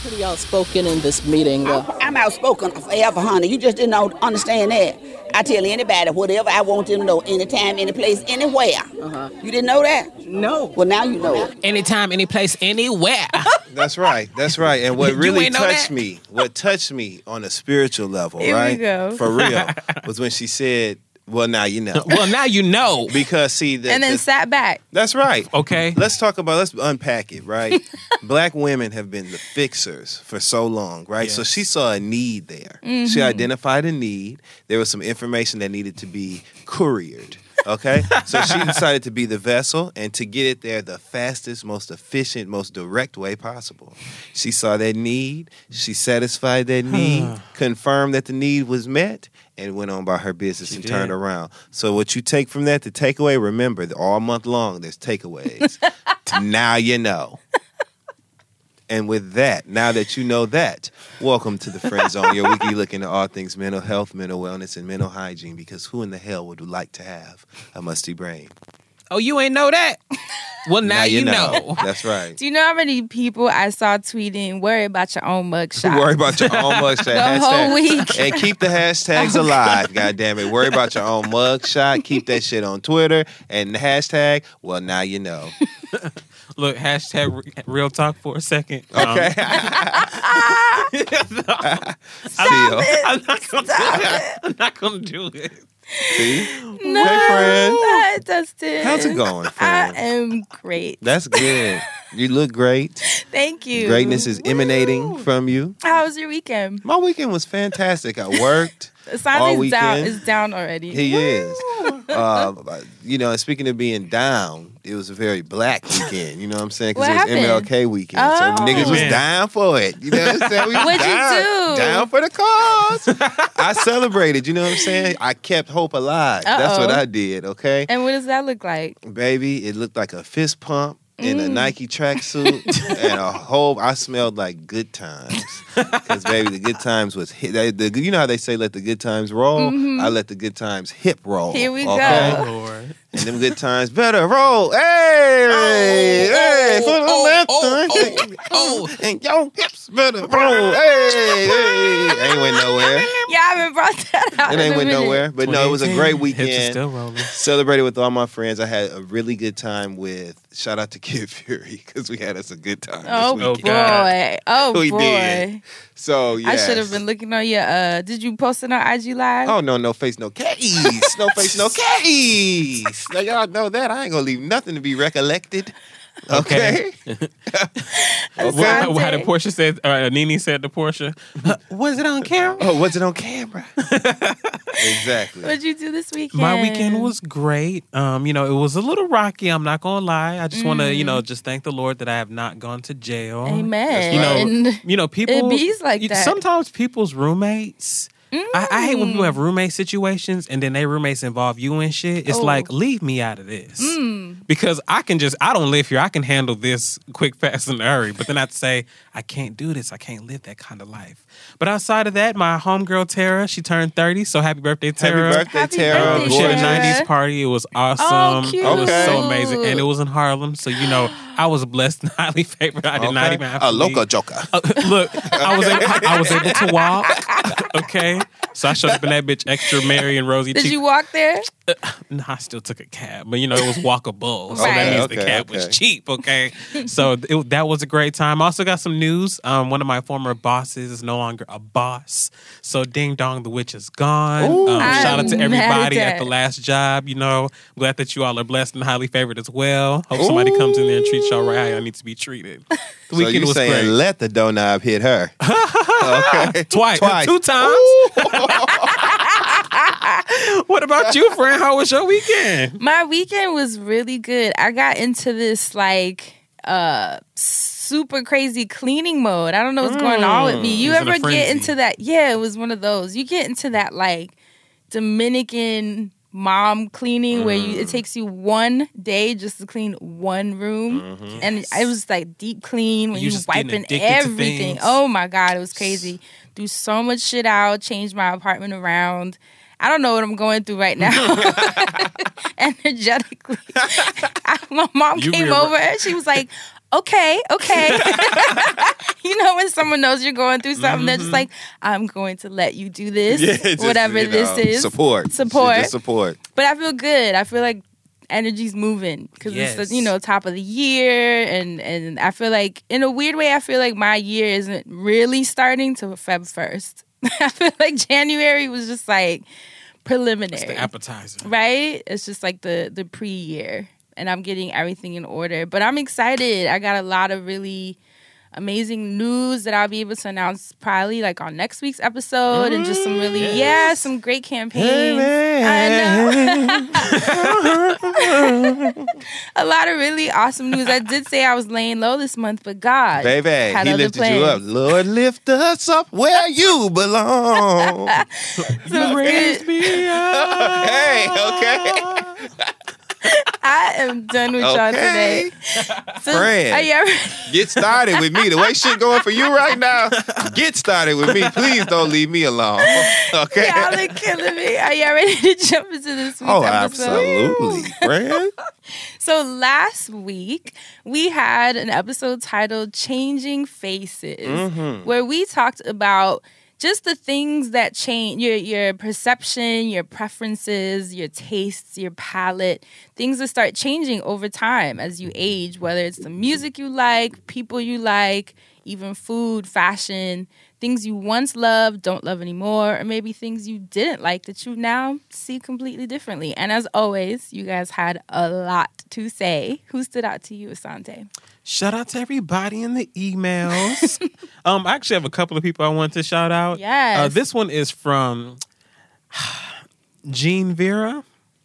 Pretty outspoken in this meeting. Uh, I'm outspoken forever, honey. You just didn't understand that. I tell anybody whatever I want them to know, anytime, any place, anywhere. Uh-huh. You didn't know that? no. Well, now you know. Anytime, any place, anywhere. That's right. That's right. And what really touched me, what touched me on a spiritual level, Here we right? go. For real, was when she said, "Well, now you know." well, now you know. Because see, the, And then the- sat back. that's right. Okay. Let's talk about. Let's unpack it. Right. Black women have been the fixers for so long, right? So she saw a need there. She mm-hmm. identified a need. There was some information that needed to be couriered. Okay, so she decided to be the vessel and to get it there the fastest, most efficient, most direct way possible. She saw that need, she satisfied that need, confirmed that the need was met, and went on by her business and turned around. So what you take from that, the takeaway, remember, that all month long there's takeaways. now you know. And with that, now that you know that, welcome to the Friend Zone, your weekly look into all things mental health, mental wellness, and mental hygiene. Because who in the hell would like to have a musty brain? Oh, you ain't know that? Well, now, you know. That's right. Do you know how many people I saw tweeting, worry about your own mugshot? Worry about your own mugshot. The hashtag. whole week. And keep the hashtags alive, God damn it. Worry about your own mugshot. Keep that shit on Twitter. And the hashtag, well, now you know. Look, hashtag re- real talk for a second. Um, Okay. I'm, Seal. I'm not gonna do it. I'm not gonna do it. See? No, Hey, friend. Hi, Dustin. How's it going, I am great. That's good. You look great. Thank you. Greatness is emanating Woo. from you. How was your weekend? My weekend was fantastic. I worked. All down weekend. is down already. He is. Uh, you know, and speaking of being down, it was a very black weekend. You know what I'm saying? Because What it was happened? MLK weekend. Oh. So niggas was Amen. down for it. You know what I'm saying? We was What'd you down, do? Down for the cause. I celebrated. You know what I'm saying? I kept hope alive. That's what I did, okay? And what does that look like? Baby, it looked like a fist pump in Mm. a Nike tracksuit and a whole. I smelled like good times because baby, the good times was hit. They, the, you know how they say let the good times roll. I let the good times hip roll. Here we okay? go. Oh, Lord. And them good times better roll. Hey, oh, hey, oh, for the oh, left oh, turn. Oh, oh, and your hips better roll. Hey, hey, ain't went nowhere. Yeah, I haven't brought that out. It ain't went minute. nowhere. But no, it was a great 2018. Hips are weekend still rolling. celebrated with all my friends. I had a really good time with shout out to Kid Fury because we had us a good time. Oh this Oh, boy! Oh We boy! did. So yeah, I should have been looking on your. uh Did you post it on IG Live? Oh no, no face, no case. No face, no case. Now y'all know that. I ain't gonna leave nothing to be recollected. Okay. What, Assante. how did Porsha say? uh, NeNe said to Porsha, was it on camera? oh, was it on camera? exactly. What'd you do this weekend? My weekend was great. Um, you know, it was a little rocky. I'm not gonna lie. I just want to, you Mm. know, just thank the Lord that I have not gone to jail. Amen. You know, And- you know, people. It bees like that. Sometimes people's roommates. I, I hate when people Mm. have roommate situations and then their roommates involve you and shit. It's Oh. like, leave me out of this. Mm. Because I can just, I don't live here. I can handle this quick, fast, and hurry. But then I have to say, I can't do this. I can't live that kind of life. But outside of that, my homegirl Tara, she turned 30. So happy birthday, Tara. Happy Tara. birthday, Happy Tara. birthday, She had a 90s party. It was awesome. Oh, cute. It was so amazing. And it was in Harlem. So, you know, I was blessed and highly favored. I did not even have a local leave. joker. Uh, look, I was able, I was able to walk. Okay, so I showed up in that bitch extra Mary and Rosie. Did cheek. you walk there? No, I still took a cab, but you know it was walkable, so Right. that means the Okay, cab was cheap. Okay, so it, that was a great time. I also got some news. Um, one of my former bosses is no longer a boss. So Ding Dong the Witch is gone. um, shout out to mad at everybody at the last job. You know, glad that you all are blessed and highly favored as well. Hope somebody comes in there and treats y'all right how y'all need to be treated. The So weekend you was saying great. let the doorknob hit her? okay. Twice. Twice. Two times. what about you, friend? How was your weekend? My weekend was really good. I got into this like uh super crazy cleaning mode. I don't know what's going on with me. You Mm. a ever get into that? Yeah, it was one of those. You get into that like Dominican mom cleaning where you it Mm. takes you one day just to clean one room and it was like deep clean when Mm-hmm. You you, wiping everything oh my god it was crazy threw so much shit out changed my apartment around i don't know what i'm going through right now energetically my mom You came rear- over and she was like okay okay you know when someone knows you're going through something they're just mm-hmm. like i'm going to let you do this Yeah, just, whatever you this is Support. Support. Support. but I feel good. I feel like energy's moving because it's Yes. the, you know top of the year, and and I feel like in a weird way, I feel like my year isn't really starting till Feb first. I feel like January was just like preliminary, The appetizer. right? It's just like the the pre year, and I'm getting everything in order. But I'm excited. I got a lot of really amazing news that I'll be able to announce probably like on next week's episode and just some mm, really yeah some great campaigns. I know. a lot of really awesome news. I did say I was laying low this month, but God, Baby, had he other lifted you up. Lord, lift us up where you belong. So Raise me up. hey, okay. I am done with y'all today. So, Friend. are you ever- Get started with me. The way shit going for you right now, get started with me. Please don't leave me alone. Okay. y'all are killing me. Are you ready to jump into this week's oh, episode? absolutely, friend. So last week we had an episode titled Changing Faces Mm-hmm. where we talked about just the things that change your your perception, your preferences, your tastes, your palate, things that start changing over time as you mm-hmm. age, whether it's the music you like, people you like, even food, fashion, things you once loved, don't love anymore, or maybe things you didn't like that you now see completely differently. And as always, you guys had a lot to say. Who stood out to you, Assante? Shout out to everybody in the emails. um, I actually have a couple of people I want to shout out. Yes. Uh, this one is from Jean Vera.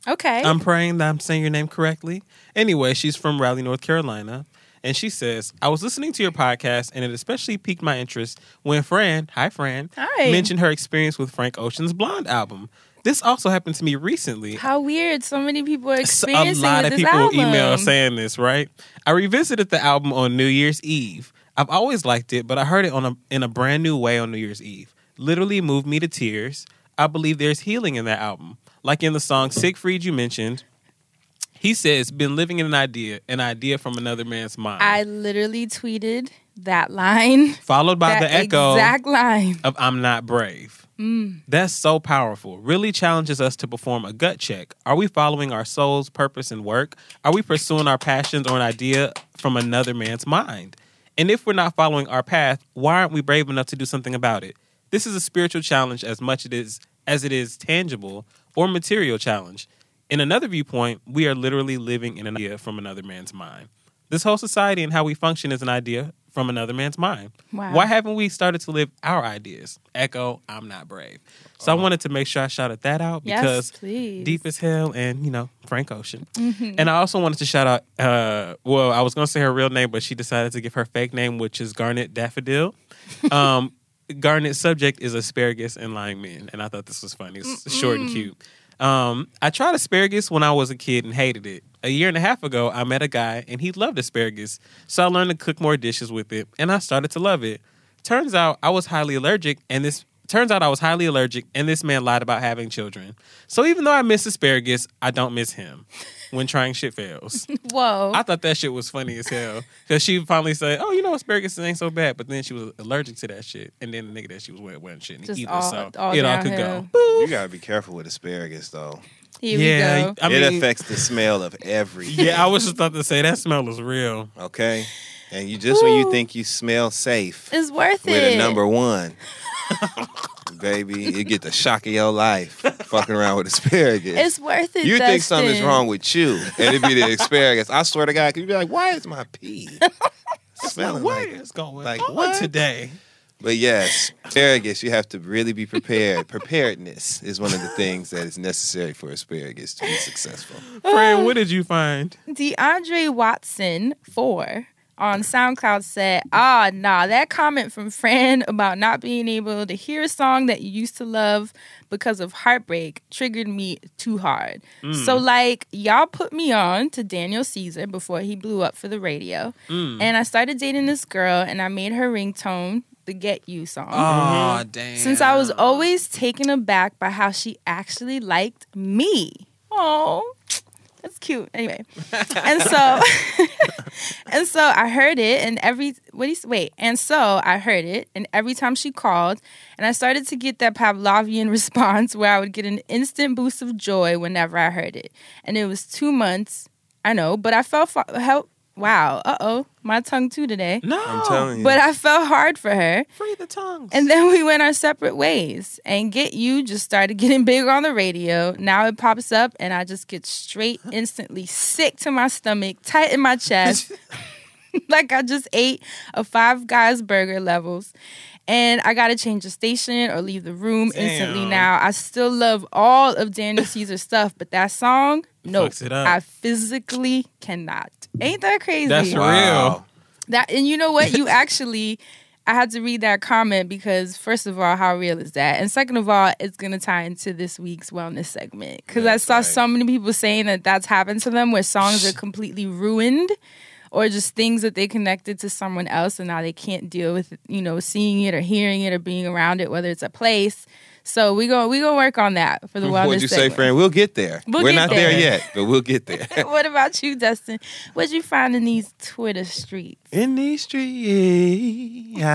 Okay. I'm praying that I'm saying your name correctly. Anyway, she's from Raleigh, North Carolina. And she says, I was listening to your podcast and it especially piqued my interest when Fran, hi Fran, Hi. mentioned her experience with Frank Ocean's Blonde album. This also happened to me recently. How weird. So many people are experiencing a lot of people album. email saying this, right? I revisited the album on New Year's Eve. I've always liked it, but I heard it on a, in a brand new way on New Year's Eve. Literally moved me to tears. I believe there's healing in that album. Like in the song Seigfried you mentioned, he says, been living in an idea, an idea from another man's mind. I literally tweeted that line. followed by the echo exact line. of I'm not brave. Mm. That's so powerful. Really challenges us to perform a gut check. Are we following our soul's purpose and work? Are we pursuing our passions or an idea from another man's mind? And if we're not following our path, why aren't we brave enough to do something about it? This is a spiritual challenge as much it is as it is tangible or material challenge. In another viewpoint, we are literally living in an idea from another man's mind. This whole society and how we function is an idea from another man's mind. Wow. Why haven't we started to live our ideas? Echo, I'm not brave. So I wanted to make sure I shouted that out because please. deep as hell and, you know, Frank Ocean. Mm-hmm. And I also wanted to shout out, uh, well, I was going to say her real name, but she decided to give her fake name, which is Garnet Daffodil. Um, Garnet's subject is asparagus and lying men. And I thought this was funny. It's short and cute. Um, I tried asparagus when I was a kid and hated it. A year and a half ago, I met a guy and he loved asparagus. So I learned to cook more dishes with it and I started to love it. Turns out I was highly allergic and this turns out I was highly allergic and this man lied about having children. So even though I miss asparagus, I don't miss him when trying shit fails. Whoa. I thought that shit was funny as hell because she finally said, "Oh, you know, asparagus ain't so bad. But then she was allergic to that shit, and then the nigga that she was with wasn't shit Just either, all- so all it all could downhill. go. You gotta be careful with asparagus, though. Here yeah, we go. I mean, it affects the smell of everything. yeah, I was just about to say that smell is real. Okay. And you just when you Ooh. think you smell safe It's worth it. with it. a number one, baby, you get the shock of your life fucking around with asparagus. It's worth it. you think something's wrong with you, and it be the asparagus. I swear to God, you'd be like, "Why is my pee smelling what like?" is going like on what? today? But yes, asparagus, you have to really be prepared. Preparedness is one of the things that is necessary for asparagus to be successful. Friend, what did you find? DeAndre Watson four on SoundCloud said, "Ah, nah, that comment from Fran about not being able to hear a song that you used to love because of heartbreak triggered me too hard. So, mm. like, y'all put me on to Daniel Caesar before he blew up for the radio, mm. and I started dating this girl, and I made her ringtone the Get You song." Oh, damn. Since I was always taken aback by how she actually liked me. Oh, that's cute. Anyway, and so, and so I heard it, and every what do you wait? And so I heard it, and every time she called, and I started to get that Pavlovian response where I would get an instant boost of joy whenever I heard it, and it was two months. I know, but I felt help. Wow. Uh oh, my tongue too today. no. I'm telling you. But I felt hard for her. free the tongues. And then we went our separate ways. And Get You just started getting bigger on the radio. Now it pops up, and I just get straight, instantly sick to my stomach, tight in my chest, like I just ate a Five Guys burger levels. And I gotta change the station or leave the room instantly now. I still love all of Daniel Caesar's stuff, but that song, no, Fucks. I physically cannot. Ain't that crazy? That's real. That and you know what? You actually I had to read that comment because first of all, how real is that? And second of all, it's gonna tie into this week's wellness segment because I saw right. so many people saying that that's happened to them where songs are completely ruined. Or just things that they connected to someone else, and now they can't deal with, you know, seeing it or hearing it or being around it, whether it's a place. So we go, we gonna work on that for the wellness. What'd you say, friend? We'll get there. We'll We're get not there. there. yet, but we'll get there. what about you, Dustin? What'd you find in these Twitter streets? In these streets.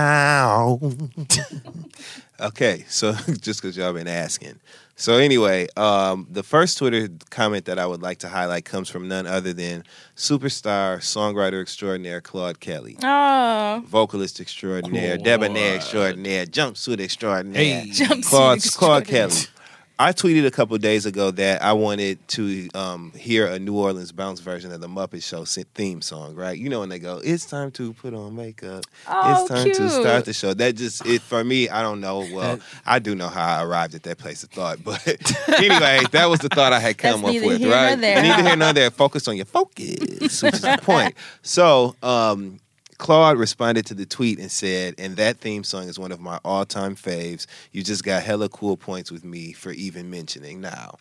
ow. okay, so just because y'all been asking. So anyway, um, the first Twitter comment that I would like to highlight comes from none other than superstar songwriter extraordinaire Claude Kelly. Oh, Vocalist extraordinaire, debonair extraordinaire, jumpsuit extraordinaire. Hey. jumpsuit Claude, Claude. Kelly. I tweeted a couple days ago that I wanted to um, hear a New Orleans bounce version of the Muppet Show theme song, right? You know when they go, "It's time to put on makeup. Oh, it's time cute. to start the show." That just it for me. I don't know. Well, I do know how I arrived at that place of thought, but anyway, that was the thought I had come up with, right? Neither here nor there. Focus on your focus, which is the point. So, um, Claude responded to the tweet and said, and that theme song is one of my all time faves. You just got hella cool points with me for even mentioning now.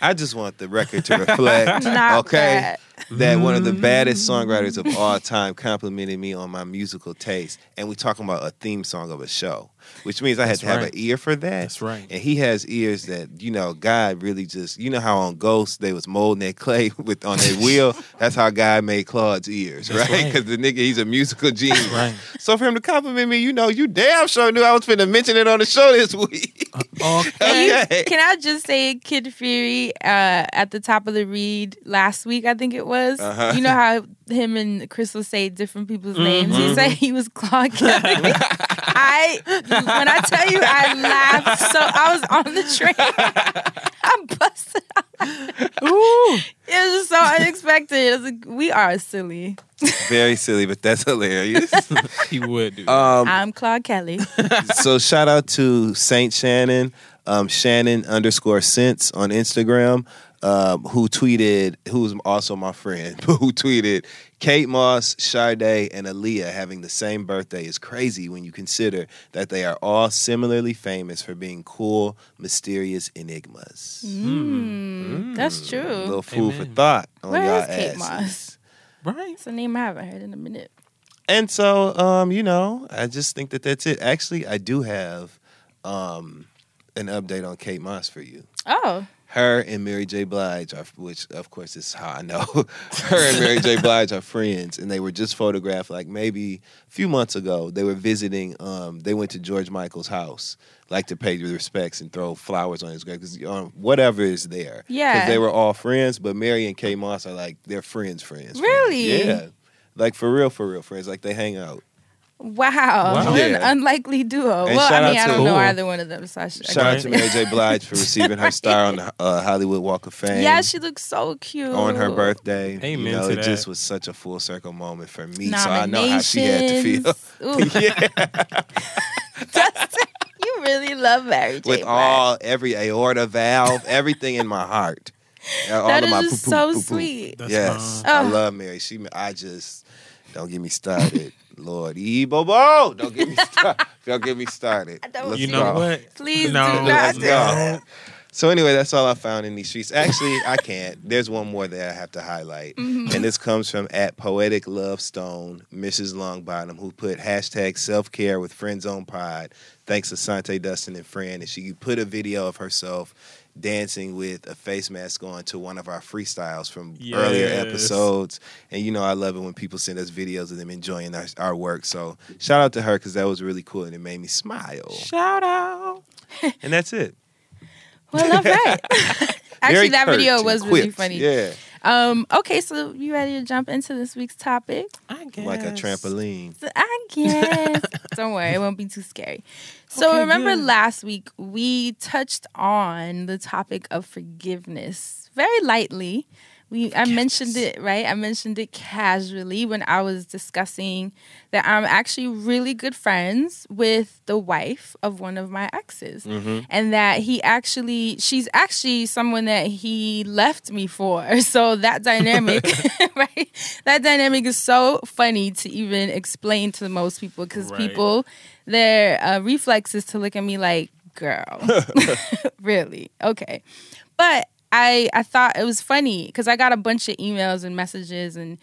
I just want the record to reflect, okay, bad. that one of the baddest songwriters of all time complimented me on my musical taste. And we're talking about a theme song of a show, which means I had That's to have right. an ear for that. That's right. And he has ears that, you know, God really just, you know how on Ghost they was molding that clay with on their wheel? That's how God made Claude's ears, That's right? right. Because the nigga, he's a musical genius. Right. So for him to compliment me, you know, you damn sure knew I was finna mention it on the show this week. Okay. Can, Okay. can I just say, Kid Fury, uh, at the top of the read last week, I think it was. Uh-huh. You know how him and Crissle say different people's names. Mm-hmm. He said he was Claude Kelly. I when I tell you, I laughed. So I was on the train. I busted. out. Ooh. It was just so unexpected. It was like, we are silly. Very silly, but that's hilarious. He would do. Um, I'm Claude Kelly. so shout out to Saint Shannon, um, Shannon underscore sense on Instagram, um, who tweeted, who's also my friend, who tweeted, Kate Moss, Sade, and Aaliyah having the same birthday is crazy when you consider that they are all similarly famous for being cool, mysterious enigmas. Mm, That's true. A little food for thought on Where y'all is Kate asses. Moss? right. It's a name I haven't heard in a minute. And so, um, you know, I just think that that's it. Actually, I do have um, an update on Kate Moss for you. Oh, Her and Mary J. Blige are, which of course is how I know. Her and Mary J. Blige are friends, and they were just photographed like maybe a few months ago. They were visiting. Um, they went to George Michael's house, like to pay respects and throw flowers on his grave because um, whatever is there. Yeah. because they were all friends. But Mary and Kate Moss are like they're friends, friends. friends. Really? Yeah. Like for real, for real friends. Like they hang out. Wow, Wow. what an unlikely duo. And well, I mean, I don't to- know Cool. either one of them. So I should, I Shout out to Mary J. Blige for receiving her star on the uh, Hollywood Walk of Fame. Yeah, she looks so cute on her birthday. Amen you know, to it that. just was such a full circle moment for me. So I know how she had to feel. Nominations. Ooh, yeah. You really love Mary J. With Blige. all every aorta valve, everything in my heart. All That of my just poo-poo, so poo-poo. sweet. That's Yes, fine. I Oh. love Mary. She, I just don't get me started, Lord. Ebobo, don't get me started. don't get me started. Let's You know go. what? Please no, do not. Let's do that. So anyway, that's all I found in these streets. Actually, I can't. There's one more that I have to highlight, Mm-hmm. and this comes from at Poetic Love Stone, Mrs. Longbottom, who put hashtag self care with friends on Pod. Thanks to Sante Dustin and Friend, and she put a video of herself dancing with a face mask on to one of our freestyles from earlier episodes. And you know, I love it when people send us videos of them enjoying our, our work. So shout out to her because that was really cool and it made me smile. Shout out. And that's it. Well, all right. Actually, Very that video was really quick. funny. Yeah. Um. Okay, so you ready to jump into this week's topic? I guess. like a trampoline. So I guess. Don't worry, it won't be too scary. So Okay, remember good. last week we touched on the topic of forgiveness very lightly. We I mentioned it, right? I mentioned it casually when I was discussing that I'm actually really good friends with the wife of one of my exes. Mm-hmm. And that he actually she's actually someone that he left me for. So that dynamic, right? That dynamic is so funny to even explain to most people because Right. people their uh, reflex is to look at me like, "Girl, really? Okay." But I I thought it was funny because I got a bunch of emails and messages and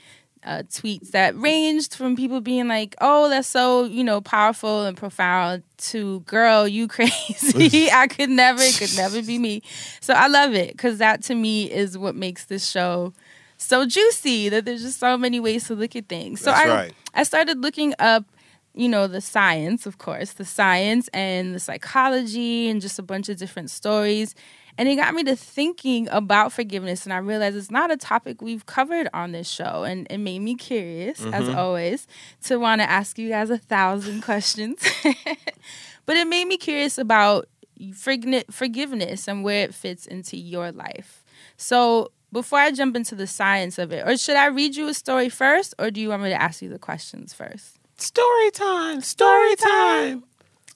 uh, tweets that ranged from people being like, "Oh, that's so you know powerful and profound," to "Girl, you crazy. I could never, it could never be me." So I love it because that to me is what makes this show so juicy. That there's just so many ways to look at things. So That's I right. I started looking up you know, the science, of course, the science and the psychology and just a bunch of different stories. And it got me to thinking about forgiveness. And I realized it's not a topic we've covered on this show. And it made me curious, as mm-hmm. always, to want to ask you guys a thousand questions. but it made me curious about forgiveness and where it fits into your life. So before I jump into the science of it, or should I read you a story first, or do you want me to ask you the questions first? Story time. Story time.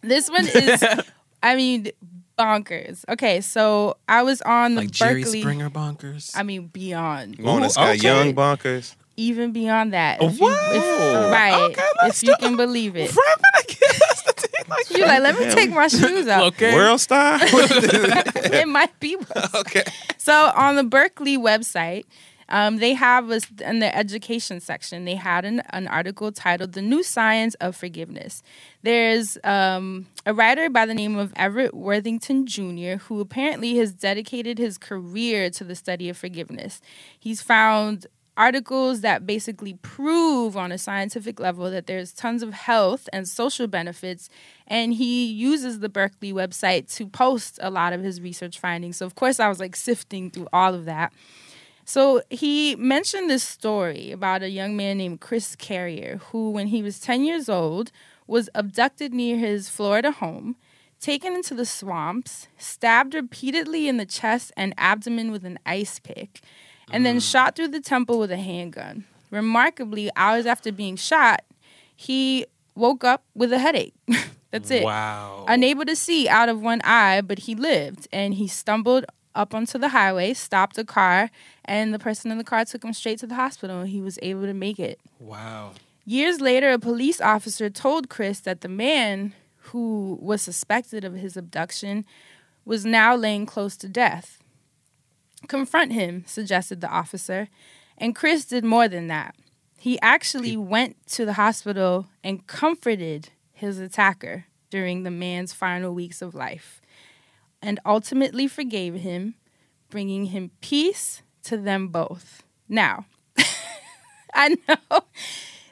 This one is, I mean, bonkers. Okay, so I was on the Like Jerry Berkeley. Springer bonkers. I mean, beyond, Mona Ooh, Scott okay. Young bonkers. even beyond that. Oh, If you, if, right? Okay, let's if you can believe it. Rapping again. That's the thing. Like, You're like, let me take my shoes off. okay. World star. it might be worse. okay. So on the Berkeley website, um, they have in the education section, they had an, an article titled "The New Science of Forgiveness." There's um, a writer by the name of Everett Worthington Jr. who apparently has dedicated his career to the study of forgiveness. He's found articles that basically prove on a scientific level that there's tons of health and social benefits and he uses the berkeley website to post a lot of his research findings so of course i was like sifting through all of that so he mentioned this story about a young man named chris carrier who when he was 10 years old was abducted near his florida home taken into the swamps stabbed repeatedly in the chest and abdomen with an ice pick and then mm. shot through the temple with a handgun. Remarkably, hours after being shot, he woke up with a headache. That's it. Wow. Unable to see out of one eye, but he lived and he stumbled up onto the highway, stopped a car, and the person in the car took him straight to the hospital and he was able to make it. Wow. Years later, a police officer told Chris that the man who was suspected of his abduction was now laying close to death. Confront him, suggested the officer, and Chris did more than that. He actually went to the hospital and comforted his attacker during the man's final weeks of life and ultimately forgave him, bringing him peace to them both. Now, I know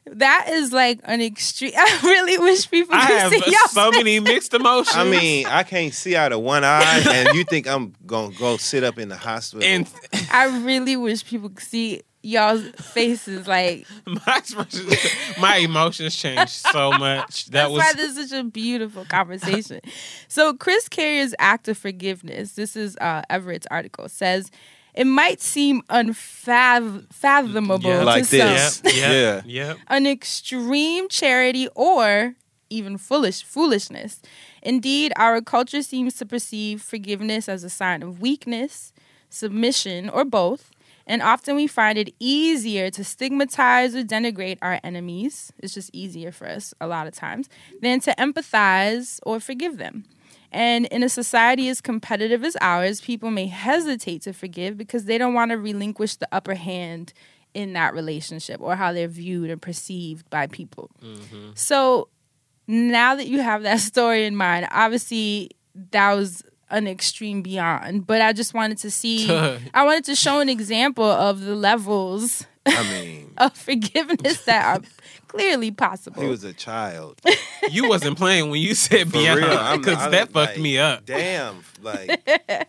that is like an extreme. I really wish people I could have see y'all. so many mixed emotions. I mean, I can't see out of one eye, and you think I'm gonna go sit up in the hospital? and I really wish people could see y'all's faces. Like my expression, my emotions changed so much. That that's was why this is such a beautiful conversation. so Chris Carrier's act of forgiveness. This is uh, Everett's article says. It might seem unfathomable Yeah. to Like some, this. Yep, Yeah. yep, yep. an extreme charity or even foolish foolishness. Indeed, our culture seems to perceive forgiveness as a sign of weakness, submission, or both. And often we find it easier to stigmatize or denigrate our enemies. It's just easier for us a lot of times than to empathize or forgive them. And in a society as competitive as ours, people may hesitate to forgive because they don't want to relinquish the upper hand in that relationship or how they're viewed and perceived by people. Mm-hmm. So now that you have that story in mind, obviously that was an extreme beyond, but I just wanted to see, I wanted to show an example of the levels I mean, of forgiveness that are clearly possible. he was a child. You wasn't playing when you said For beyond because that fucked like, me up. Damn. Like,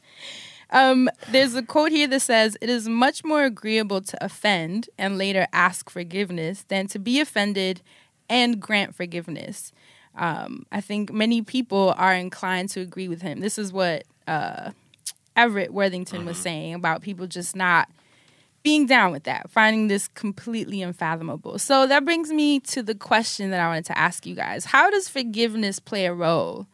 Um, there's a quote here that says, It is much more agreeable to offend and later ask forgiveness than to be offended and grant forgiveness. Um, I think many people are inclined to agree with him. This is what uh, Everett Worthington was saying about people just not being down with that, finding this completely unfathomable. So that brings me to the question that I wanted to ask you guys How does forgiveness play a role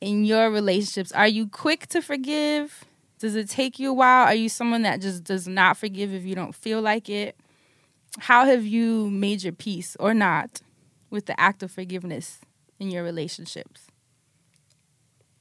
in your relationships? Are you quick to forgive? Does it take you a while? Are you someone that just does not forgive if you don't feel like it? How have you made your peace or not with the act of forgiveness in your relationships?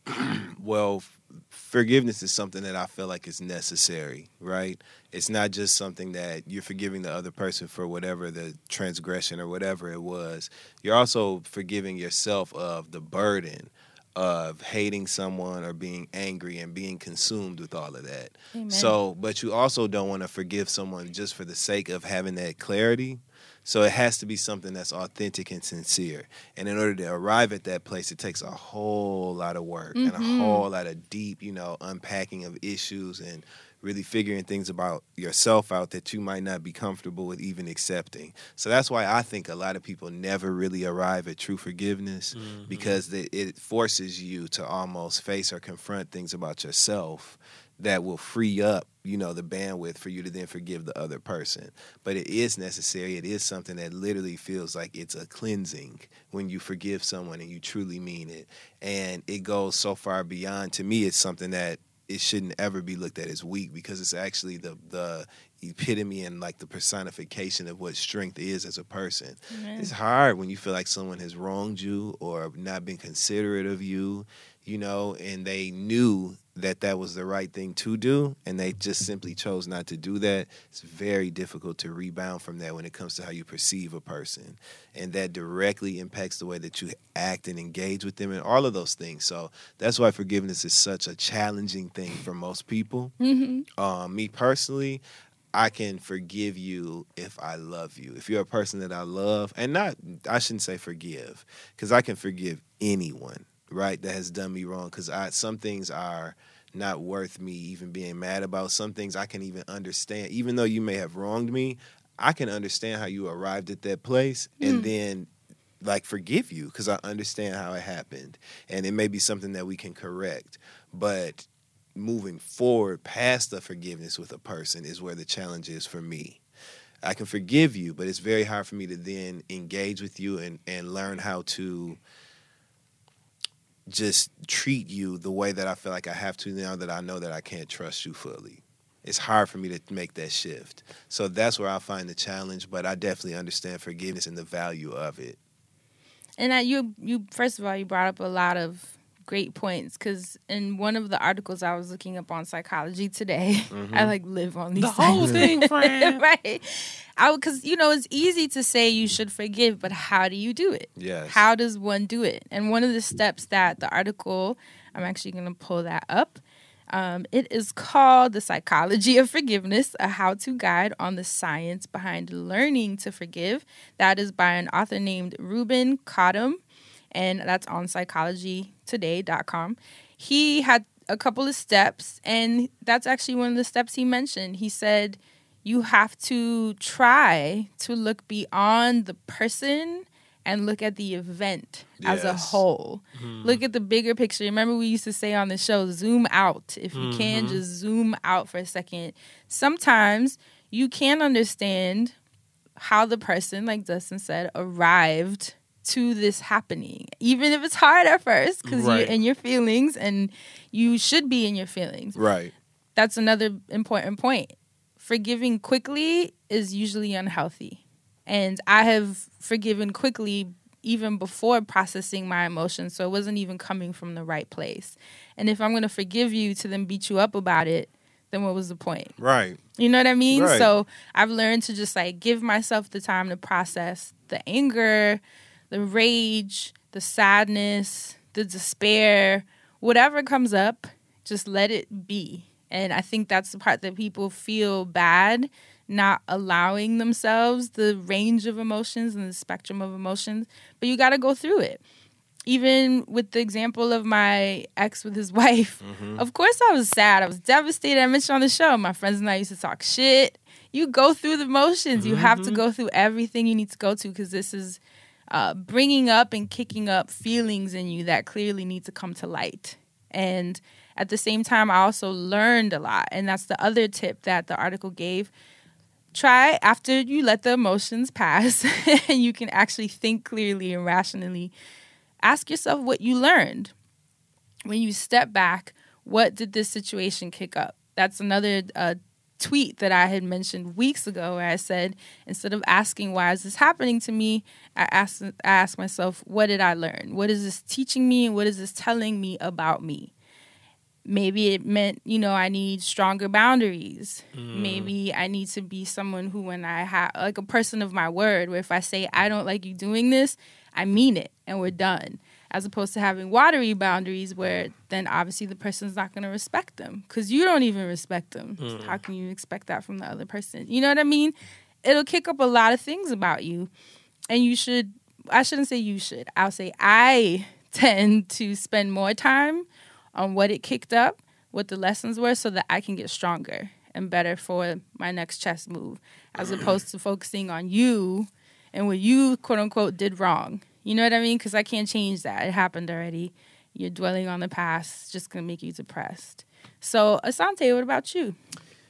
well, forgiveness is something that I feel like is necessary, right? It's not just something that you're forgiving the other person for whatever the transgression or whatever it was. You're also forgiving yourself of the burden of hating someone or being angry and being consumed with all of that. Amen. So, but you also don't want to forgive someone just for the sake of having that clarity. So it has to be something that's authentic and sincere. And in order to arrive at that place, it takes a whole lot of work and a mm-hmm. whole lot of deep, you know, unpacking of issues and really figuring things about yourself out that you might not be comfortable with even accepting. So that's why I think a lot of people never really arrive at true forgiveness mm-hmm. because it, it forces you to almost face or confront things about yourself that will free up, you know, the bandwidth for you to then forgive the other person. But it is necessary. It is something that literally feels like it's a cleansing when you forgive someone and you truly mean it. And it goes so far beyond to me it's something that it shouldn't ever be looked at as weak because it's actually the the epitome and like the personification of what strength is as a person. It's hard when you feel like someone has wronged you or not been considerate of you, you know, and they knew that that was the right thing to do and they just simply chose not to do that. It's very difficult to rebound from that when it comes to how you perceive a person. And that directly impacts the way that you act and engage with them and all of those things. So that's why forgiveness is such a challenging thing for most people. Um, me personally, I can forgive you if I love you. If you're a person that I love, and not, I shouldn't say forgive, because I can forgive anyone, right, that has done me wrong. Because I some things are not worth me even being mad about. Some things I can even understand, even though you may have wronged me. I can understand how you arrived at that place, and mm. then like forgive you because I understand how it happened, and it may be something that we can correct, but moving forward past the forgiveness with a person is where the challenge is for me. I can forgive you, but it's very hard for me to then engage with you and, and learn how to just treat you the way that I feel like I have to now that I know that I can't trust you fully. It's hard for me to make that shift. So that's where I find the challenge, but I definitely understand forgiveness and the value of it. And I, you, you first of all, you brought up a lot of great points because in one of the articles I was looking up on psychology today, I like live on these The whole thing, friend. right? I because you know it's easy to say you should forgive, but how do you do it? Yes. How does one do it? And one of the steps that the article, I'm actually going to pull that up. Um, it is called The Psychology of Forgiveness, a how to guide on the science behind learning to forgive. That is by an author named Ruben Cottam, and that's on psychologytoday.com. He had a couple of steps, and that's actually one of the steps he mentioned. He said, you have to try to look beyond the person and look at the event as a Yes. whole. Mm-hmm. Look at the bigger picture. Remember, we used to say on the show, zoom out. If you can, mm-hmm. just zoom out for a second. Sometimes you can understand how the person, like Dustin said, arrived to this happening, even if it's hard at first because Right. you're in your feelings and you should be in your feelings Right. that's another important point. Forgiving quickly is usually unhealthy. And I have forgiven quickly even before processing my emotions. So it wasn't even coming from the right place. And if I'm going to forgive you to then beat you up about it, then what was the point? Right. You know what I mean? Right. So I've learned to just like give myself the time to process the anger, the rage, the sadness, the despair, whatever comes up, just let it be. And I think that's the part that people feel bad not allowing themselves the range of emotions and the spectrum of emotions, but you got to go through it. Even with the example of my ex with his wife, mm-hmm. of course I was sad. I was devastated. I mentioned on the show, my friends and I used to talk shit. You go through the motions. You have to mm-hmm. go through everything you need to go to because this is uh, bringing up and kicking up feelings in you that clearly need to come to light. And at the same time, I also learned a lot. And that's the other tip that the article gave. Try after you let the emotions pass and you can actually think clearly and rationally. Ask yourself what you learned. When you step back, what did this situation kick up? That's another uh, tweet that I had mentioned weeks ago where I said, instead of asking, why is this happening to me? I asked, I asked myself, what did I learn? What is this teaching me? And what is this telling me about me? Maybe it meant, you know, I need stronger boundaries. Mm. Maybe I need to be someone who, when I have, like a person of my word, where if I say, I don't like you doing this, I mean it and we're done. As opposed to having watery boundaries where then obviously the person's not going to respect them because you don't even respect them. Hmm. How can you expect that from the other person? You know what I mean? It'll kick up a lot of things about you. And you should, I shouldn't say you should, I'll say I tend to spend more time on what it kicked up, what the lessons were, so that I can get stronger and better for my next chess move, as opposed to focusing on you and what you quote unquote did wrong. You know what I mean? Because I can't change that. It happened already. You're dwelling on the past. It's just gonna make you depressed. So, Assante, what about you?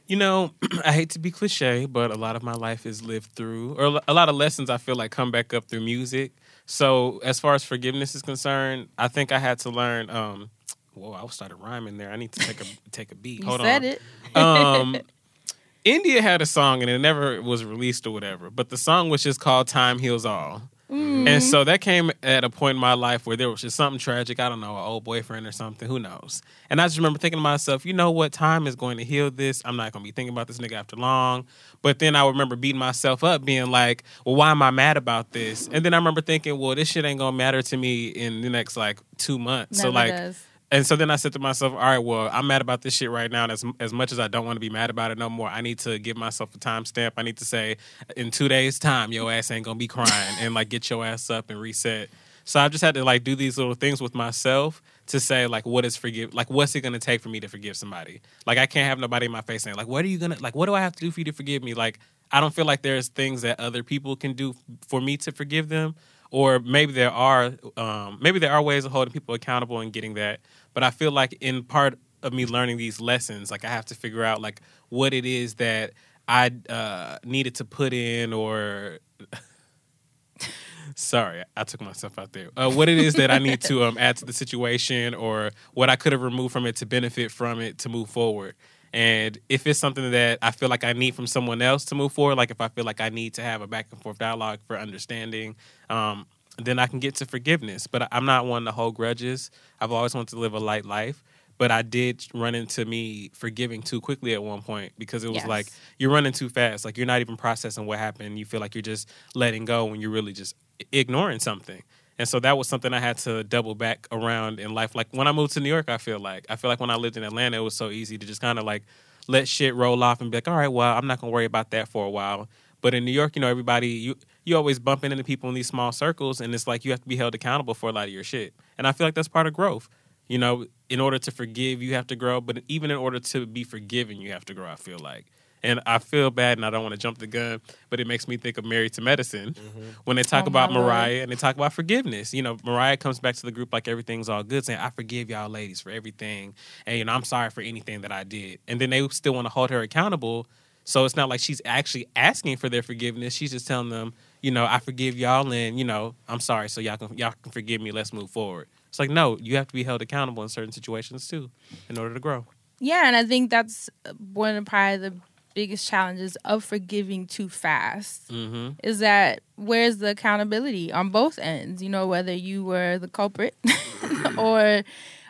You know, I hate to be cliche, but a lot of my life is lived through, or a lot of lessons I feel like come back up through music. So, as far as forgiveness is concerned, I think I had to learn. Um, whoa, I started rhyming there. I need to take a take a beat. You Hold said on. it. um, India had a song and it never was released or whatever, but the song was just called "Time Heals All." Mm-hmm. And so that came at a point in my life where there was just something tragic. I don't know, an old boyfriend or something. Who knows? And I just remember thinking to myself, you know what? Time is going to heal this. I'm not going to be thinking about this nigga after long. But then I remember beating myself up, being like, well, why am I mad about this? And then I remember thinking, well, this shit ain't going to matter to me in the next like two months. so like, does. And so then I said to myself, all right, well, I'm mad about this shit right now. And as, as much as I don't want to be mad about it no more, I need to give myself a timestamp. I need to say, in two days' time, your ass ain't going to be crying and like get your ass up and reset. So I just had to like do these little things with myself to say like what is forgive like what's it gonna take for me to forgive somebody like I can't have nobody in my face saying like what are you gonna like what do I have to do for you to forgive me like I don't feel like there's things that other people can do for me to forgive them or maybe there are um, maybe there are ways of holding people accountable and getting that but i feel like in part of me learning these lessons like i have to figure out like what it is that i uh, needed to put in or sorry i took myself out there. Uh, what it is that i need to um, add to the situation or what i could have removed from it to benefit from it to move forward. And if it's something that I feel like I need from someone else to move forward, like if I feel like I need to have a back and forth dialogue for understanding, um, then I can get to forgiveness. But I'm not one to hold grudges. I've always wanted to live a light life. But I did run into me forgiving too quickly at one point because it was Yes. like you're running too fast. Like you're not even processing what happened. You feel like you're just letting go when you're really just ignoring something. And so that was something I had to double back around in life. Like when I moved to New York, I feel like I feel like when I lived in Atlanta, it was so easy to just kind of like let shit roll off and be like, all right, well, I'm not gonna worry about that for a while. But in New York, you know, everybody you you always bumping into people in these small circles, and it's like you have to be held accountable for a lot of your shit. And I feel like that's part of growth. You know, in order to forgive, you have to grow, but even in order to be forgiven, you have to grow. I feel like. And I feel bad and I don't want to jump the gun, but it makes me think of Married to Medicine Mm-hmm. when they talk Oh, my about Lord. Mariah and they talk about forgiveness. You know, Mariah comes back to the group like everything's all good, saying, I forgive y'all ladies for everything. And, you know, I'm sorry for anything that I did. And then they still want to hold her accountable. So it's not like she's actually asking for their forgiveness. She's just telling them, you know, I forgive y'all and, you know, I'm sorry. So y'all can y'all can forgive me. Let's move forward. It's like, no, you have to be held accountable in certain situations too in order to grow. Yeah, and I think that's one of probably the biggest challenges of forgiving too fast. Mm-hmm. Is that where's the accountability on both ends? You know, whether you were the culprit or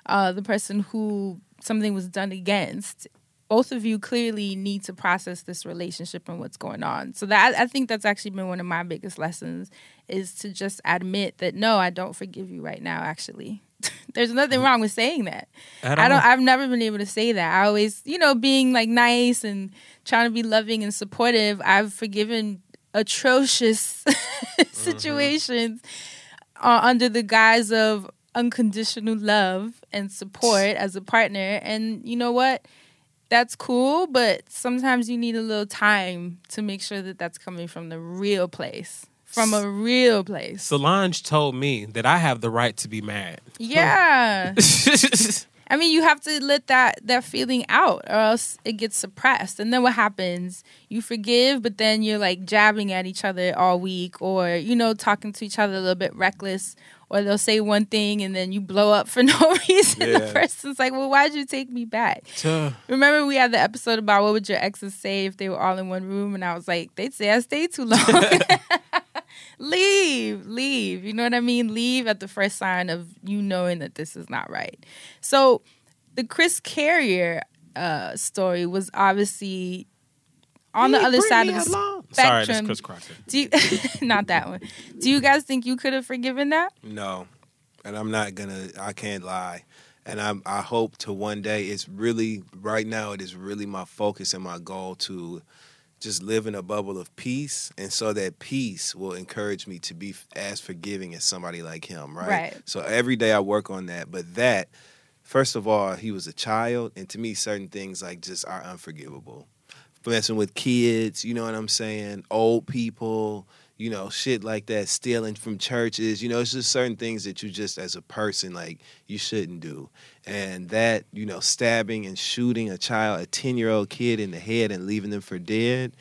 uh, the person who something was done against. Both of you clearly need to process this relationship and what's going on. So that I think that's actually been one of my biggest lessons is to just admit that no, I don't forgive you right now. Actually, there's nothing wrong with saying that. At I don't. I've never been able to say that. I always, you know, being like nice and trying to be loving and supportive. I've forgiven atrocious situations uh, under the guise of unconditional love and support as a partner. And you know what? That's cool, but sometimes you need a little time to make sure that that's coming from the real place, from a real place. Solange told me that I have the right to be mad. Yeah. I mean, you have to let that that feeling out, or else it gets suppressed. And then what happens? You forgive, but then you're like jabbing at each other all week, or you know, talking to each other a little bit reckless. Or they'll say one thing and then you blow up for no reason. The person's like, "Well, why'd you take me back?" Remember, we had the episode about what would your exes say if they were all in one room, and I was like, they'd say I stayed too long. leave, leave. You know what I mean? Leave at the first sign of you knowing that this is not right. So, the Chris Carrier uh, story was obviously on the other side of the Sorry, spectrum. that's Chris Crocker. Do you, not that one. Do you guys think you could have forgiven that? No, and I'm not gonna. I can't lie, and I'm. I hope to one day. It's really right now. It is really my focus and my goal to just live in a bubble of peace, and so that peace will encourage me to be as forgiving as somebody like him. Right. Right. So every day I work on that, but that. First of all, he was a child, and to me, certain things like just are unforgivable. Messing with kids, you know what I'm saying? Old people, you know, shit like that, stealing from churches. You know, it's just certain things that you just as a person like you shouldn't do. And that, you know, stabbing and shooting a child, a 10-year-old kid in the head and leaving them for dead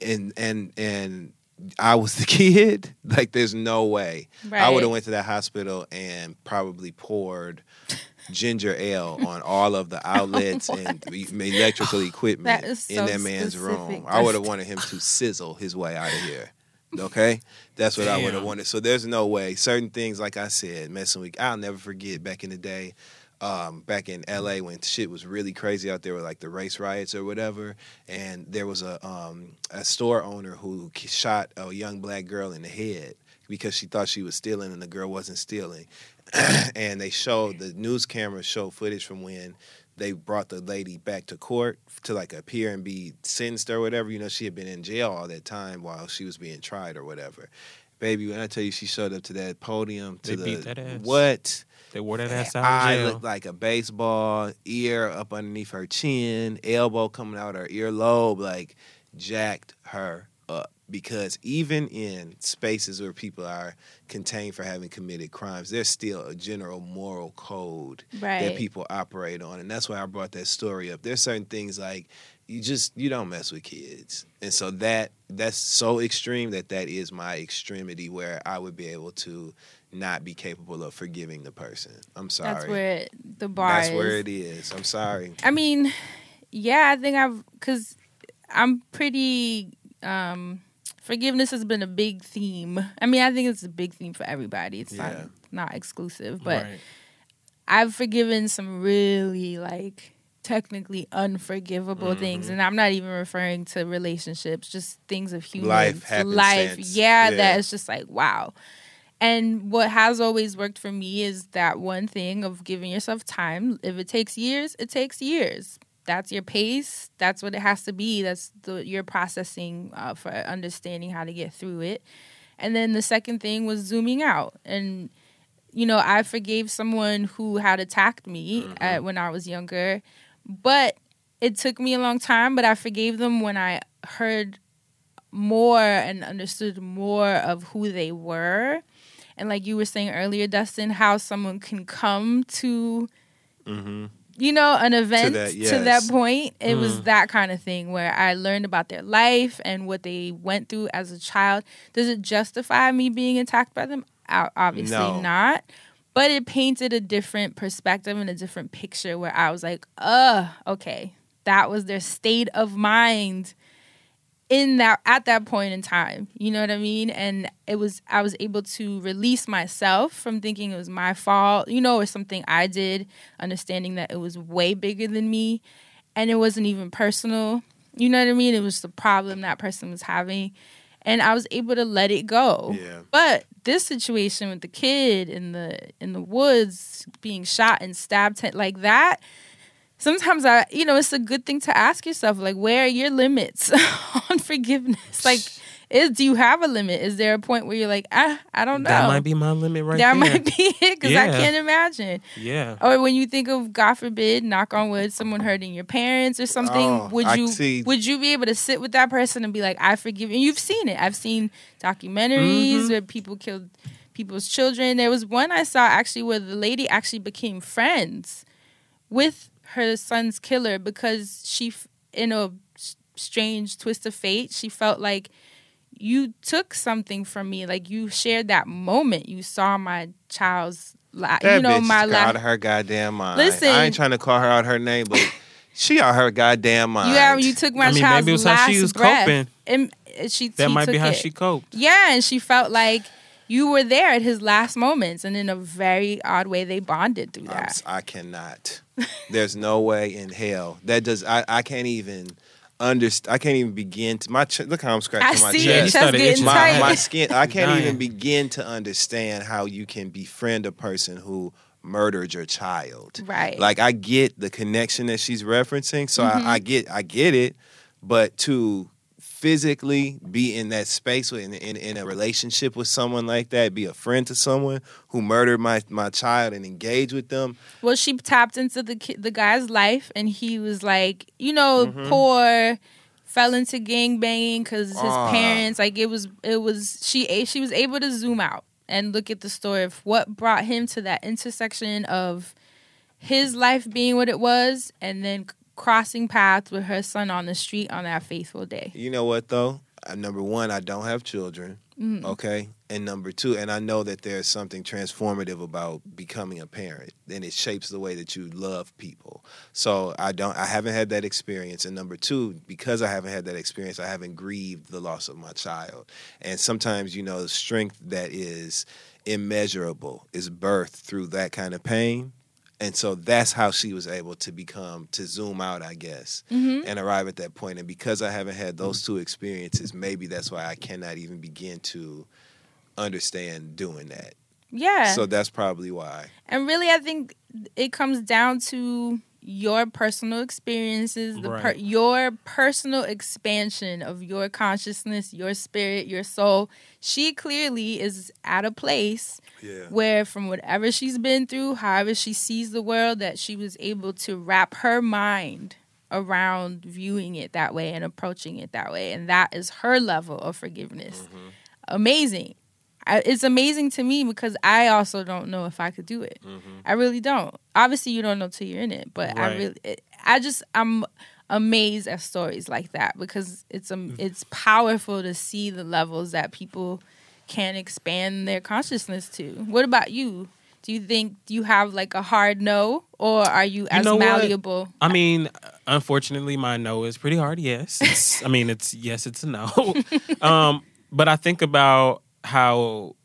and and and I was the kid, like there's no way. I would have went to that hospital and probably poured ginger ale on all of the outlets and electrical oh, equipment That is in that man's specific. room. I would have wanted him to sizzle his way out of here. Okay, that's what I would have wanted. So there's no way. Certain things, like I said, messing with. I'll never forget back in the day, um, back in L.A. when shit was really crazy out there with like the race riots or whatever, and there was a um, a store owner who shot a young black girl in the head because she thought she was stealing and the girl wasn't stealing, and they showed the news cameras showed footage from when they brought the lady back to court to like appear and be sentenced or whatever. You know, she had been in jail all that time while she was being tried or whatever. Baby, when I tell you she showed up to that podium to They the beat that ass. what? They wore that ass out eye of jail. looked like a baseball, ear up underneath her chin, elbow coming out her earlobe, like jacked her up. Because even in spaces where people are contained for having committed crimes, there's still a general moral code that people operate on. And that's why I brought that story up. There's certain things like you just you don't mess with kids. And so that that's so extreme that that is my extremity where I would be able to not be capable of forgiving the person. I'm sorry. That's where the bar That's is. where it is. I'm sorry. I mean, yeah, I think I've because I'm pretty. um Forgiveness has been a big theme. I mean, I think it's a big theme for everybody. It's Yeah. not not exclusive, but Right. I've forgiven some really like technically unforgivable Mm-hmm. things, and I'm not even referring to relationships, just things of humans, Life, life. happenstance. Yeah, Yeah. that is just like wow. And what has always worked for me is that one thing of giving yourself time. If it takes years, it takes years. That's your pace. That's what it has to be. That's the your processing uh, for understanding how to get through it. And then the second thing was zooming out. And you know, I forgave someone who had attacked me Mm-hmm. at, when I was younger, but it took me a long time, but I forgave them when I heard more and understood more of who they were. And like you were saying earlier, Dustin, how someone can come to you know, an event to that, that, point. It was that kind of thing where I learned about their life and what they went through as a child. Does it justify me being attacked by them? Obviously No. not. But it painted a different perspective and a different picture where I was like, uh, okay, that was their state of mind in that at that point in time you know what i mean? And it was i was able to release myself from thinking it was my fault you know or something i did understanding that it was way bigger than me and it wasn't even personal you know what i mean? It was the problem that person was having and i was able to let it go. Yeah. but this situation with the kid in the in the woods being shot and stabbed like that sometimes I, you know, it's a good thing to ask yourself, like, where are your limits on forgiveness? Like, is do you have a limit? Is there a point where you're like, ah, I don't know. That might be my limit right that there. might be it because I can't imagine. Yeah. Or when you think of, God forbid, knock on wood, someone hurting your parents or something, Oh, would I you see. would you be able to sit with that person and be like, I forgive you? And you've seen it. I've seen documentaries Mm-hmm. where people killed people's children. There was one I saw actually where the lady actually became friends with her son's killer because she, in a strange twist of fate, she felt like you took something from me. Like you shared that moment. You saw my child's life. You know, bitch my is out of her goddamn mind. Listen. I ain't trying to call her out her name, but she out her goddamn mind. You have, you took my I mean, child's maybe it was how last she was breath. coping. And uh, she, That he might be how it. she coped. Yeah, and she felt like you were there at his last moments, and in a very odd way, they bonded through I'm that. s- I cannot. There's no way in hell that does. I, I can't even understand. I can't even begin to. My ch- look how I'm scratching I my see Yeah, your chest. chest getting itching. my, tight. my skin. I can't Dying. even begin to understand how you can befriend a person who murdered your child. Right. Like I get the connection that she's referencing, so Mm-hmm. I, I get I get it, but to physically be in that space with in, in, in a relationship with someone like that, be a friend to someone who murdered my my child and engage with them. well, she tapped into the the guy's life, and he was like, you know, Mm-hmm. poor, fell into gang banging because his Ah. parents. Like it was, it was she she was able to zoom out and look at the story of what brought him to that intersection of his life being what it was, and then crossing paths with her son on the street on that faithful day. You know what though? Uh, number one, I don't have children. Mm-hmm. Okay, and number two, and I know that there's something transformative about becoming a parent, and it shapes the way that you love people. So I don't, I haven't had that experience. And number two, because I haven't had that experience, I haven't grieved the loss of my child. And sometimes, you know, the strength that is immeasurable is birthed through that kind of pain. And so that's how she was able to become to zoom out, I guess, mm-hmm. and arrive at that point. And because I haven't had those mm-hmm. two experiences, maybe that's why I cannot even begin to understand doing that. Yeah. So that's probably why. And really, I think it comes down to your personal experiences, the per- your personal expansion of your consciousness, your spirit, your soul. She clearly is at a place Yeah. where, from whatever she's been through, however she sees the world, that she was able to wrap her mind around viewing it that way and approaching it that way. And that is her level of forgiveness. Mm-hmm. Amazing. I, it's amazing to me because I also don't know if I could do it. I really don't. Obviously, you don't know till you're in it, but I really, it, I just, I'm amazed at stories like that because it's um, it's powerful to see the levels that people can expand their consciousness to. What about you? Do you think you have like a hard no, or are you as know what? malleable? I mean, unfortunately, my no is pretty hard. Yes, it's, I mean, it's yes, it's a no. um, but I think about how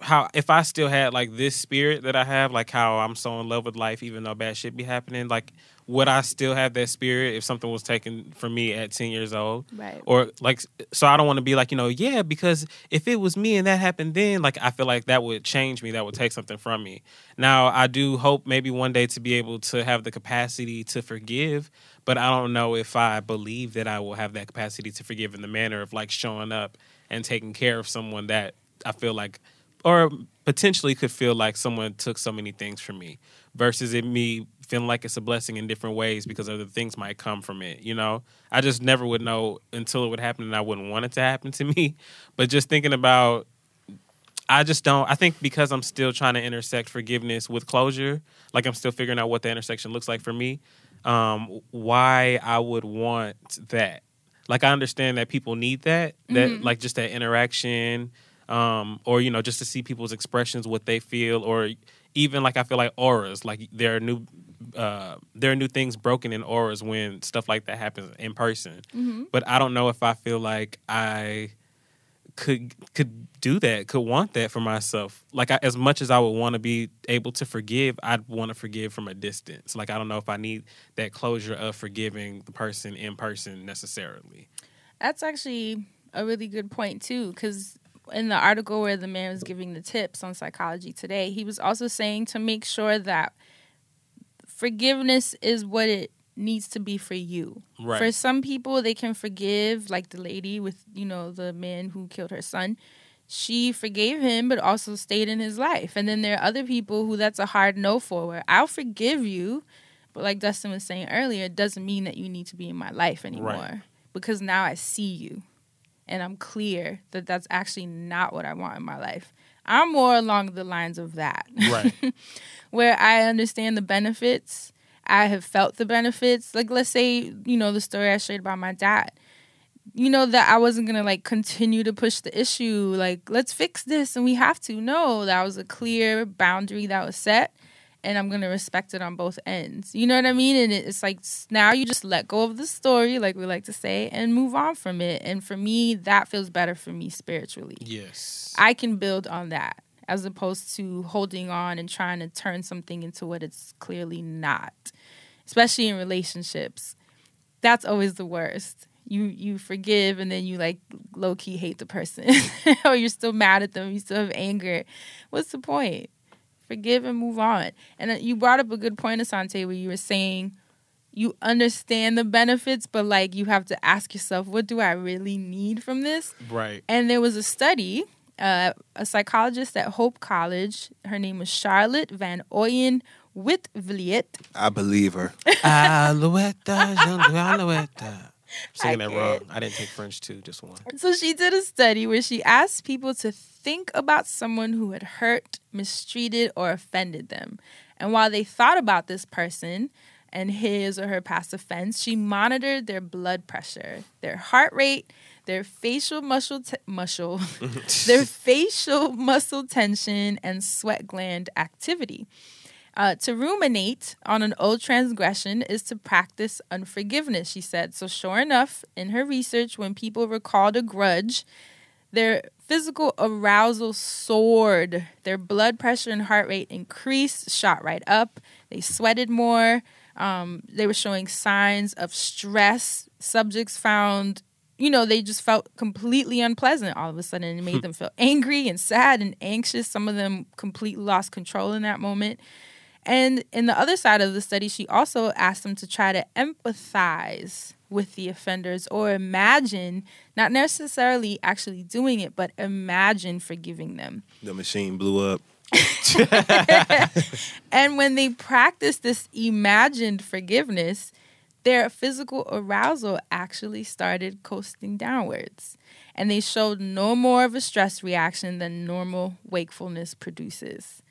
how if I still had like this spirit that I have, like how I'm so in love with life, even though bad shit be happening, like would I still have that spirit if something was taken from me at ten years old? Right. Or like, so I don't want to be like, you know, yeah, because if it was me and that happened then, like I feel like that would change me, that would take something from me. Now I do hope maybe one day to be able to have the capacity to forgive, but I don't know if I believe that I will have that capacity to forgive in the manner of like showing up and taking care of someone that I feel like or potentially could feel like someone took so many things from me versus it me feeling like it's a blessing in different ways because other things might come from it. You know, I just never would know until it would happen, and I wouldn't want it to happen to me. But just thinking about, I just don't. I think because I'm still trying to intersect forgiveness with closure, like I'm still figuring out what the intersection looks like for me. Um, why I would want that. Like I understand that people need that, that Mhm. like just that interaction, um, or you know, just to see people's expressions, what they feel, or even like I feel like auras, like there are new, uh, there are new things broken in auras when stuff like that happens in person. Mhm. But I don't know if I feel like I could could do that, could want that for myself. Like I, as much as I would want to be able to forgive, I'd want to forgive from a distance. Like I don't know if I need that closure of forgiving the person in person necessarily. That's actually a really good point too, because in the article where the man was giving the tips on psychology today, he was also saying to make sure that forgiveness is what it needs to be for you. Right. For some people, they can forgive, like the lady with you know the man who killed her son. She forgave him, but also stayed in his life. And then there are other people who that's a hard no for. Where I'll forgive you, but like Dustin was saying earlier, it doesn't mean that you need to be in my life anymore because now I see you and I'm clear that that's actually not what I want in my life. I'm more along the lines of that. Right. Where I understand the benefits, I have felt the benefits. Like, let's say, you know, the story I shared about my dad. You know, that I wasn't going to like continue to push the issue, like, let's fix this and we have to. No, that was a clear boundary that was set and I'm gonna respect it on both ends. You know what I mean? And it's like now you just let go of the story, like we like to say, and move on from it. And for me, that feels better for me spiritually. Yes. I can build on that as opposed to holding on and trying to turn something into what it's clearly not. Especially in relationships. That's always the worst. You you forgive and then you like low key hate the person. or you're still mad at them, you still have anger. What's the point? Forgive and move on. And uh, you brought up a good point, Assante, where you were saying you understand the benefits, but like you have to ask yourself, what do I really need from this? Right. And there was a study, uh, a psychologist at Hope College. Her name was Charlotte Van Oyen Witvliet. I believe her. Alouette, alouette. Saying I that wrong. I didn't take French too, just one. So she did a study where she asked people to think about someone who had hurt, mistreated, or offended them. And while they thought about this person and his or her past offense, she monitored their blood pressure, their heart rate, their facial muscle te- muscle, their facial muscle tension, and sweat gland activity. Uh, to ruminate on an old transgression is to practice unforgiveness, she said. So, sure enough, in her research, when people recalled a grudge, their physical arousal soared, their blood pressure and heart rate increased, shot right up. They sweated more. Um, they were showing signs of stress. Subjects found, you know, they just felt completely unpleasant all of a sudden. It made them feel angry and sad and anxious. Some of them completely lost control in that moment. And in the other side of the study, she also asked them to try to empathize with the offenders or imagine, not necessarily actually doing it, but imagine forgiving them. The machine blew up. And when they practiced this imagined forgiveness, their physical arousal actually started coasting downwards. And they showed no more of a stress reaction than normal wakefulness produces.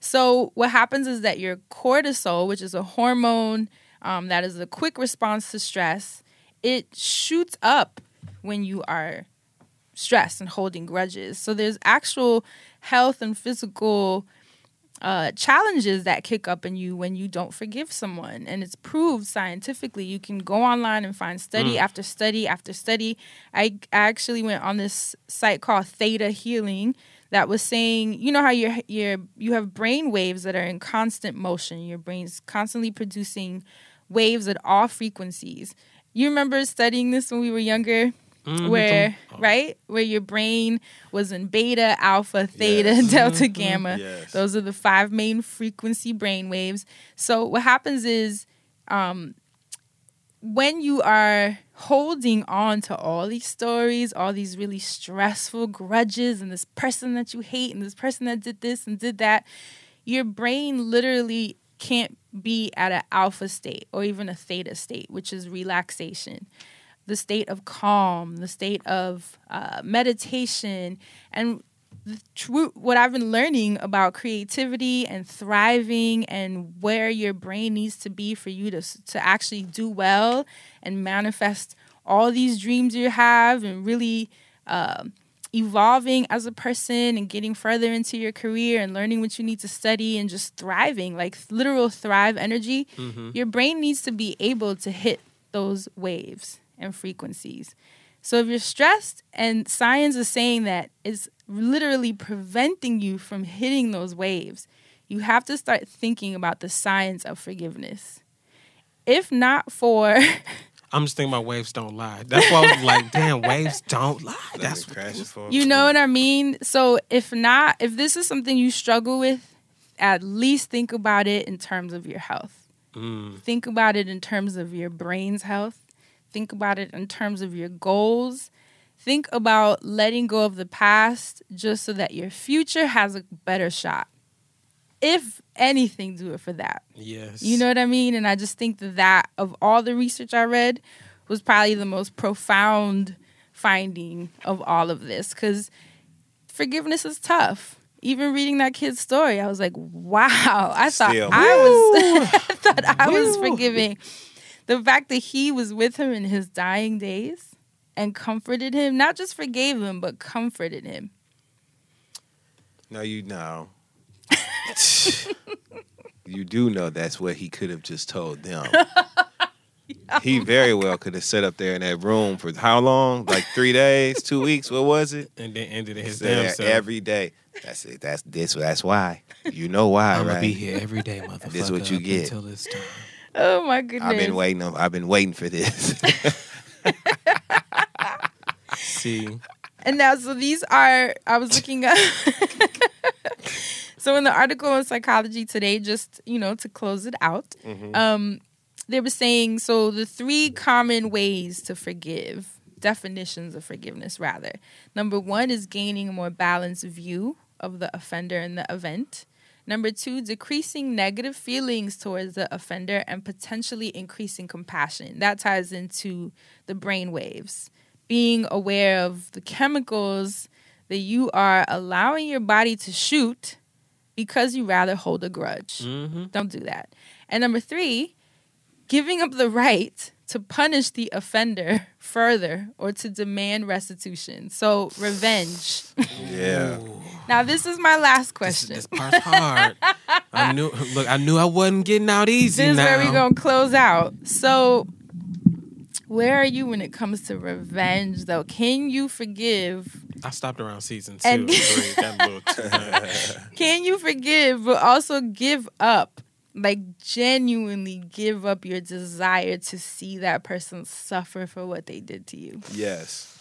So, what happens is that your cortisol, which is a hormone um, that is a quick response to stress, it shoots up when you are stressed and holding grudges. So, there's actual health and physical uh, challenges that kick up in you when you don't forgive someone. And it's proved scientifically. You can go online and find study after study after study. I, I actually went on this site called Theta Healing that was saying, you know how you're, you're, have brain waves that are in constant motion. Your brain's constantly producing waves at all frequencies. You remember studying this when we were younger? Mm-hmm. Where oh. right where your brain was in beta, alpha, theta, Yes. delta, mm-hmm. gamma. Yes. Those are the five main frequency brain waves. So what happens is um, when you are holding on to all these stories, all these really stressful grudges, and this person that you hate, and this person that did this and did that, your brain literally can't be at an alpha state or even a theta state, which is relaxation, the state of calm, the state of uh, meditation, and true what I've been learning about creativity and thriving and where your brain needs to be for you to to actually do well and manifest all these dreams you have and really um evolving as a person and getting further into your career and learning what you need to study and just thriving like literal thrive energy your brain needs to be able to hit those waves and frequencies so if you're stressed and science is saying that it's literally preventing you from hitting those waves you have to start thinking about the science of forgiveness if not for I'm just thinking about waves don't lie. That's why I was like, damn, waves don't lie. That's That's crashing for You know what I mean? So if not, if this is something you struggle with, at least think about it in terms of your health. Mm. Think about it in terms of your brain's health. Think about it in terms of your goals. Think about letting go of the past just so that your future has a better shot. If anything, do it for that. Yes. You know what I mean? And I just think that that of all the research I read was probably the most profound finding of all of this because forgiveness is tough. Even reading that kid's story, I was like, "Wow!" I thought Still. I was, I thought I was forgiving. The fact that he was with him in his dying days and comforted him, not just forgave him, but comforted him. No, you know. you do know that's what he could have just told them. He very well could have sat up there in that room for how long? Like three days, two weeks? What was it? And then ended it his damn self. every day. That's it. That's this. That's why. You know why, I'm right? gonna be here every day, motherfucker. This is what you get. until this time. Oh my goodness! I've been waiting. On, I've been waiting for this. See, And now, so these are, I was looking up. so in the article on Psychology Today, just, you know, to close it out, um, they were saying, so the three common ways to forgive, definitions of forgiveness, rather. Number one is gaining a more balanced view of the offender and the event. Number two, decreasing negative feelings towards the offender and potentially increasing compassion. That ties into the brain waves. Being aware of the chemicals that you are allowing your body to shoot because you rather hold a grudge. Mm-hmm. Don't do that. And number three, giving up the right to punish the offender further or to demand restitution. So, revenge. yeah. Now, this is my last question. this part's hard. I knew. Look, I knew I wasn't getting out easy. this is where we're gonna close out. So, where are you when it comes to revenge, though? Can you forgive? I stopped around season two. And- and three. Got a little too much. Can you forgive, but also give up? Like genuinely give up your desire to see that person suffer for what they did to you. Yes.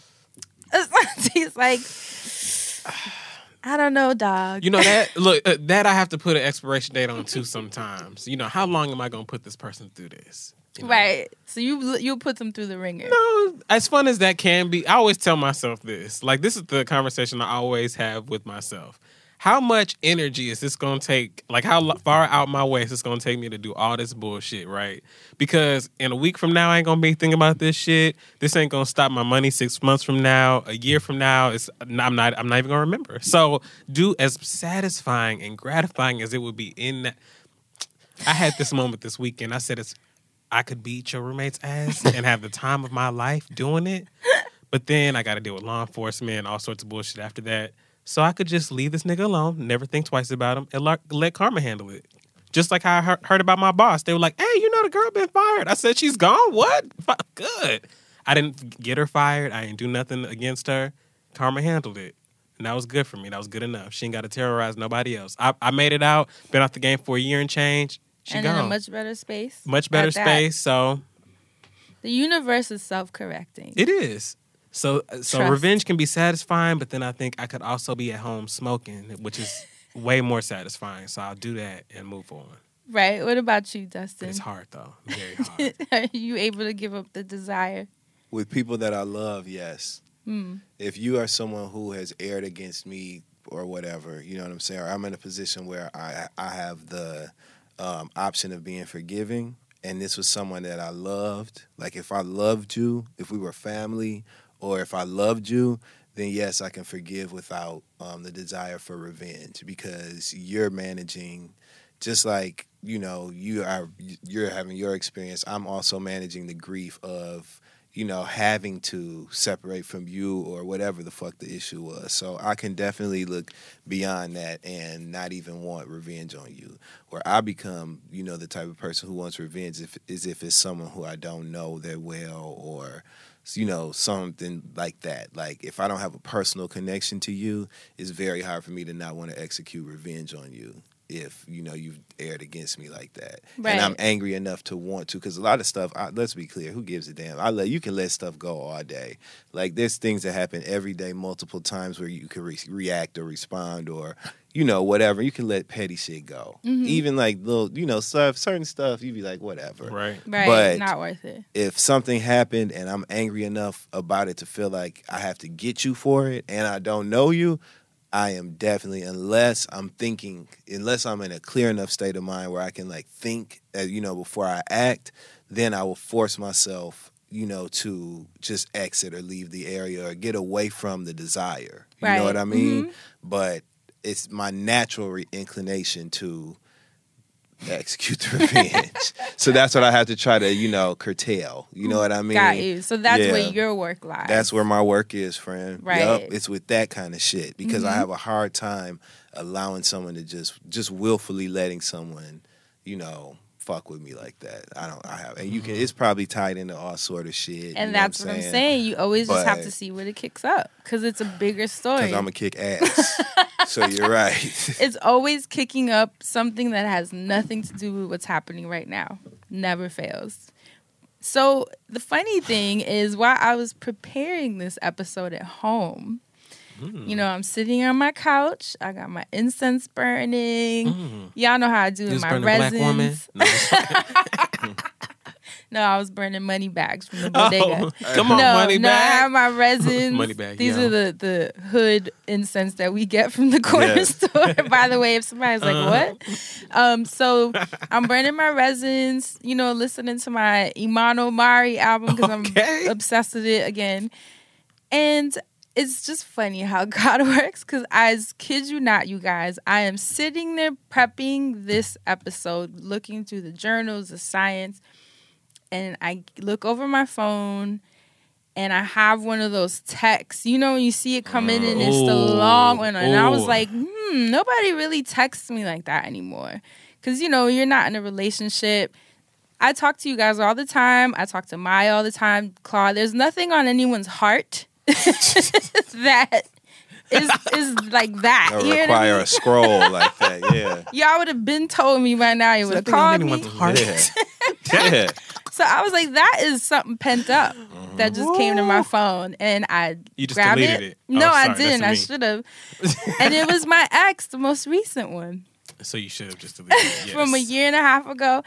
He's like, I don't know, dog. You know that look uh, that I have to put an expiration date on too. Sometimes, you know, how long am I gonna put this person through this? You know? right? So you you put them through the ringer. No, as fun as that can be, I always tell myself this. Like this is the conversation I always have with myself. How much energy is this going to take? Like how far out my way is this going to take me to do all this bullshit, right? Because in a week from now, I ain't going to be thinking about this shit. This ain't going to stop my money. Six months from now, a year from now, it's I'm not. I'm not even going to remember. So, do as satisfying and gratifying as it would be in that. I had this moment this weekend. I said it's I could beat your roommate's ass and have the time of my life doing it. But then I got to deal with law enforcement and all sorts of bullshit after that. So I could just leave this nigga alone, never think twice about him, and let, let karma handle it. Just like how I heard, heard about my boss. They were like, hey, you know the girl been fired. I said, she's gone? What? Good. I didn't get her fired. I didn't do nothing against her. Karma handled it. And that was good for me. That was good enough. She ain't got to terrorize nobody else. I, I made it out, been off the game for a year and change. She and gone in a much better space. much better space. So The universe is self-correcting. it is. So so Trust. revenge can be satisfying, but then I think I could also be at home smoking, which is way more satisfying. So I'll do that and move on. right. What about you, Dustin? It's hard though, very hard. Are you able to give up the desire? With people that I love, yes. Hmm. If you are someone who has aired against me or whatever, you know what I'm saying, or I'm in a position where I I have the um, option of being forgiving, and this was someone that I loved. Like if I loved you, if we were family, or if I loved you, then yes, I can forgive without um, the desire for revenge because you're managing, just like you know you are. You're having your experience. I'm also managing the grief of you know, having to separate from you or whatever the fuck the issue was. So I can definitely look beyond that and not even want revenge on you. Where I become, you know, the type of person who wants revenge if, is if it's someone who I don't know that well or you know something like that. Like if i don't have a personal connection to you it's very hard for me to not want to execute revenge on you if you know you've aired against me like that. And i'm angry enough to want to because a lot of stuff I, let's be clear who gives a damn? I let you can let stuff go all day. Like there's things that happen every day multiple times where you can re- react or respond or you know whatever you can let petty shit go Mhm. even like little you know stuff certain stuff you'd be like whatever Right. Right. But- not worth it. if something happened and I'm angry enough about it to feel like I have to get you for it and I don't know you, I am definitely unless I'm thinking unless I'm in a clear enough state of mind where I can like think uh, you know before I act, then I will force myself you know to just exit or leave the area or get away from the desire. You Right. know what I mean? Mhm. But it's my natural re- inclination to execute the revenge. so that's what I have to try to, you know, curtail. You know what I mean? Got you. So that's where your work lies. That's where my work is, friend. Right. Yup, it's with that kind of shit because I Mhm. have a hard time allowing someone to just just willfully letting someone, you know, fuck with me like that. I don't. I have, and you can. Mm-hmm. It's probably tied into all sort of shit. and that's what I'm saying. You always just have to see where it kicks up because it's a bigger story. Because I'm gonna kick ass. so you're right. it's always kicking up something that has nothing to do with what's happening right now. Never fails. So the funny thing is, while I was preparing this episode at home, you know, I'm sitting on my couch. I got my incense burning. Y'all know how I do You in my resins. No, No, I was burning money bags from the bodega. Oh, come on, no, money no, I have my resins. Money bag, These yo. are the the hood incense that we get from the corner Yeah. store. By the way, if somebody's like, Uh-huh. "What?" Um, so I'm burning my resins. You know, listening to my Imano Mari album because Okay. I'm obsessed with it again, and. It's just funny how God works because I kid you not, you guys, I am sitting there prepping this episode, looking through the journals, the science, and I look over my phone and I have one of those texts. You know, you see it come in and it's the long one. And I was like, hmm, nobody really texts me like that anymore. Because, you know, you're not in a relationship. I talk to you guys all the time. I talk to Maya all the time. Claude, there's nothing on anyone's heart that is is like that. That You know what I require mean? a scroll like that. Yeah. Y'all would have been told me by now. You would have Nothing on called me. anyone's heart. Yeah. yeah. So I was like, that is something pent up that just came to my phone, and I You just grabbed deleted it. it. Oh, No, I sorry, that's didn't. I should have. and it was my ex, the most recent one So you should have just deleted it. Yes. from a year and a half ago.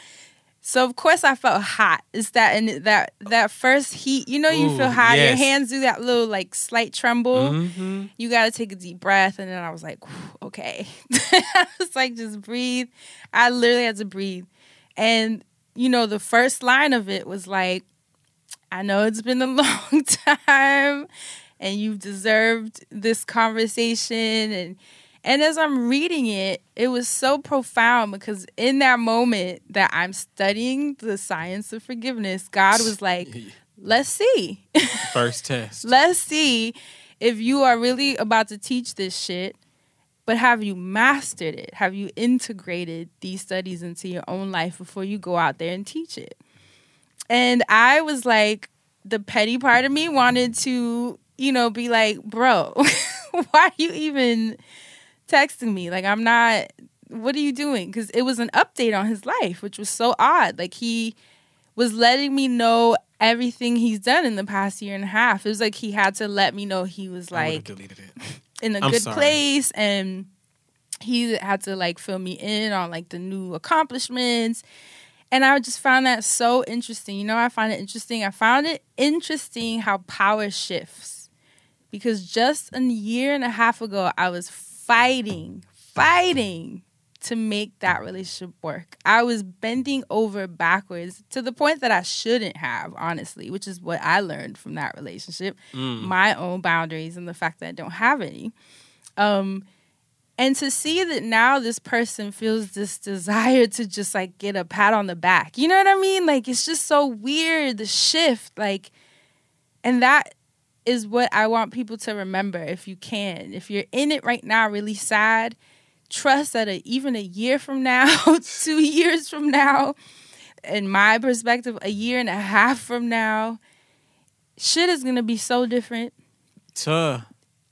So of course I felt hot. It's that and that that first heat. You know, you Ooh, feel hot. Your hands do that little like slight tremble. Mhm. You got to take a deep breath, and then I was like, okay. I was like, just breathe. I literally had to breathe, and you know, the first line of it was like, I know it's been a long time, and you've deserved this conversation, and and as I'm reading it, it was so profound because in that moment that I'm studying the science of forgiveness, God was like, let's see. First test. Let's see if you are really about to teach this shit, but have you mastered it? Have you integrated these studies into your own life before you go out there and teach it? And I was like, the petty part of me wanted to, you know, be like, bro, why are you even texting me? Like, I'm not, what are you doing? Because it was an update on his life, which was so odd. Like, he was letting me know everything he's done in the past year and a half. It was like he had to let me know he was like deleted it. in a I'm good sorry. place and he had to like fill me in on like the new accomplishments and i just found that so interesting you know i find it interesting i found it interesting how power shifts because just a year and a half ago i was fighting fighting to make that relationship work. I was bending over backwards to the point that I shouldn't have, honestly, which is what I learned from that relationship, my own boundaries and the fact that I don't have any. Um and to see that now this person feels this desire to just like get a pat on the back. You know what I mean? Like it's just so weird the shift like and that is what I want people to remember if you can. If you're in it right now really sad, trust that a, even a year from now, 2 years from now, in my perspective, a year and a half from now, shit is to be so different. Tuh.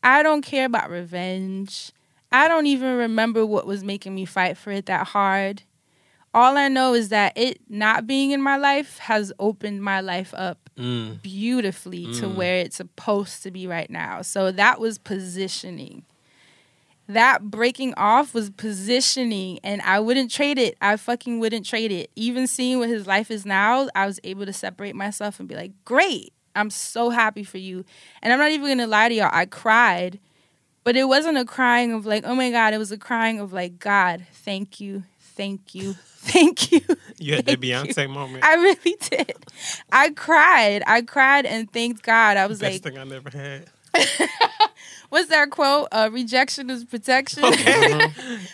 I don't care about revenge. I don't even remember what was making me fight for it that hard. All I know is that it not being in my life has opened my life up Mm. beautifully to where it's supposed to be right now. So that was positioning. That breaking off was positioning, and I wouldn't trade it. I fucking wouldn't trade it. Even seeing what his life is now, I was able to separate myself and be like, great. I'm so happy for you. And I'm not even gonna lie to y'all, I cried, but it wasn't a crying of like, oh my God, it was a crying of like, God, thank you, thank you, thank you. You had that Thank you. Beyonce moment. I really did. I cried. I cried and thanked God. I was like, Best like, thing I never had. what's that quote? Uh, rejection is protection. Woo!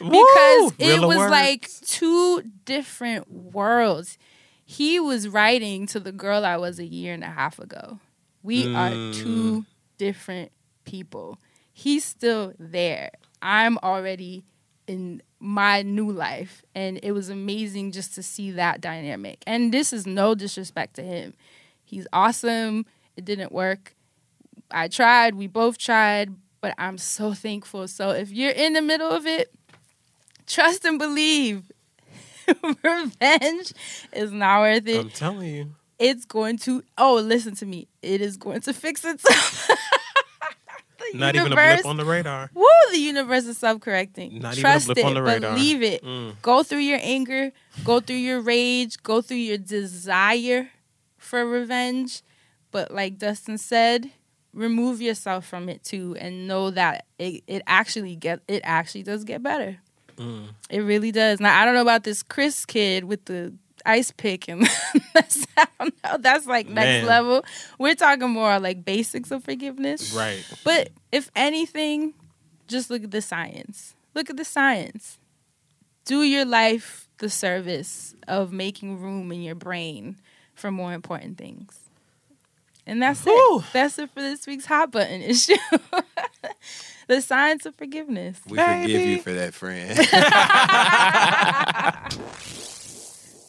because it Real was words. like two different worlds. He was writing to the girl I was a year and a half ago. We are Mm. two different people. He's still there. I'm already in my new life. And it was amazing just to see that dynamic. And this is no disrespect to him. He's awesome. It didn't work. I tried. We both tried. But I'm so thankful. So if you're in the middle of it, trust and believe. Revenge is not worth it I'm telling you. it's going to oh listen to me it is going to fix itself The Not even a universe- blip on the radar. Woo, the universe is self-correcting. Not even a Trust blip it, on the radar. believe it. Mm. Go through your anger, go through your rage, go through your desire for revenge. But like Dustin said, remove yourself from it too and know that it, it actually get it actually does get better. Mm. It really does. Now I don't know about this Chris kid with the ice pick and that's I don't know. That's like next Man. level. We're talking more like basics of forgiveness. Right. But if anything, just look at the science. Look at the science. Do your life the service of making room in your brain for more important things. And that's Whew. it. That's it for this week's hot button issue. the science of forgiveness. We forgive you for that, friend.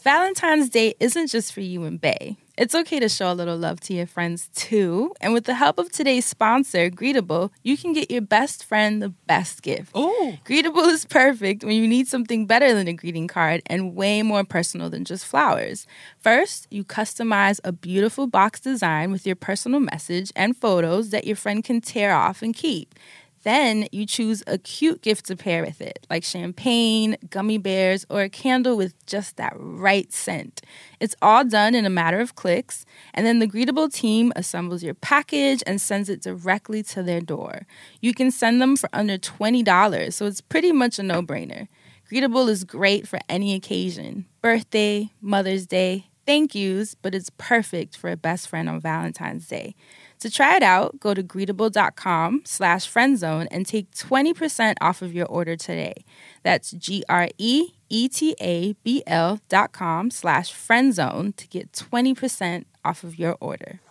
Valentine's Day isn't just for you and Bay. It's okay to show a little love to your friends too. And with the help of today's sponsor, Greetable, you can get your best friend the best gift. Oh. Greetable is perfect when you need something better than a greeting card and way more personal than just flowers. First, you customize a beautiful box design with your personal message and photos that your friend can tear off and keep. Then you choose a cute gift to pair with it, like champagne, gummy bears, or a candle with just that right scent. It's all done in a matter of clicks, and then the Greetable team assembles your package and sends it directly to their door. You can send them for under $20, so it's pretty much a no brainer. Greetable is great for any occasion birthday, Mother's Day, thank yous, but it's perfect for a best friend on Valentine's Day. To try it out, go to greetable.com slash friendzone and take 20% off of your order today. That's E G-R-E-E-T-A-B-L dot com slash friendzone to get 20% off of your order.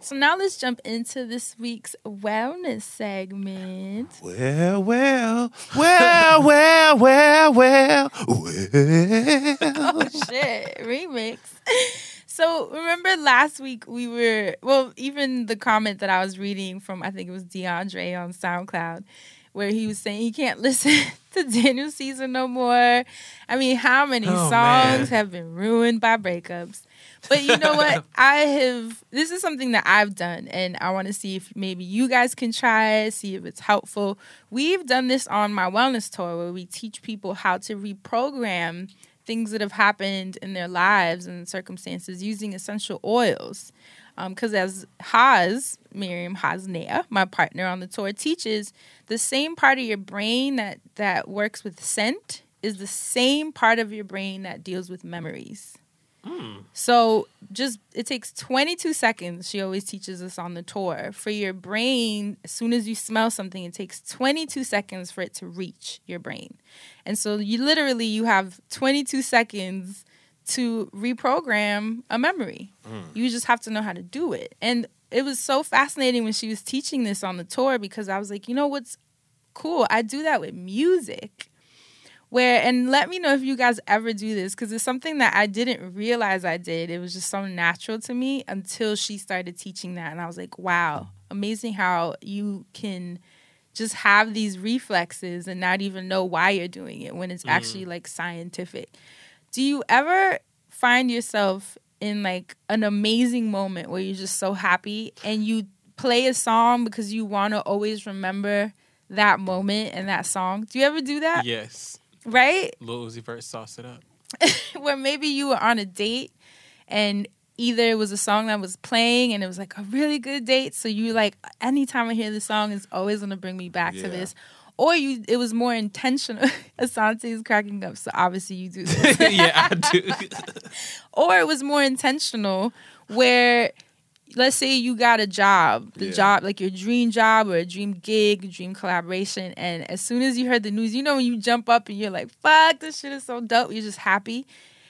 So now let's jump into this week's wellness segment. well, well, well, well, well, well, well. oh shit remix so remember last week we were well even the comment that i was reading from i think it was deandre on soundcloud where he was saying he can't listen to daniel caesar no more. I mean how many Oh, songs man. have been ruined by breakups? But you know what? I have this is something that i've done and i want to see if maybe you guys can try it see if it's helpful. We've done this on my wellness tour where we teach people how to reprogram things that have happened in their lives and circumstances using essential oils. Um, because as Haz, Miriam Hasnea, my partner on the tour, teaches, the same part of your brain that, that works with scent is the same part of your brain that deals with memories. So just it takes 22 seconds. She always teaches us on the tour. For your brain, as soon as you smell something, it takes 22 seconds for it to reach your brain. And so you literally you have 22 seconds to reprogram a memory. Mm. You just have to know how to do it. And it was so fascinating when she was teaching this on the tour because I was like, you know what's cool? I do that with music where and let me know if you guys ever do this because it's something that I didn't realize I did. It was just so natural to me until she started teaching that, and I was like, "Wow, amazing how you can just have these reflexes and not even know why you're doing it when it's mm-hmm. actually like scientific." Do you ever find yourself in like an amazing moment where you're just so happy and you play a song because you want to always remember that moment and that song? Do you ever do that? Yes. Right? Lil Uzi Vert sauce it up. where maybe you were on a date and either it was a song that was playing and it was like a really good date so you like anytime i hear this song it's always going to bring me back to this or you it was more intentional assante is cracking up so obviously you do this yeah, I do. or it was more intentional where let's say you got a job the Yeah. job like your dream job or a dream gig dream collaboration and as soon as you heard the news you know when you jump up and you're like fuck this shit is so dope you're just happy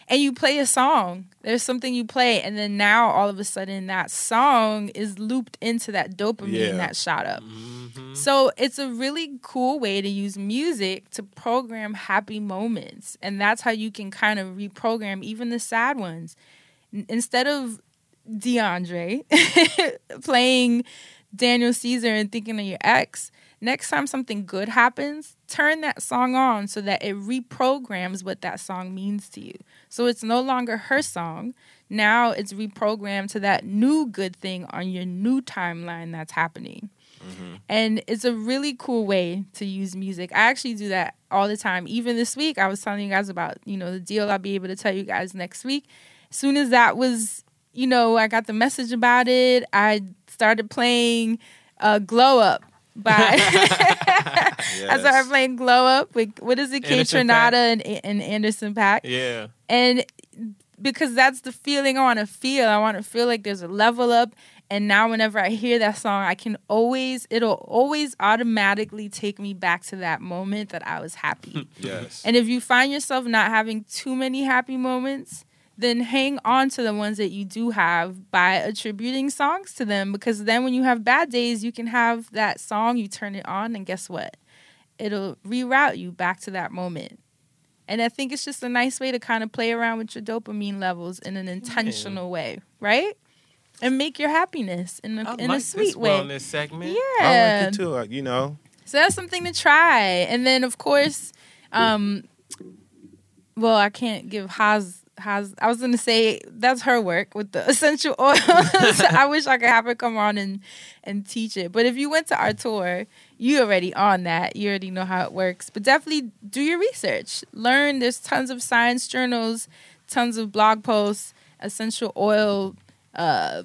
and you play a song there's something you play and then now all of a sudden that song is looped into that dopamine Yeah. that shot up mm-hmm. so it's a really cool way to use music to program happy moments. And that's how you can kind of reprogram even the sad ones. Instead of DeAndre playing Daniel Caesar and thinking of your ex, next time something good happens, turn that song on so that it reprograms what that song means to you. So it's no longer her song. Now it's reprogrammed to that new good thing on your new timeline that's happening. Mm-hmm. And it's a really cool way to use music. I actually do that all the time. Even this week, I was telling you guys about, you know, the deal I'll be able to tell you guys next week. As soon as that was, you know, I got the message about it, I started playing uh, Glow Up by I started playing Glow Up with what is it, Kaytranada and, and Anderson .Paak. Yeah. And because that's the feeling I want to feel. I want to feel like there's a level up. And now, whenever I hear that song, I can always, it'll always automatically take me back to that moment that I was happy. Yes. and if you find yourself not having too many happy moments, then hang on to the ones that you do have by attributing songs to them. Because then, when you have bad days, you can have that song, you turn it on, and guess what? It'll reroute you back to that moment. And I think it's just a nice way to kind of play around with your dopamine levels in an intentional way, right? And make your happiness in a, I in like a sweet this way. wellness segment. Yeah. I like it too. You know, So that's something to try. And then of course, um well, I can't give Haas Haas I was gonna say that's her work with the essential oils. I wish I could have her come on and and teach it. But if you went to our tour, you already on that. You already know how it works. But definitely do your research. Learn there's tons of science journals, tons of blog posts, essential oil uh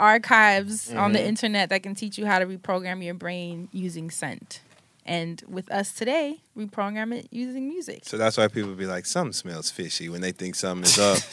archives on the internet that can teach you how to reprogram your brain using scent. And with us today, we program it using music. so that's why people be like, something smells fishy when they think something is up.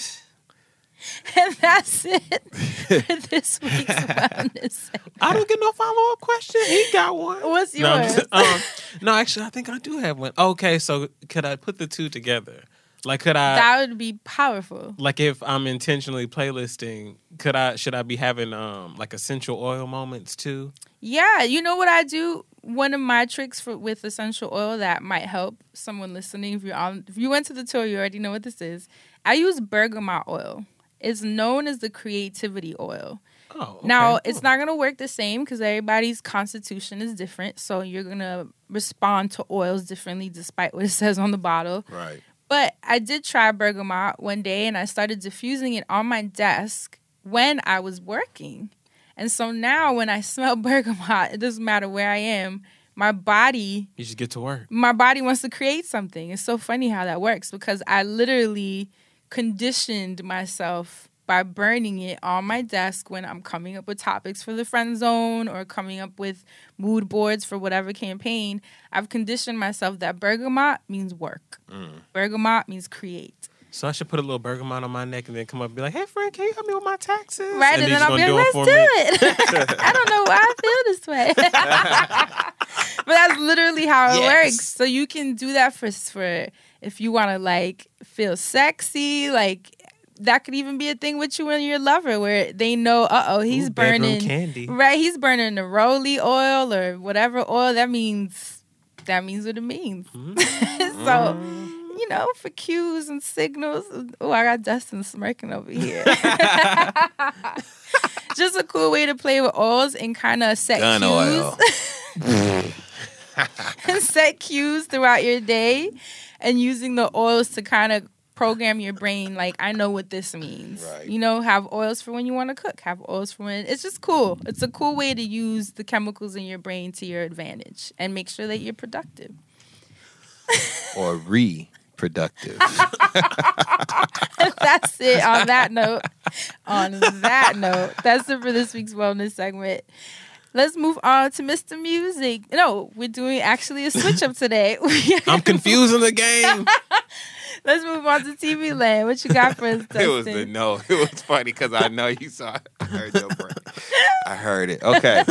And that's it for this week's wellness. segment. I don't get no follow up question. He got one. What's No, yours? just- um, no, actually, I think I do have one. Okay, so could I put the two together? Like, could I? that would be powerful. like if I'm intentionally playlisting, could I should I be having um like essential oil moments too? Yeah, you know what I do? One of my tricks for with essential oil that might help someone listening. If you're on, if you went to the tour, you already know what this is. I use bergamot oil. It's known as the creativity oil. Oh, okay, Now, it's not going to work the same because everybody's constitution is different. So you're going to respond to oils differently despite what it says on the bottle. right. But I did try bergamot one day and I started diffusing it on my desk when I was working. And so now when I smell bergamot, it doesn't matter where I am, my body You just get to work. my body wants to create something. It's so funny how that works because I literally conditioned myself by burning it on my desk when I'm coming up with topics for the friend zone or coming up with mood boards for whatever campaign. I've conditioned myself that bergamot means work. Mm. Bergamot means create. So I should put a little bergamot on my neck and then come up and be like, "Hey, friend, can you help me with my taxes?" Right, and, you then I'll be like, let's it do me. it. I don't know why I feel this way. but that's literally how it Yes. works. So you can do that for for if you want to like feel sexy, like that could even be a thing with you and your lover where they know, uh oh, he's Ooh, burning candy. right, he's burning the roly oil or whatever oil. That means that means what it means. Mm-hmm. so you know, for cues and signals. Oh, I got Dustin smirking over here. Just a cool way to play with oils and kind of set Gun cues. oil. set cues throughout your day and using the oils to kind of program your brain like I know what this means. Right. You know, have oils for when you want to cook, have oils for when it's just cool. It's a cool way to use the chemicals in your brain to your advantage and make sure that you're productive. or reproductive. that's it on that note. On that note, that's it for this week's wellness segment. Let's move on to Mr. Music. No, we're doing actually a switch up today. I'm confusing the game. Let's move on to TV Land. What you got for us, Dustin? it was the no. It was funny because I know you saw it. I heard your brain. I heard it. Okay.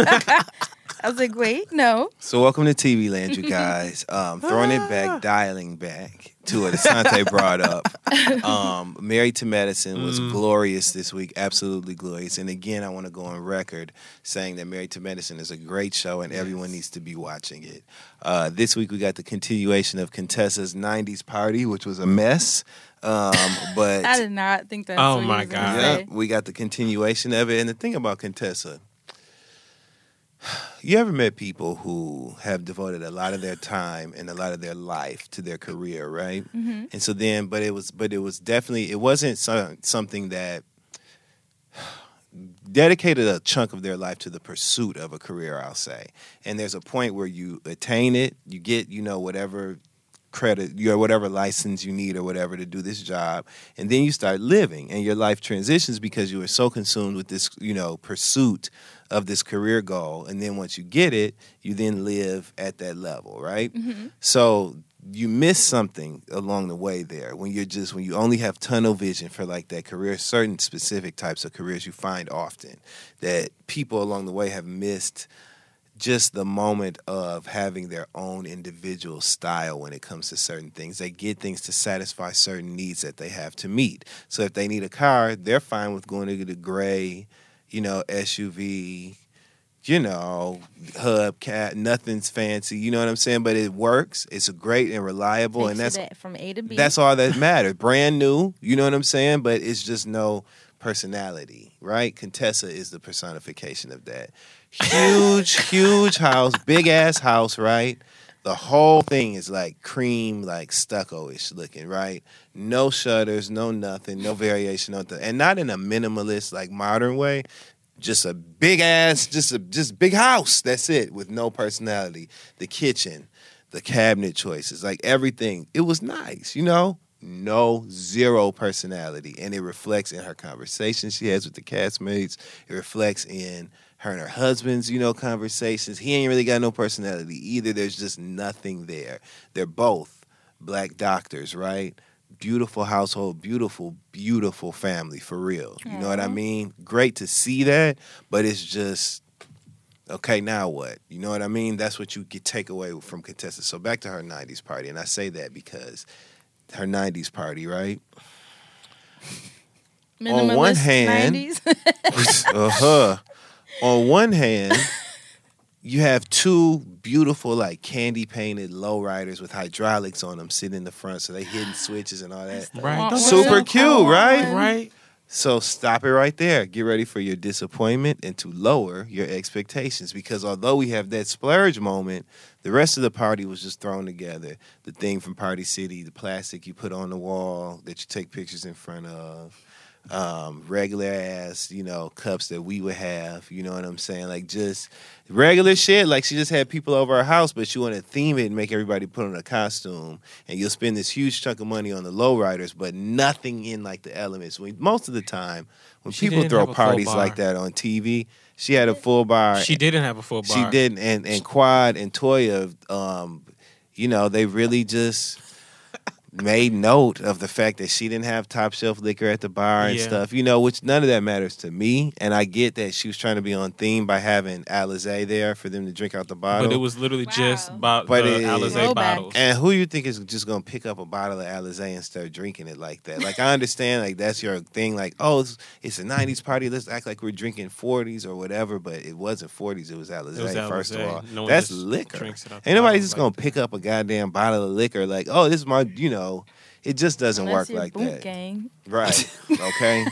I was like, wait, no. So welcome to TV Land, you guys. Um, throwing it back, dialing back to what Assante brought up. Um, Married to Medicine was glorious this week, absolutely glorious. And again, I want to go on record saying that Married to Medicine is a great show and everyone needs to be watching it. Uh, this week we got the continuation of Contessa's '90s party, which was a mess. Um, but I did not think that. Oh my God. yeah, we got the continuation of it. And the thing about Contessa, you ever met people who have devoted a lot of their time and a lot of their life to their career, right? Mm-hmm. And so then, but it was, but it was definitely, it wasn't some, something that dedicated a chunk of their life to the pursuit of a career, I'll say. And there's a point where you attain it, you get, you know, whatever credit, your whatever license you need or whatever to do this job, and then you start living and your life transitions because you were so consumed with this, you know, pursuit of this career goal. And then once you get it, you then live at that level, right? Mm-hmm. So you miss something along the way there when you're just when you only have tunnel vision for like that career certain specific types of careers you find often that people along the way have missed just the moment of having their own individual style when it comes to certain things. They get things to satisfy certain needs that they have to meet. So if they need a car, they're fine with going to get a gray, you know, SUV, you know, hubcap, nothing's fancy, you know what I'm saying? But it works. It's great and reliable and that's it from A to B. that's all that matters. Brand new, you know what I'm saying? But it's just no personality, right? Contessa is the personification of that. Huge, huge house, big ass house, right? The whole thing is like cream, like stucco ish looking, right? No shutters, no nothing, no variation on the, and not in a minimalist, like modern way. Just a big ass, just a just big house. That's it, with no personality. The kitchen, the cabinet choices, like everything. It was nice, you know? No, zero personality. And it reflects in her conversations she has with the castmates. It reflects in her and her husband's, you know, conversations. He ain't really got no personality either. There's just nothing there. They're both black doctors, right? Beautiful household, beautiful, beautiful family for real. You know what I mean? Great to see that, but it's just okay, now what? You know what I mean? That's what you get take away from Contessa. So back to her 90s party. And I say that because her 90s party, right? on one hand- 90s. uh-huh. On one hand, you have two beautiful, like candy painted lowriders with hydraulics on them sitting in the front, so they hitting switches and all that. Right. Don't Super you- cute, right? Right. So stop it right there. Get ready for your disappointment and to lower your expectations because although we have that splurge moment, the rest of the party was just thrown together. The thing from Party City, the plastic you put on the wall that you take pictures in front of, um, regular ass, you know, cups that we would have. You know what I'm saying? Like just regular shit. Like she just had people over her house, but she wanted to theme it and make everybody put on a costume. And you'll spend this huge chunk of money on the lowriders, but nothing in like the elements. When most of the time, when She people throw have a full parties like that on TV, she had a full bar. She didn't have a full bar. She didn't, and and Quad and Toya, um, you know, they really just made note of the fact that she didn't have top shelf liquor at the bar and Yeah. stuff. You know, which none of that matters to me. And I get that she was trying to be on theme by having Alizé there for them to drink out the bottle. But it was literally just Wow. about But the it- Alizé Throwback. bottles. and who you think is just gonna pick up a bottle of Alizé and start drinking it like that? Like I understand, like that's your thing. Like oh, it's, it's a '90s party. Let's act like we're drinking '40s or whatever. But it wasn't '40s. It was Alizé. It was First of all, No that's liquor. drinks it out the Ain't nobody just like gonna that. pick up a goddamn bottle of liquor. Like oh, this is my, you know, it just doesn't Unless work you're like boot that. gang. Right? Okay.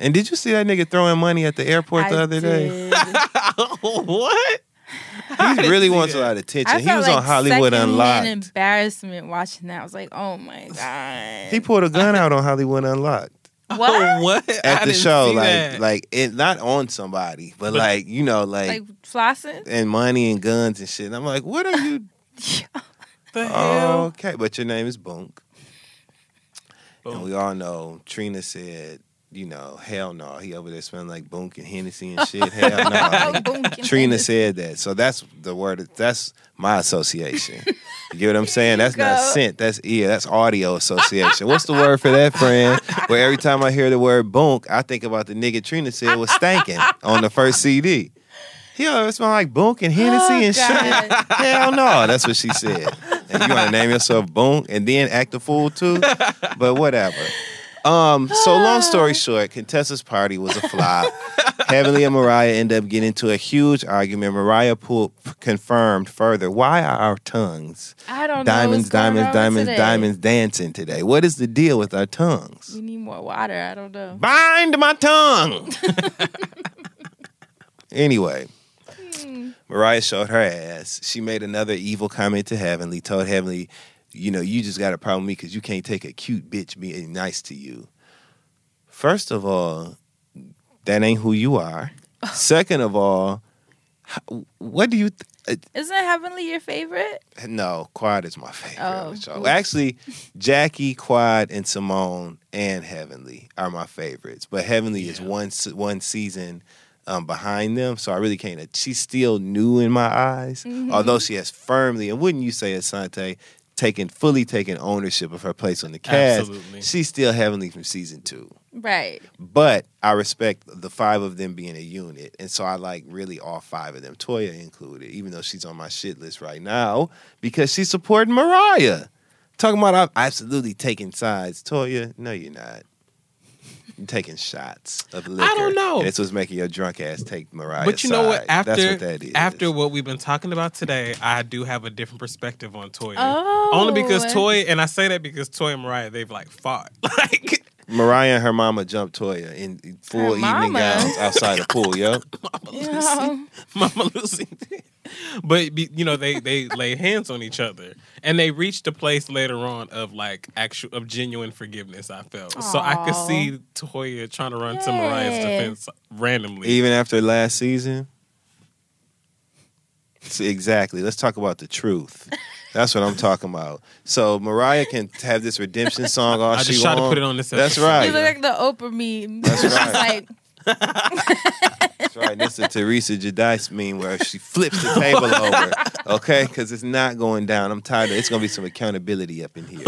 and did you see that nigga throwing money at the airport I the other day? what? He really see wants a lot of attention. I he was like on Hollywood secondhand Unlocked. embarrassment watching that. I was like, oh my god. He pulled a gun out on Hollywood Unlocked. what? Oh, what? at I the show, like that. like it not on somebody, but, But- like you know, like, Like flossing? and money and guns and shit. And I'm like, what are you? the hell? okay, but your name is Bunk, and we all know Trina said, you know, hell no, he over there smelling like Bunk and Hennessy and shit. Hell no. Boom, can Trina said that, so that's the word. That's my association. You get what I'm saying? That's not scent. That's ear. That's audio association. What's the word for that, friend? Where every time I hear the word bunk, I think about the nigga Trina said was stanking on the first CD. He always smell like bunk and Hennessy Oh, and shit. Hell no, that's what she said. And you want to name yourself bunk and then act a fool too? But whatever. Um, so long story short, Contessa's party was a flop. Heavenly and Mariah end up getting into a huge argument. Mariah pulled, confirmed further. Why are our tongues I don't know. diamonds, what's diamonds, diamonds, today. diamonds dancing today? What is the deal with our tongues? We need more water. I don't know. Bind my tongue. anyway, Mariah showed her ass. She made another evil comment to Heavenly, told Heavenly, you know, you just got a problem with me because you can't take a cute bitch being nice to you. First of all, that ain't who you are. Second of all, what do you? Th- uh, Isn't Heavenly your favorite? no, Quad is my favorite. Oh, of the show. oops. Actually, Jackie, Quad, and Simone and Heavenly are my favorites. But Heavenly is one one season um, behind them, so I really can't. She's still new in my eyes, Mm-hmm. although she has firmly and wouldn't you say, Assante, taken fully taken ownership of her place on the cast. Absolutely. She's still Heavenly from season two. Right. But I respect the five of them being a unit. And so I like really all five of them, Toya included, even though she's on my shit list right now because she's supporting Mariah. Talking about I'm absolutely taking sides. Toya, no, you're not. You're taking shots of liquor. I don't know. And It's what's making your drunk ass take Mariah. But you know what? After That's what that is. after what we've been talking about today, I do have a different perspective on Toya. Oh. Only because oh. Toy, and I say that because Toy and Mariah, they've like fought. Like Mariah and her mama jumped Toya in full Her evening mama? gowns outside the pool, yo. You know, Mama Lucy. but you know, they they lay hands on each other, and they reached a place later on of like actual of genuine forgiveness. I felt so I could see Toya trying to run to Mariah's defense randomly. Even after last season? Exactly. Let's talk about the truth. That's what I'm talking about. So Mariah can have this redemption song all I she just tried to put it on this That's right. you look like the Oprah meme. That's She's right. like, That's right. This is Teresa Giudice meme where she flips the table over. Okay, because it's not going down. I'm tired. Of, it's gonna be some accountability up in here.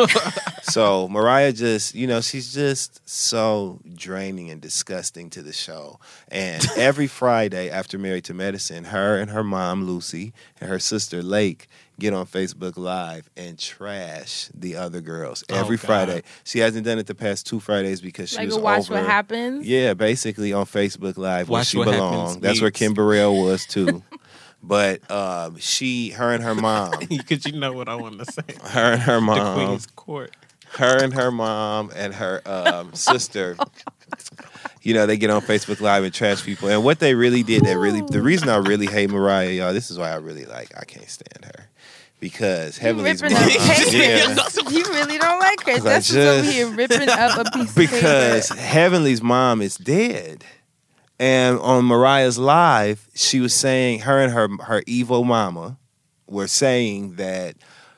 so Mariah just, you know, she's just so draining and disgusting to the show. And every Friday after Married to Medicine, her and her mom Lucy and her sister Lake get on Facebook Live and trash the other girls Oh, every God. Friday. She hasn't done it the past two Fridays because she like was a watch over. what happens. Yeah, basically on Facebook Live where Watch she What belonged. That's where Kim Burrell was too. but um, she, her and her mom, Because you know what I want to say. her and her The mom, Queen's Court. her and her mom and her um, sister. You know, they get on Facebook Live and trash people. And what they really did, that really, the reason I really hate Mariah, y'all, this is why I really like, I can't stand her. Because You Heavenly's ripping mom, yeah, You really don't like her. That's just just- over here ripping up a piece because of paper. Heavenly's mom is dead. And on Mariah's live, she was saying her and her her evil mama were saying that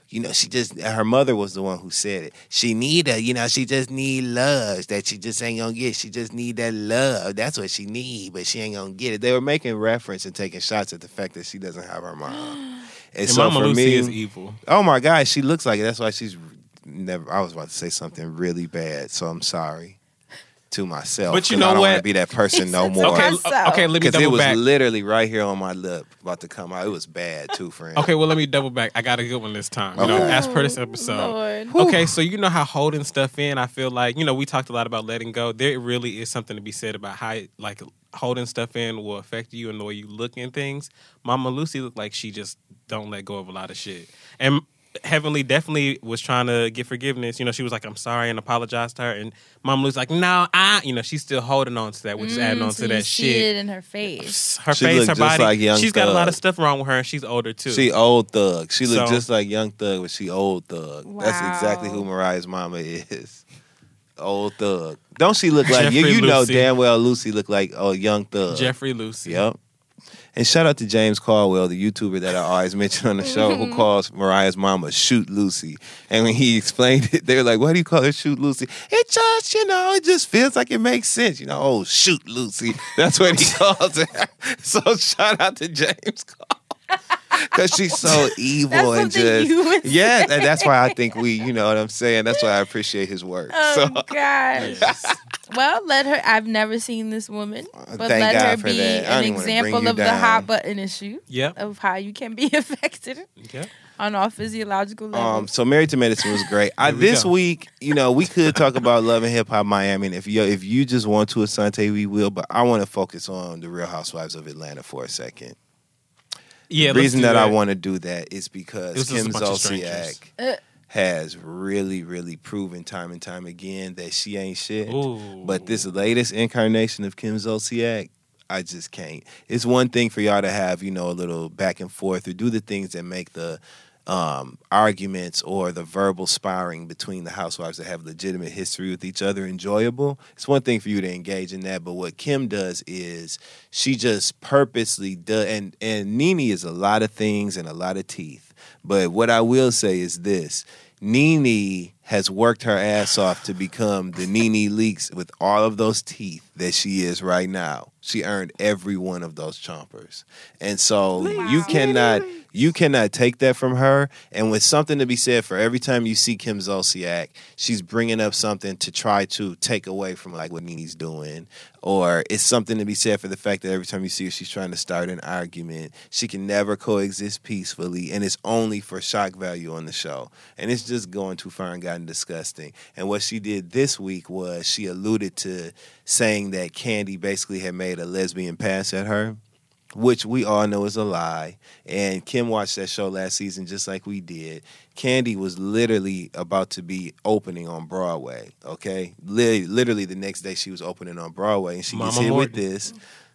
you know she just her mother was the one who said it. She need a you know she just need love that she just ain't gonna get. She just need that love. That's what she need, but she ain't gonna get it. They were making reference and taking shots at the fact that she doesn't have her mom. And, And so Mama for Lucy me, is evil. Oh my God, she looks like it. That's why she's never. I was about to say something really bad, so I'm sorry to myself. But you know I don't what? want to be that person no more. Okay, okay, let me double back. Because it was back. literally right here on my lip, about to come out. It was bad too, friend. Okay, well, let me double back. I got a good one this time. You know, as per this episode. Lord. Okay, so you know how holding stuff in, I feel like, you know, we talked a lot about letting go. There really is something to be said about how, like, holding stuff in will affect you and the way you look in things. Mama Lucy looked like she just don't let go of a lot of shit. And Heavenly definitely was trying to get forgiveness. You know, she was like, I'm sorry and apologized to her. And Mama Lucy's like, no, I, you know, she's still holding on to that, which is adding Mm, on so to you that see shit. it in her face. Her She face, her just body. like Young she's got a lot of stuff wrong with her and she's older too. She old thug. She looked So- just like young thug, but she old thug. That's exactly who Mariah's mama is. Old thug. Don't she look like you? Jeffrey You know Lucy. damn well Lucy looked like oh young thug. Jeffrey Lucy. Yep. And shout out to James Caldwell, the YouTuber that I always mention on the show, who mm-hmm. calls Mariah's mama Shoot Lucy. And when he explained it, they were like, Why do you call her Shoot Lucy? It just, you know, it just feels like it makes sense. You know, oh, Shoot Lucy. That's what he calls her. So shout out to James Caldwell. Because she's so evil That's and just. you would Yeah, and that's why I think we, you know what I'm saying? That's why I appreciate his work. Oh so gosh. well, let her. I've never seen this woman, but Uh, thank let God her be that. I don't an even wanna bring example you of the hot button issue Yep. of how you can be affected Yep. on all physiological levels. Um, so Married to Medicine was great. I, we this go. week, you know, we could talk about Love and Hip Hop Miami, and if you if you just want to, Assante, we will. But I want to focus on the Real Housewives of Atlanta for a second. Yeah, the reason let's that, I want to do that is because This Kim bunch Zolciak Uh. has really, really proven time and time again that she ain't shit. Ooh. But this latest incarnation of Kim Zolciak, I just can't. It's one thing for y'all to have, you know, a little back and forth or do the things that make the um, arguments or the verbal sparring between the housewives that have legitimate history with each other enjoyable. It's one thing for you to engage in that, but what Kim does is she just purposely does, and and Nene is a lot of things and a lot of teeth. But what I will say is this: Nene has worked her ass off to become the NeNe Leakes with all of those teeth that she is right now. She earned every one of those chompers. And so you cannot you cannot take that from her. And with something to be said for every time you see Kim Zolciak, she's bringing up something to try to take away from like what Nene's doing. Or it's something to be said for the fact that every time you see her, she's trying to start an argument. She can never coexist peacefully, and it's only for shock value on the show. And it's just going too far and gotten disgusting. And what she did this week was she alluded to saying that Candy basically had made a lesbian pass at her which we all know is a lie. And Kim watched that show last season just like we did. Candy was literally about to be opening on Broadway, okay? Literally the next day she was opening on Broadway and she gets Mama hit with this.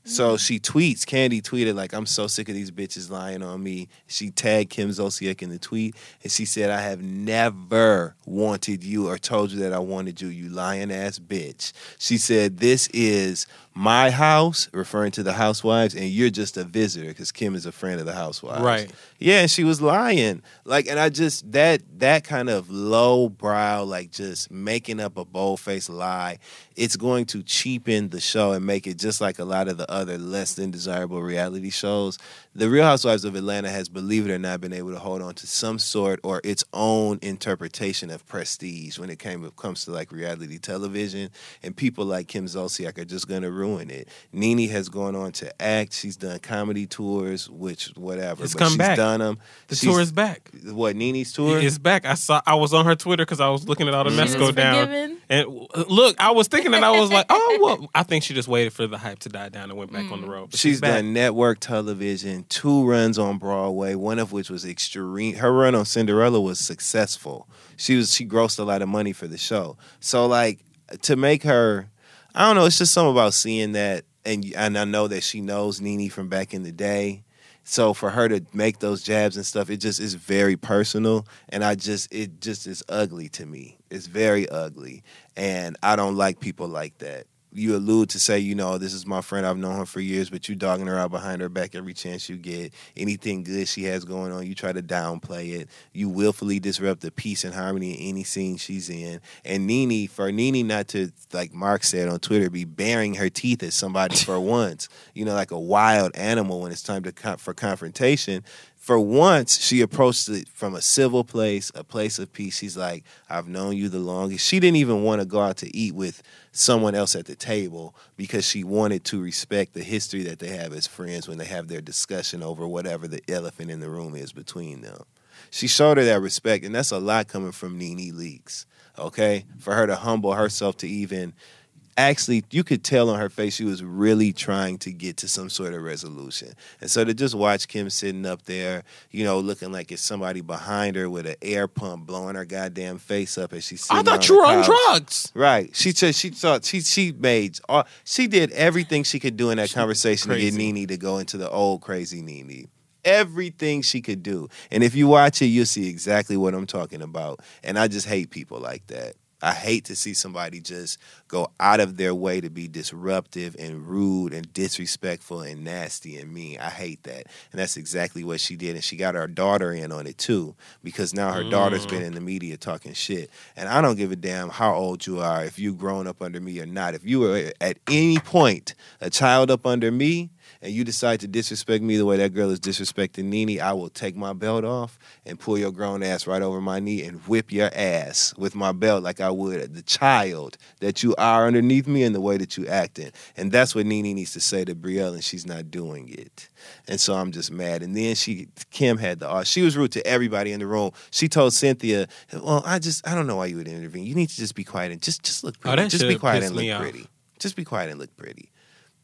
So she tweets, Candy tweeted, like, I'm so sick of these bitches lying on me. She tagged Kim Zolciak in the tweet and she said, I have never wanted you or told you that I wanted you, you lying ass bitch. She said, This is my house, referring to the housewives, and you're just a visitor because Kim is a friend of the housewives. Right. Yeah, and she was lying. Like, and I just that that kind of low brow, like just making up a bold faced lie, it's going to cheapen the show and make it just like a lot of the other less than desirable reality shows. The Real Housewives of Atlanta has, believe it or not, been able to hold on to some sort or its own interpretation of prestige when it came comes to like reality television. And people like Kim Zolciak are just going to ruin it. Nene has gone on to act. She's done comedy tours, which whatever. It's but come she's back. done them. The She's- tour is back. What Nene's tour? It's back. I saw. I was on her Twitter because I was looking at all the mess mm-hmm. go down. forgiven? And look, I was thinking that I was like, oh, well, I think she just waited for the hype to die down and went back on the road. But She's done network television, two runs on Broadway, one of which was extreme. Her run on Cinderella was successful. She was she grossed a lot of money for the show. So like to make her, I don't know. It's just something about seeing that, and and I know that she knows Nene from back in the day. So for her to make those jabs and stuff, it just is very personal, and I just it just is ugly to me. It's very ugly, and I don't like people like that. You allude to say, you know, this is my friend. I've known her for years, but you dogging her out behind her back every chance you get. Anything good she has going on, you try to downplay it. You willfully disrupt the peace and harmony in any scene she's in. And Nene, for Nene not to, like Mark said on Twitter, be baring her teeth at somebody for once, you know, like a wild animal when it's time to con- for confrontation. For once, she approached it from a civil place, a place of peace. She's like, I've known you the longest. She didn't even want to go out to eat with someone else at the table because she wanted to respect the history that they have as friends when they have their discussion over whatever the elephant in the room is between them. She showed her that respect, and that's a lot coming from NeNe Leakes. Okay, for her to humble herself to even actually, you could tell on her face she was really trying to get to some sort of resolution. And so to just watch Kim sitting up there, you know, looking like it's somebody behind her with an air pump blowing her goddamn face up as she's I thought you were on drugs. Right. She just she thought she she made all, she did everything she could do in that conversation to get. Nene to go into the old crazy Nene. Everything she could do. And if you watch it, you'll see exactly what I'm talking about. And I just hate people like that. I hate to see somebody just go out of their way to be disruptive and rude and disrespectful and nasty and mean. I hate that. And that's exactly what she did. And she got her daughter in on it too, because now her daughter's been mm. in the media talking shit. And I don't give a damn how old you are, if you've grown up under me or not. If you were at any point a child up under me, and you decide to disrespect me the way that girl is disrespecting Nene, I will take my belt off and pull your grown ass right over my knee and whip your ass with my belt like I would the child that you are underneath me and the way that you acting. And that's what Nene needs to say to Brielle, and she's not doing it. And so I'm just mad. And then she, Kim had the, she was rude to everybody in the room. She told Cynthia, "Well, I just, I don't know why you would intervene. You need to just be quiet and just, just look Oh, pretty. that just be quiet and look off. pretty. Just be quiet and look pretty."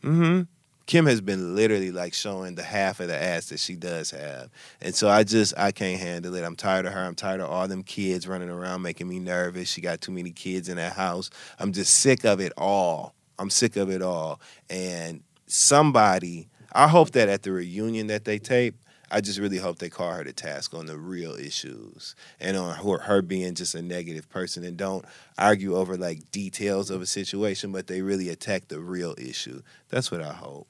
hmm Kim has been literally like showing the half of the ass that she does have. And so I just I can't handle it. I'm tired of her. I'm tired of all them kids running around making me nervous. She got too many kids in that house. I'm just sick of it all. I'm sick of it all. And somebody, I hope that at the reunion that they tape, I just really hope they call her to task on the real issues and on her, her being just a negative person and don't argue over like details of a situation, but they really attack the real issue. That's what I hope.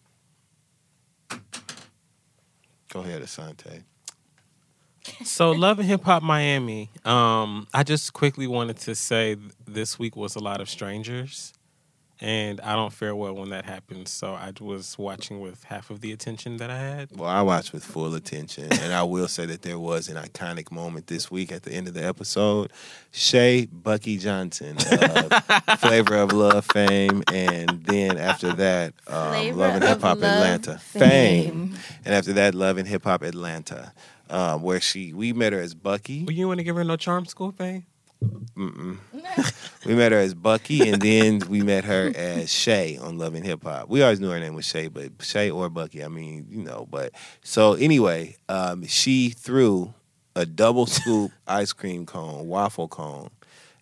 Go ahead, Assante. So Love and Hip Hop Miami. Um, I just quickly wanted to say this week was a lot of strangers, and I don't fare well when that happens. So I was watching with half of the attention that I had. Well, I watched with full attention, and I will say that there was an iconic moment this week at the end of the episode. Shay Bucky Johnson, uh, Flavor of Love fame, and then after that, um, Love and Hip Hop Love Atlanta fame. and after that, Love and Hip Hop Atlanta, um, where she we met her as Bucky. Well, you want to give her no charm school fame? We met her as Bucky, and then we met her as Shay on Love and Hip Hop. We always knew her name was Shay, but Shay or Bucky, I mean, you know. But so anyway, um, she threw a double scoop ice cream cone, waffle cone,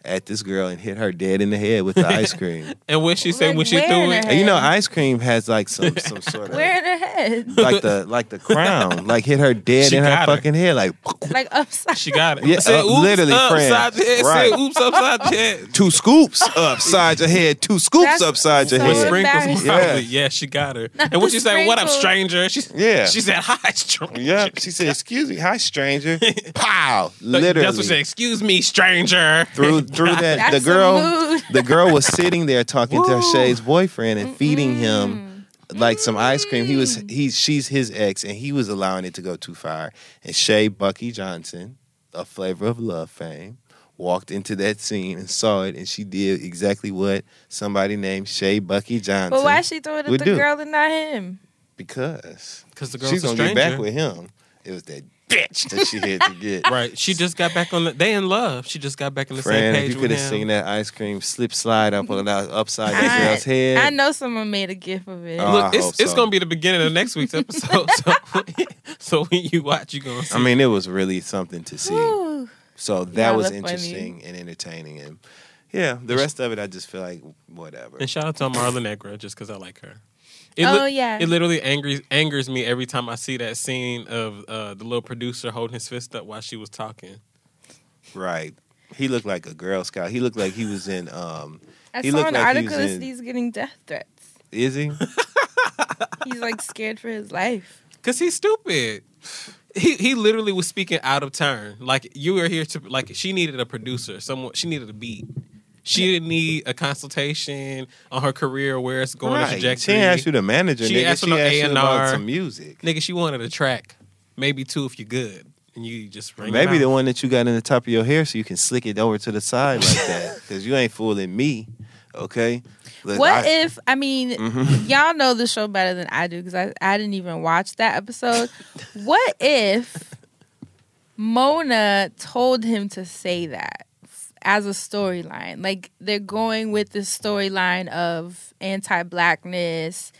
at this girl and hit her dead in the head with the ice cream. And when she said Like, when she where threw in it, her and you know, ice cream has like some some sort of Where in her head? like the like the crown, like hit her dead She in her got her. fucking head, like Like upside. she got it. Yeah, Said, uh, oops, literally, upside friend. your head. Right. Said, oops, upside your head. two scoops upside your head, two scoops That's upside your so With head. sprinkles, embarrassing. probably. Yeah. Yeah. she got her. And what she say? What up, Sprinkles. stranger? She, Yeah. She said, hi, stranger. Yep. She said, "Excuse me, hi, stranger." Pow! Like, Literally. That's what she said. Excuse me, stranger. through through that That's the girl the girl was sitting there talking to Shay's boyfriend and feeding him like some ice cream. He was mm. he's she's his ex and he was allowing it to go too far. And Shay Bucky Johnson, a flavor of love fame, walked into that scene and saw it and she did exactly what somebody named Shay Bucky Johnson. But why she threw it at the do. girl and not him? Because Because the girl's she's a gonna stranger. get back with him. It was that bitch that she had to get. Right. She just got back on the. They in love. She just got back on the Friend, same if you could have seen that ice cream slip slide up on that upside that girl's head. I know someone made a gif of it. Oh, I Look, hope it's it's gonna be the beginning of next week's episode. so, so when you watch, you gonna see. I mean, it was really something to see. Whew. So that Y'all was are funny. interesting and entertaining, and yeah, the rest of it, I just feel like whatever. and shout out to Amara La Negra just because I like her. It Oh, li- yeah. It literally angers angers me every time I see that scene of uh, the little producer holding his fist up while she was talking. Right. He looked like a Girl Scout. He looked like he was in. um I He saw looked an like he article was that in- he's getting death threats. Is he? He's like scared for his life. Cause he's stupid. He he literally was speaking out of turn. Like you were here to like she needed a producer. Someone she needed a beat. She didn't need a consultation on her career, where it's going, the Right. trajectory. She ain't asked you to manager. She nigga. asked for she no asked you about A&R. some music. Nigga, she wanted a track, maybe two if you're good, and you just bring Maybe the one that you got in the top of your hair, so you can slick it over to the side like that. Because you ain't fooling me. Okay. Look, What I- if I mean Mhm. y'all know the show better than I do because I, I didn't even watch that episode. what if Mona told him to say that f- as a storyline? Like they're going with this storyline of anti-blackness,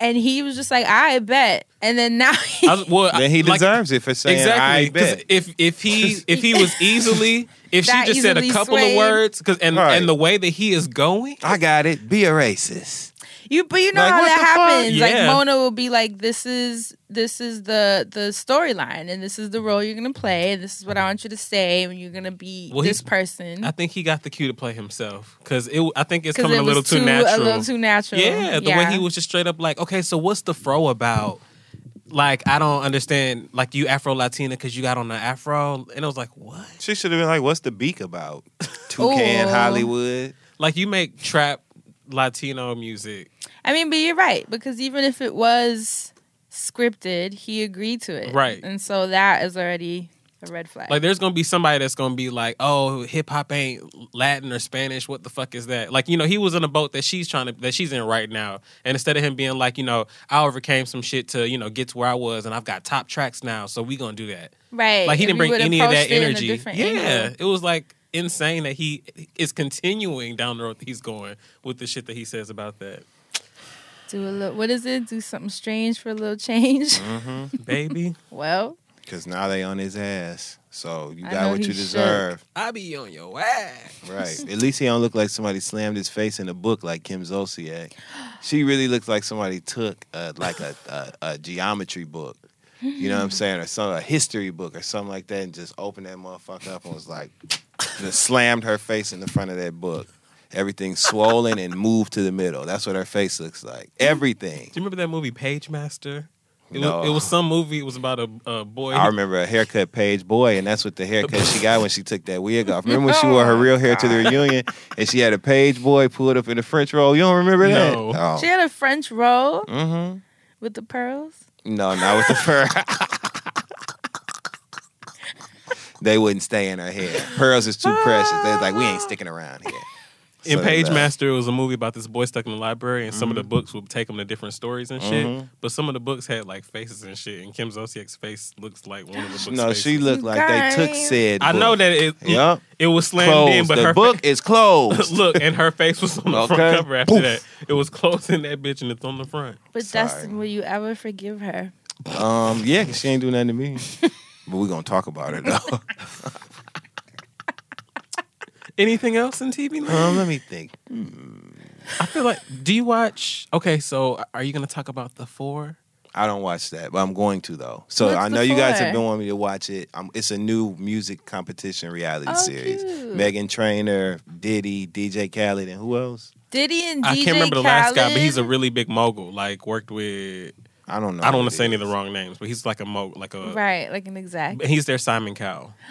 and he was just like, "I bet," and then now he, I well, Then he like- deserves it for saying, I bet. If if he if he was easily if she just said a couple swayed. of words, because and Right. and the way that he is going, I got it. Be a racist. You but you know Like, how that the fuck? happens. Like Mona will be like, "This is this is the the storyline, and this is the role you're gonna play, and this is what I want you to say, and you're gonna be Well, this he- person." I think he got the cue to play himself because it. I think it's coming it a little was too, natural. A little too natural. Yeah, the way he was just straight up like, okay, so what's the fro about? Like, I don't understand. Like, you Afro Latina because you got on the Afro, and I was like, what? She should have been like, what's the beak about? Toucan Ooh. Hollywood. Like, you make trap Latino music. I mean, but you're right because even if it was scripted, he agreed to it, Right. And so that is already a red flag. Like, there's gonna be somebody that's gonna be like, oh, hip hop ain't Latin or Spanish. What the fuck is that? Like, you know, he was in a boat that she's trying to that she's in right now, and instead of him being like, you know, I overcame some shit to you know get to where I was, and I've got top tracks now, so we gonna do that. right? Like he If didn't bring any of that it in a energy. Yeah, angle. it was like insane that he is continuing down the road that he's going with the shit that he says about that. Do a little. What is it? Do something strange for a little change. Mm-hmm. Baby, well, Because now they on his ass. So you got what he you shook. deserve. I be on your ass. Right. At least he don't look like somebody slammed his face in a book like Kim Zolciak. She really looks like somebody took uh like a, a, a geometry book. You know what I'm saying? Or some a history book or something like that and just opened that motherfucker up and was like just slammed her face in the front of that book. Everything swollen and moved to the middle. That's what her face looks like. Everything. Do you remember that movie Page Master? It, No. was, it was some movie. It was about a, a boy. I remember a haircut page boy, and that's what the haircut she got when she took that wig off. Remember when she wore her real hair to the reunion and she had a page boy pulled up in the French roll? You don't remember that? No. Oh. she had a French roll Mm-hmm. with the pearls. No, not with the fur. they wouldn't stay in her hair. Pearls is too precious. They're like, we ain't sticking around here. in So Page left. Master, it was a movie about this boy stuck in the library, and some Mm-hmm. of the books would take him to different stories and shit. Mhm. But some of the books had like faces and shit, and Kim Zolciak's face looks like one of the books. No, faces. she looked like they took Guys. said. I know that it. Yep. It was slammed Closed. in, but the her book is closed. Look, and her face was on the Okay. front cover after Poof. that. It was close in that bitch, and it's on the front. But Sorry. Dustin, will you ever forgive her? um, yeah, 'cause she ain't do nothing to me. but we're gonna talk about it though. Anything else in TV? land? um, let me think. I feel like. Do you watch? Okay, so are you going to talk about the four? I don't watch that, but I'm going to though. So What's I the know you guys for? have been wanting me to watch it. Um, it's a new music competition reality Oh, series. cute. Meghan Trainor, Diddy, DJ Khaled, and who else? Diddy and DJ I can't remember the last guy, but he's a Khaled? really big mogul. Like worked with. I don't know. I don't want to say any of the wrong names, but he's like a mogul, like a. right, like an exact. He's their Simon Cowell.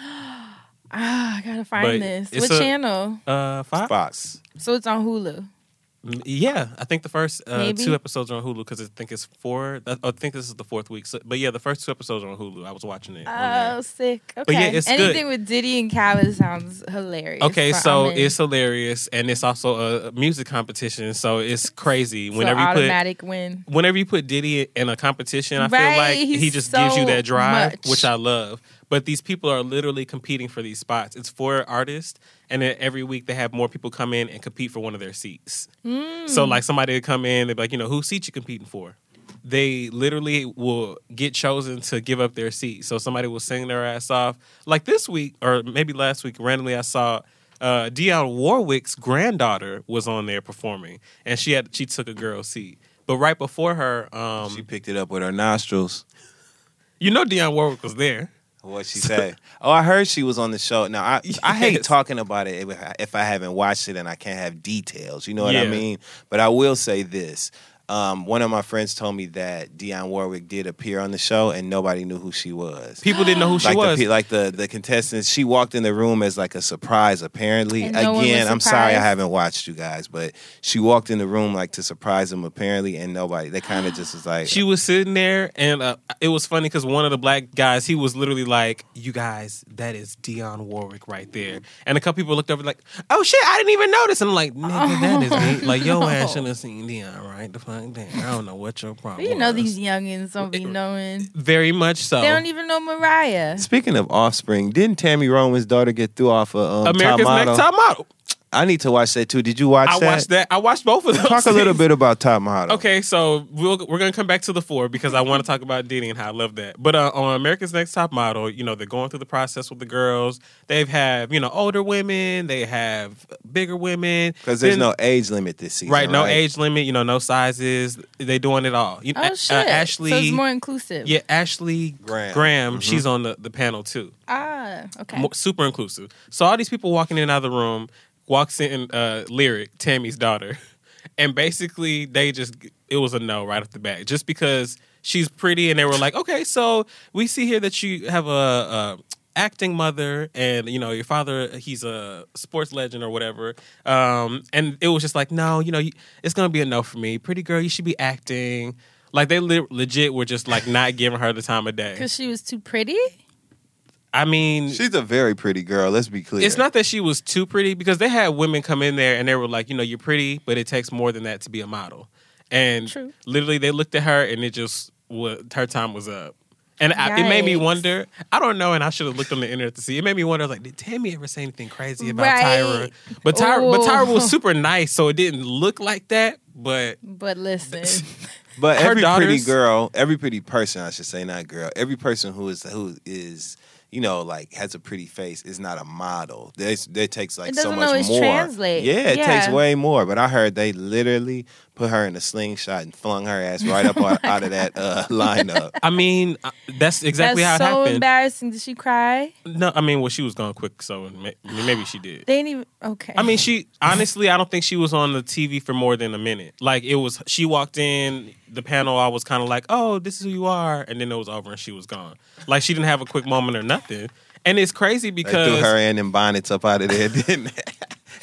Ah, I gotta find But this. it's What a- channel? Uh, Fox. Fox. So it's on Hulu. Yeah, I think the first uh, two episodes are on Hulu because I think it's four. I think this is the fourth week. So, but yeah, the first two episodes are on Hulu. I was watching it. Oh, sick. Okay. yeah, it's good. Anything with Diddy and Khaled sounds hilarious. Okay, So so it's hilarious, and it's also a music competition. So it's crazy. So Whenever you put win. whenever you put Diddy in a competition, I feel Right, like he he's just gives you that drive, much. which I love. But these people are literally competing for these spots. It's for artists, and then every week they have more people come in and compete for one of their seats. Mm. So like somebody would come in, they'd be like, you know, whose seat you competing for? They literally will get chosen to give up their seat. So somebody will sing their ass off. Like this week, or maybe last week, randomly I saw uh, Dionne Warwick's granddaughter was on there performing, and she had she took a girl's seat. But right before her, um, She picked it up with her nostrils. you know, Dionne Warwick was there. What she say? oh, I heard she was on the show. Now I I hate talking about it if, I- if I haven't watched it and I can't have details. You know what I mean? But I will say this. Um, one of my friends told me that Dionne Warwick did appear on the show and nobody knew who she was. People didn't know who she like was. The, like the the contestants, she walked in the room as like a surprise. Apparently, And no one again, I'm sorry I surprised? haven't watched you guys, but she walked in the room like to surprise them. Apparently, and nobody. They kind of just was like, She was sitting there, and uh, it was funny because one of the black guys, he was literally like, "You guys, that is Dionne Warwick right there." And a couple people looked over like, "Oh shit, I didn't even notice." And I'm like, "Nigga, that is me." Like, yo ass should have seen Dionne right the fuck there. I don't know what your problem. You know was. these youngins don't be knowing. very much so. They don't even know Mariah. Speaking of offspring, didn't Tami Roman's daughter get through off of um, America's Top Model? Next Top Model. I need to watch that too. Did you watch I that? watched that. I watched both of those. Talk a little bit about Top Model. Okay, so we'll, we're going to come back to the four because I want to talk about Diddy and how I love that. But uh, on America's Next Top Model, you know, they're going through the process with the girls. They've have, you know, older women. They have bigger women. Because there's Then- no age limit this season. Right, no right? age limit, you know, no sizes. They're doing it all. You know, Oh uh, shit! Ashley, so it's more inclusive. yeah, Ashley Graham. Graham, Mhm. she's on the, the panel too. Ah, okay. Mo- super inclusive. So all these people walking in and out of the room, walks in uh, Lyric, Tami's daughter, and basically they just it was a no right off the bat, just because she's pretty, and they were like, okay, so we see here that you have a. a acting mother and you know your father he's a sports legend or whatever um and it was just like no you know it's gonna be a no for me pretty girl you should be acting like they le- legit were just like not giving her the time of day Because she was too pretty. I mean She's a very pretty girl. Let's be clear. it's not that she was too pretty because they had women come in there and they were like, you know, you're pretty, but it takes more than that to be a model. And True. literally, they looked at her and it just wa her time was up. And I, it made me Yikes. wonder. I don't know, and I should have looked on the internet to see. It made me wonder. Like, did Tami ever say anything crazy about Right. Tyra? But Tyra, but Tyra was super nice, so it didn't look like that. But But listen, But Her every pretty daughters- girl, every pretty person, I should say, not girl, every person who is who is you know like has a pretty face is not a model. There's there takes like It so doesn't much always more. translate. Yeah, it Yeah. takes way more. But I heard they literally put her in a slingshot and flung her ass right up out, out of that uh, lineup. I mean, uh, that's exactly that's how it so happened. embarrassing. Did she cry? No, I mean, well, she was going quick, so maybe she did. They didn't even. Okay. I mean, she honestly, I don't think she was on the TV for more than a minute. Like it was, she walked in the panel. I was kind of like, "Oh, this is who you are," and then it was over, and she was gone. Like she didn't have a quick moment or nothing. And it's crazy They because threw her and them bonnets up out of there, didn't they?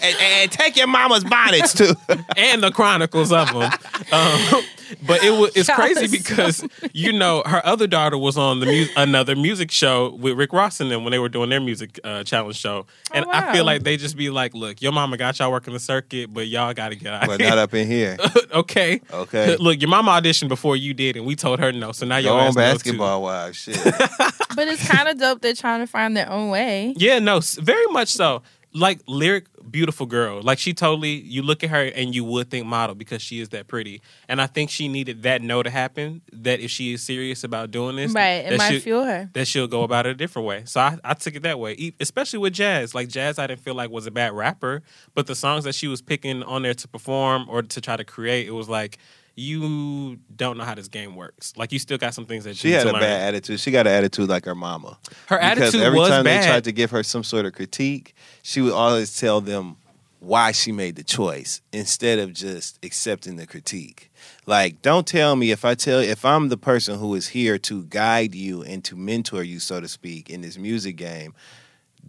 And, and take your mama's bonnets too. and the chronicles of them. Um, but it was it's crazy because you know her other daughter was on the mu- another music show with Rick Ross and them when they were doing their music uh, challenge show, and Oh, I feel like they just be like, "Look, your mama got y'all working the circuit, but y'all got to get out." but here. not up in here. okay. Okay. Look, your mama auditioned before you did, and we told her no. So now Go your on ass know, too. basketball wives. Shit. but it's kind of dope. They're trying to find their own way. Yeah, no, very much so. Like lyric, beautiful girl. Like she totally, you look at her and you would think model because she is that pretty. And I think she needed that no to happen. That if she is serious about doing this, Right. It might fuel her. that she'll go about it a different way. So I, I took it that way, especially with Jazz. Like Jazz, I didn't feel like was a bad rapper, but the songs that she was picking on there to perform or to try to create, it was like you don't know how this game works. Like you still got some things that She had a learn. bad attitude. She got an attitude like her mama. Her because attitude every was time bad. they tried to give her some sort of critique, she would always tell them why she made the choice instead of just accepting the critique. Like, don't tell me if I tell if I'm the person who is here to guide you and to mentor you, so to speak, in this music game.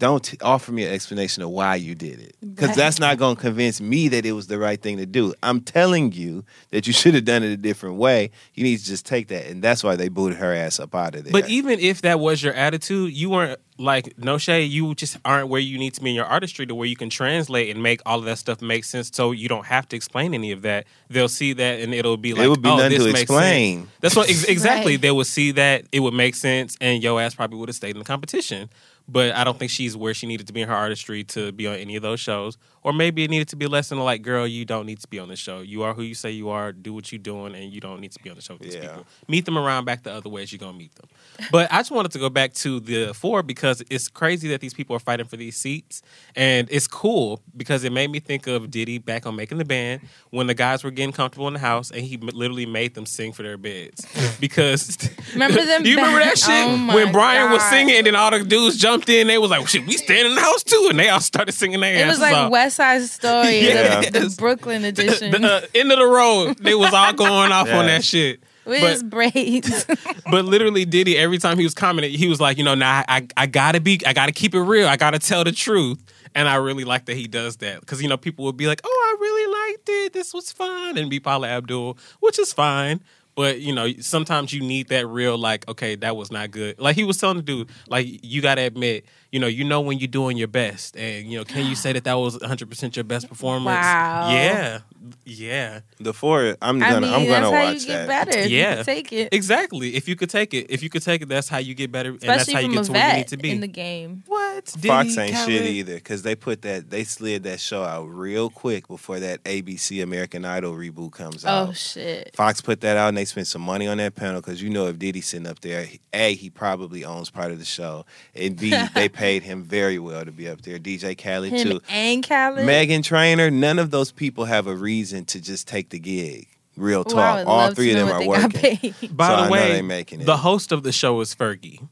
Don't t- offer me an explanation of why you did it, because that's not going to convince me that it was the right thing to do. I'm telling you that you should have done it a different way. You need to just take that, and that's why they booted her ass up out of there. But even if that was your attitude, you weren't like no shade. You just aren't where you need to be in your artistry to where you can translate and make all of that stuff make sense. So you don't have to explain any of that. They'll see that and it'll be like, would be oh, nothing this to makes explain. Sense. That's what ex- exactly. Right. They would see that it would make sense, and your ass probably would have stayed in the competition. But I don't think she's where she needed to be in her artistry to be on any of those shows. Or maybe it needed to be a lesson of like, girl, you don't need to be on the show. You are who you say you are. Do what you're doing, and you don't need to be on the show with these Yeah. people. Meet them around back the other ways you're gonna meet them. But I just wanted to go back to the four because it's crazy that these people are fighting for these seats, and it's cool because it made me think of Diddy back on Making the Band when the guys were getting comfortable in the house, and he literally made them sing for their beds because. Remember them you remember that shit Oh when Brian was singing and then all the dudes jumped in? They was like, "Shit, we stand in the house too," and they all started singing their It was asses like off. West Side Story, Yeah. the, the Brooklyn edition, the uh, end of the road. They was all going off on that shit. with but- his braids. But literally, Diddy every time he was commenting, he was like, you know, nah, I I gotta be, I gotta keep it real. I gotta tell the truth. And I really like that he does that because you know people would be like, oh, I really liked it. This was fun, and be Paula Abdul, which is fine. But you know, sometimes you need that real, like, okay, that was not good. Like he was telling the dude, like, you gotta admit, you know, you know when you're doing your best, and you know, can you say that that was 100 percent your best performance? Wow. Yeah, yeah. The four, I'm I gonna, mean, I'm that's gonna how watch you get that. better. Yeah. take it, Exactly. If you could take it, if you could take it, that's how you get better, and that's especially how you from get to where you need to be. in the game. what? Fox ain't Khaled? shit either because they put that they slid that show out real quick before that ABC American Idol reboot comes oh, out. Oh shit! Fox put that out and they spent some money on that panel because you know if Diddy's sitting up there, a he probably owns part of the show, and b they paid him very well to be up there. DJ Khaled Him too, and Khaled. Meghan Trainor. None of those people have a reason to just take the gig. Real talk, would all three of them are working. By So the way, making it. the host of the show is Fergie,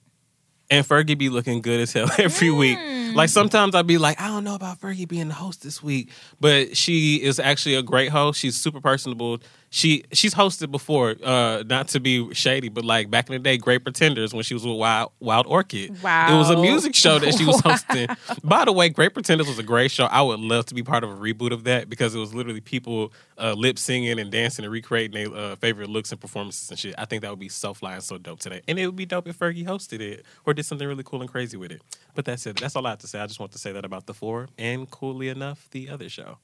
and Fergie be looking good as hell every week. Mm. Like sometimes I'd be like, I don't know about Fergie being the host this week, but she is actually a great host. She's super personable. She she's hosted before, uh, not to be shady, but like back in the day, Great Pretenders when she was with Wild Wild Orchid. Wow. it was a music show that she was hosting. By the way, Great Pretenders was a great show. I would love to be part of a reboot of that because it was literally people uh, lip singing and dancing and recreating their uh, favorite looks and performances and shit. I think that would be so fly and so dope today. And it would be dope if Fergie hosted it or did something really cool and crazy with it. But that's it. That's all I have to say. I just want to say that about the four and coolly enough, the other show.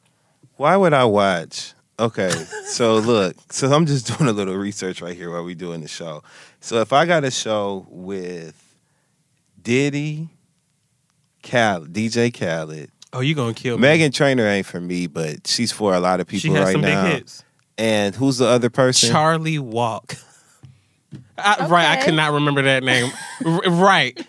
Why would I watch? Okay, so look, so I'm just doing a little research right here while we're doing the show. So if I got a show with Diddy, Khaled, DJ Khaled, Oh, you gonna kill me? Meghan Trainor ain't for me, but she's for a lot of She people has right some now. big hits. And who's the other person? Charlie Walk. I, Right, I could not remember that name. R- right,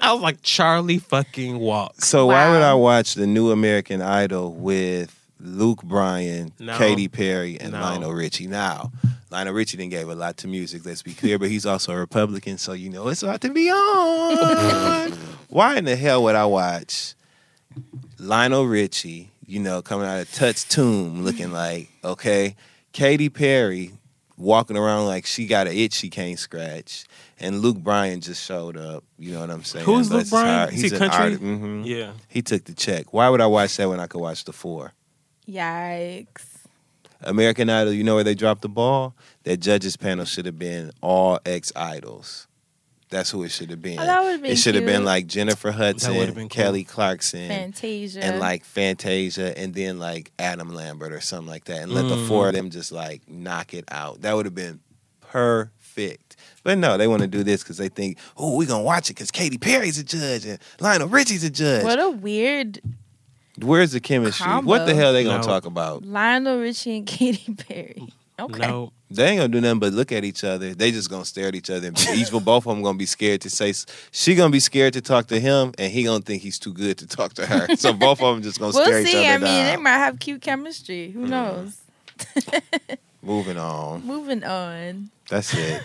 I was like Charlie fucking Walk. so why would I watch the new American Idol with Luke Bryan, No. Katy Perry, and No. Lionel Richie? Now, Lionel Richie didn't gave a lot to music. Let's be clear, but he's also a Republican, so you know it's about to be on. why in the hell would I watch Lionel Richie? You know, coming out of Tut's tomb, looking like okay, Katy Perry walking around like she got an itch she can't scratch, and Luke Bryan just showed up. You know what I'm saying? Who's Luke Bryan? He's he an country? artist. Mhm. Yeah, He took the check. Why would I watch that when I could watch the four? Yikes! American Idol, you know where they dropped the ball? That judges panel should have been all ex idols. That's who it should have been. Oh, that would've been it should have been like Jennifer would've Hudson, been cool. Kelly Clarkson, Fantasia and like Fantasia, and then like Adam Lambert or something like that, and let the Mm. four of them just like knock it out. That would have been perfect. But no, they want to do this because they think, oh, we're gonna watch it because Katy Perry's a judge and Lionel Richie's a judge. What a weird Where's the chemistry? What the Combo. hell they gonna No. talk about? Lionel Richie and Katy Perry. Okay. no. They ain't gonna do nothing but look at each other. They just gonna stare at each other. And each of both of them gonna be scared to say. She gonna be scared to talk to him, and he gonna think he's too good to talk to her. So both of them just gonna stare We'll each see. other I mean, they down. Might have cute chemistry. Who mm-hmm. knows? Moving on. Moving on. That's it.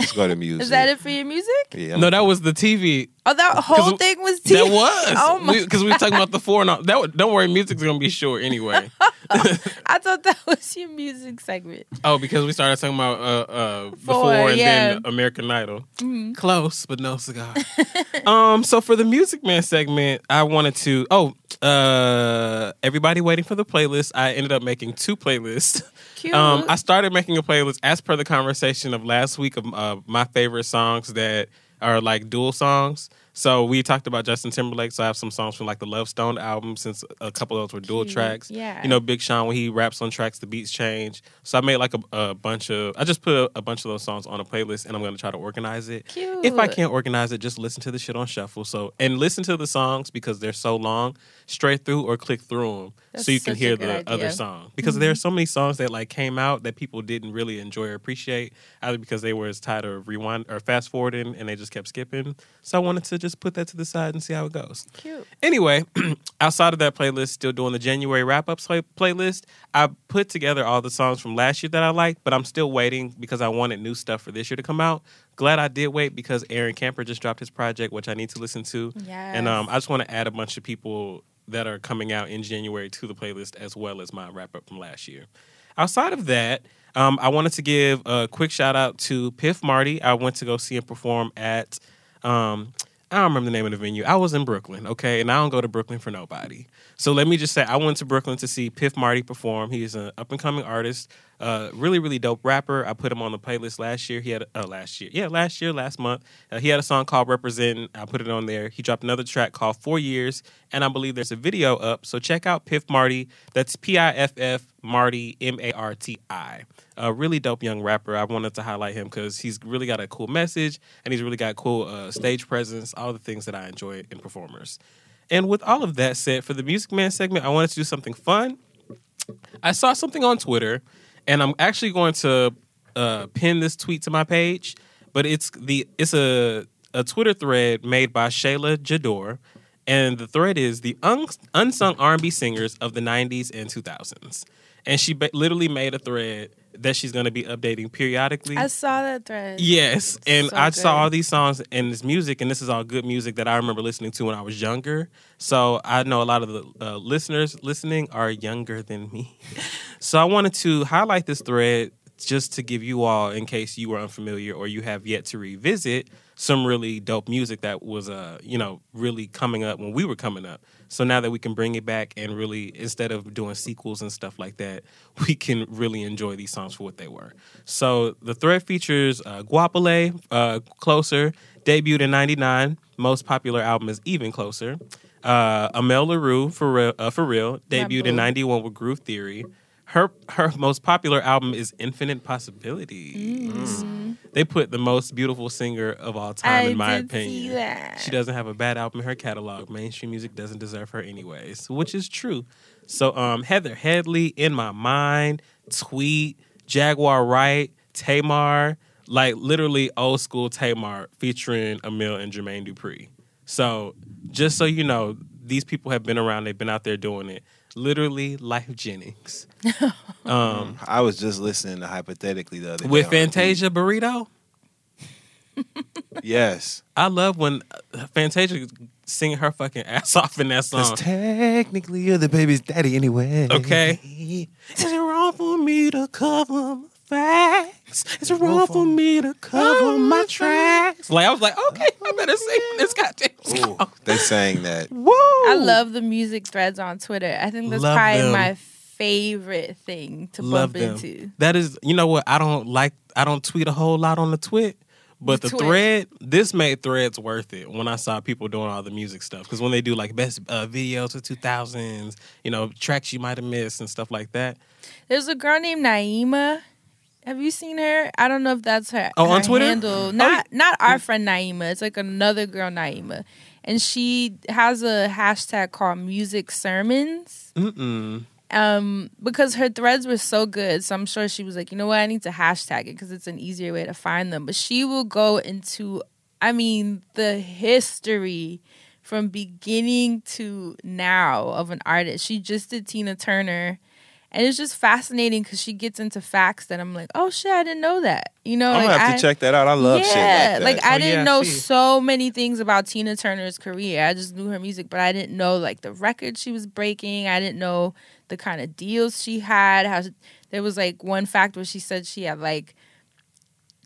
Let's go to music. Is that it for your music? Yeah. No, that was the TV. Oh, that whole thing was TV. That was. Oh my! Because we, were talking about the four and all. That, was- don't worry, music's gonna be short anyway. I thought that was your music segment. oh, because we started talking about uh, uh, the Four, four and yeah. then American Idol. Mhm. Close, but no cigar. um, so for the Music Man segment, I wanted to. Oh, uh, everybody waiting for the playlist. I ended up making two playlists. Cute. Um, I started making a playlist as per the conversation of last week of uh, my favorite songs that are like dual songs. So we talked about Justin Timberlake. So I have some songs from like the Love Stone album, since a couple of those were dual Cute. tracks. Yeah. You know, Big Sean when he raps on tracks, the beats change. So I made like a, a bunch of. I just put a, a bunch of those songs on a playlist, and I'm going to try to organize it. Cute. If I can't organize it, just listen to the shit on shuffle. So and listen to the songs because they're so long, straight through or click through them That's so you can hear the idea. Mm-hmm. other song. Because there are so many songs that like came out that people didn't really enjoy or appreciate, either because they were as tired of rewind or fast forwarding and they just kept skipping. So I wanted to just put that to the side and see how it goes. Cute. Anyway, outside of that playlist, still doing the January wrap up play- playlist. I put together all the songs from last year that I liked, but I'm still waiting because I wanted new stuff for this year to come out. Glad I did wait because Aaron Camper just dropped his project, which I need to listen to. And um, I just want to add a bunch of people that are coming out in January to the playlist as well as my wrap up from last year. Outside of that, um, I wanted to give a quick shout out to Piff Marti. I went to go see him perform at, um, I don't remember the name of the venue. I was in Brooklyn, okay, and I don't go to Brooklyn for nobody. So let me just say, I went to Brooklyn to see Piff Marti perform. He is an up and coming artist, really, really dope rapper. I put him on the playlist last year. He had, uh, last year, yeah, last year, last month. Uh, he had a song called Representing. I put it on there. He dropped another track called Four Years, and I believe there's a video up. So check out Piff Marti. That's P I F F Marti, M A R T I. A really dope young rapper. I wanted to highlight him because he's really got a cool message and he's really got cool uh, stage presence, all the things that I enjoy in performers. And with all of that said, for the Music Man segment, I wanted to do something fun. I saw something on Twitter, and I'm actually going to uh, pin this tweet to my page. But it's the it's a a Twitter thread made by Shayla Jador, and the thread is the un- unsung R&B singers of the '90s and 2000s. And she ba- literally made a thread that she's going to be updating periodically. I saw that thread. Yes, and So I saw all these songs and this music, and this is all good music that I remember listening to when I was younger. So I know a lot of the uh, listeners listening are younger than me. So I wanted to highlight this thread just to give you all, in case you were unfamiliar or you have yet to revisit, some really dope music that was, uh, you know, really coming up when we were coming up. So now that we can bring it back and really, instead of doing sequels and stuff like that, we can really enjoy these songs for what they were. So the thread features uh, Goapele, uh, Closer, debuted in 99. Most popular album is Even Closer. Uh, Amel Larrieux, For Real, uh, for real debuted in 91 with Groove Theory. Her, her most popular album is Infinite Possibilities. They put the most beautiful singer of all time, I in my did opinion. see that. She doesn't have a bad album in her catalog. Mainstream music doesn't deserve her anyways, which is true. So um Heather Headley, In My Mind, Tweet, Jaguar Wright, Tamar, like literally old school Tamar featuring Amil and Jermaine Dupri. So just so you know, these people have been around, they've been out there doing it. Literally Lyfe Jennings. Um I was just listening to hypothetically the other day. with on repeat. Fantasia Barrino. Yes. I love when uh, Fantasia singing her fucking ass off in that song. Because technically you're the baby's daddy anyway. Okay. Is it wrong for me to cover my facts? Is it wrong for me to cover my tracks? Like I was like, okay, I better sing this goddamn Ooh, song. they sang that. Woo! I love the music threads on Twitter. I think that's Love probably them. my favorite thing to love bump them. into. That is, you know what? I don't like. I don't tweet a whole lot on the twit. But The the, twit. thread, this made threads worth it when I saw people doing all the music stuff. Because when they do like best uh, videos of 2000s, you know, tracks you might have missed and stuff like that. There's a girl named Naima. Have you seen her? I don't know if that's her. Oh, on Twitter? Handle. Not not our friend Naima. It's like another girl Naima, and she has a hashtag called Music Sermons. Mm-mm. Um, because her threads were so good, so I'm sure she was like, you know what, I need to hashtag it because it's an easier way to find them. But she will go into, I mean, the history from beginning to now of an artist. She just did Tina Turner. And it's just fascinating because she gets into facts that I'm like, oh shit, I didn't know that. You know, I'm like gonna have I, to check that out. I love shit yeah, like that. I Oh, didn't yeah, know see. so many things about Tina Turner's career. I just knew her music, but I didn't know like the records she was breaking. I didn't know the kind of deals she had. How she- there was like one fact where she said she had like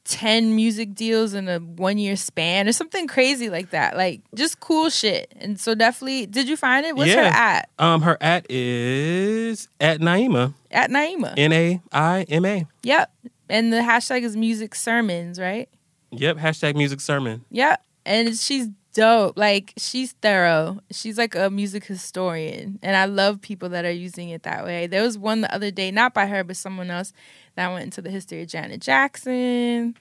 ten music deals in a one year span or something crazy like that. Like just cool shit. And so definitely, did you find it? What's her at? Um, her at is at Naima. At Naima. N A I M A. Yep. And the hashtag is music sermons, right? Yep. Hashtag music sermon. Yep. And she's dope. Like she's thorough. She's like a music historian, and I love people that are using it that way. There was one the other day, not by her, but someone else that went into the history of Janet Jackson.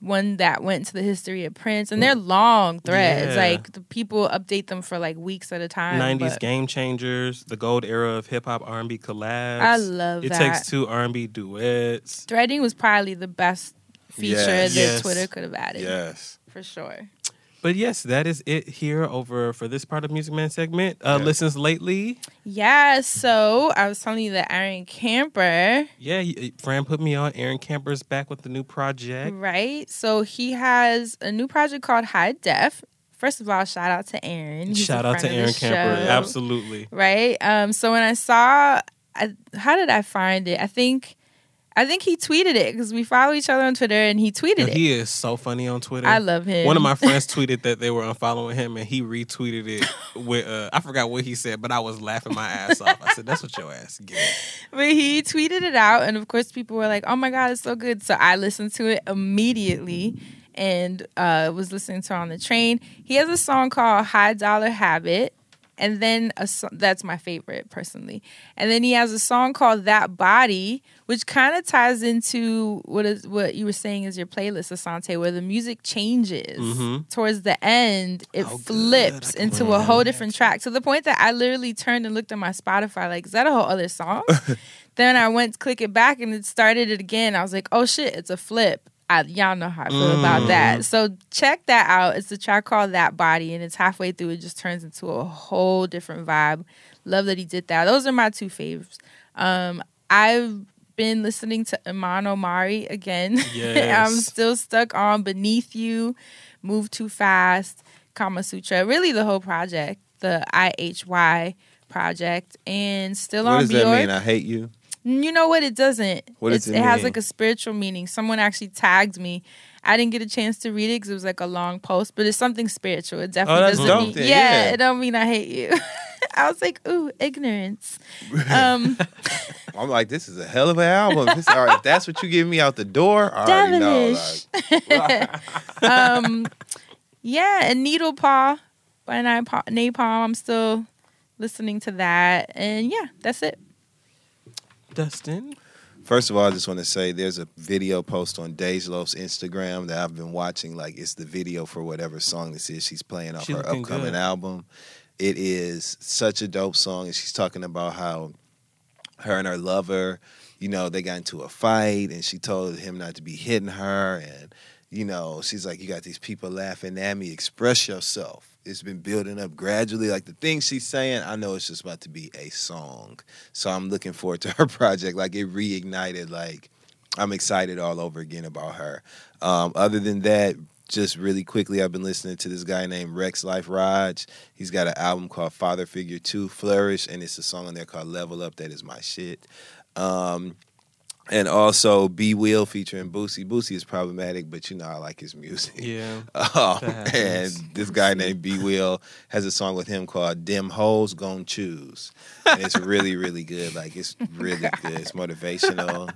One that went into the history of Prince, and they're long threads. Yeah. Like the people update them for like weeks at a time. 90s game changers, the gold era of hip hop R&B collabs. I love it that. takes two R&B duets. Threading was probably the best feature Yes. that Yes. Twitter could have added. Yes. For sure. But yes, that is it here over for this part of Music Man segment. Uh, Yeah. Listens lately. Yeah, so I was telling you that Aaron Camper, Yeah, Fran put me on. Aaron Camper's back with the new project. right? So he has a new project called High Def. First of all, shout out to Aaron. He's Shout out to Aaron Camper. show, Absolutely. Right? Um, so when I saw I, how did I find it? I think I think he tweeted it because we follow each other on Twitter and he tweeted Yo, it. he is so funny on Twitter. I love him. One of my friends tweeted that they were unfollowing him, and he retweeted it with uh, I forgot what he said, but I was laughing my ass off. I said, "That's what your ass get." But he tweeted it out, and of course, people were like, "Oh my god, it's so good!" So I listened to it immediately, and uh, was listening to it on the train. He has a song called "High Dollar Habit," and then a that's my favorite personally. And then he has a song called "That Body," which kind of ties into what is what you were saying is your playlist, Assante, where the music changes Mhm. towards the end. It Oh, flips into a whole different track to the point that I literally turned and looked at my Spotify like, is that a whole other song? then I went to click it back and it started it again. I was like, oh shit, it's a flip. I, y'all know how I feel about Mm. that. So check that out. It's a track called That Body, and it's halfway through. It just turns into a whole different vibe. Love that he did that. Those are my two faves. Um, I've been listening to Iman Omari again. Yes. I'm still stuck on Beneath You, Move Too Fast, Kama Sutra. Really, the whole project, the IHY project, and still What on does that mean? I hate you. You know what? It doesn't. What does It's- it has like a spiritual meaning. Someone actually tagged me. I didn't get a chance to read it because it was like a long post, but it's something spiritual. It definitely Oh, that's doesn't dope mean. then, yeah, yeah. it don't mean I hate you. I was like, ooh, ignorance. Um, I'm like, this is a hell of an album. This, all right, if that's what you give me out the door, I already know. Devilish. Like, um, yeah, and Needle Paw by Napalm. Napalm. I'm still listening to that, and yeah, that's it. Dustin. First of all, I just want to say there's a video post on Loaf's Instagram that I've been watching. Like, it's the video for whatever song this is she's playing off She her upcoming good. album. It is such a dope song, and she's talking about how her and her lover, you know, they got into a fight, and she told him not to be hitting her, and you know, she's like, "You got these people laughing at me. Express yourself." It's been building up gradually. Like the things she's saying, I know it's just about to be a song. So I'm looking forward to her project. Like it reignited. Like I'm excited all over again about her. Um, other than that, just really quickly, I've been listening to this guy named Rexx Life Raj. He's got an album called Father Figure 2 Flourish, and it's a song on there called Level Up that is my shit. Um, and also B Will featuring Boosie. Boosie is problematic, but you know I like his music. Yeah. Um, and this guy named B Will has a song with him called "Dim Hoes Gon' Choose." And it's really, really good. Like it's really good. It's motivational.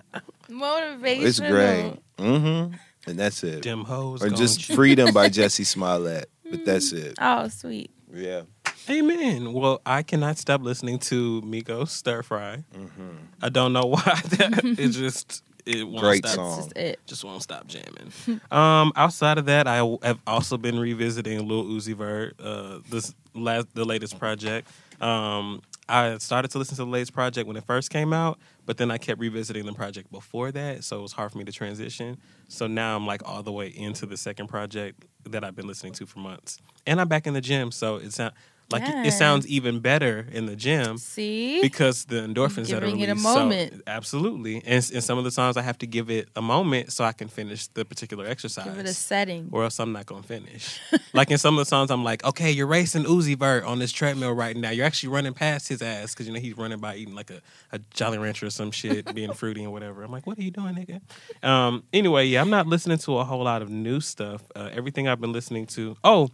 Motivational. It's great. Mm-hmm. And that's it. Dim hoes. or gon' just ch- "Freedom" by Jussie Smollett. But that's it. Oh, sweet. Yeah. Amen. Well, I cannot stop listening to Migos Stir Fry. Mm-hmm. I don't know why. it just it won't Great stop. song. Just it. Just won't stop jamming. um, outside of that, I have also been revisiting Lil Uzi Vert. Uh, this last the latest project. Um, I started to listen to the latest project when it first came out, but then I kept revisiting the project before that, so it was hard for me to transition. So now I'm like all the way into the second project that I've been listening to for months, and I'm back in the gym, so it's sounds like Yeah. it sounds even better in the gym See? because the endorphins that are Giving it a released. So, absolutely, and, and some of the songs I have to give it a moment so I can finish the particular exercise. Give it a setting. or else I'm not gonna finish. like in some of the songs, I'm like, okay, you're racing Uzi Vert on this treadmill right now. You're actually running past his ass because you know he's running by eating like a, a Jolly Rancher or some shit, being fruity and whatever. I'm like, what are you doing, nigga? Um, anyway, yeah, I'm not listening to a whole lot of new stuff. Uh, everything I've been listening to. Oh,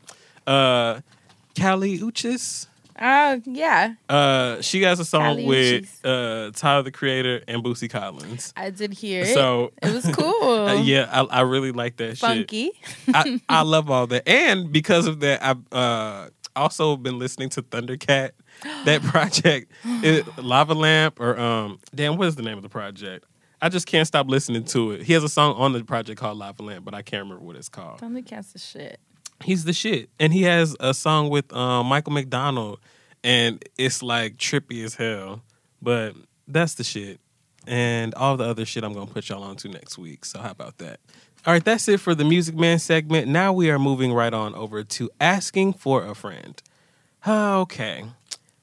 uh, Kali Uchis. Uh, yeah, Uh, she has a song Kali with Uchis. uh, Tyler the Creator and Bootsy Collins. I did hear it. So it was cool. uh, yeah, I, I really like that shit. funky. I, I love all that, and because of that, I've uh, also been listening to Thundercat. That project, it, Lava Lamp, or um, damn, what is the name of the project? I just can't stop listening to it. He has a song on the project called Lava Lamp, but I can't remember what it's called. Thundercats the shit. He's the shit, and he has a song with um, Michael McDonald, and it's like trippy as hell. But that's the shit, and all the other shit I'm gonna put y'all on to next week. So how about that? All right, that's it for the Music Man segment. Now we are moving right on over to asking for a friend. Okay.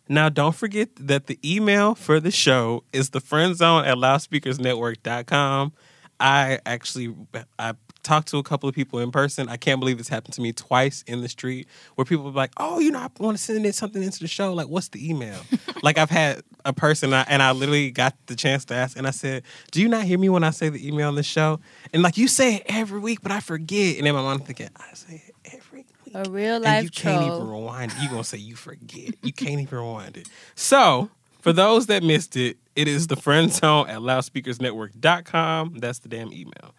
Now, don't forget that the email for the show is the friend zone at loudspeakersnetwork.com. I actually I talked to a couple of people in person. I can't believe this happened to me twice in the street where people are like, "Oh, you know, I want to send in something into the show. Like, what's the email?" like, I've had a person, I- and I literally got the chance to ask, and I said, "Do you not hear me when I say the email on the show?" And like, you say it every week, but I forget. And then my mom thinking, "I say it every week." A real and life you can't even rewind it. You gonna say you forget. You can't even rewind it. So for those that missed it, it is the friend zone at loudspeakersnetwork.com. That's the damn email.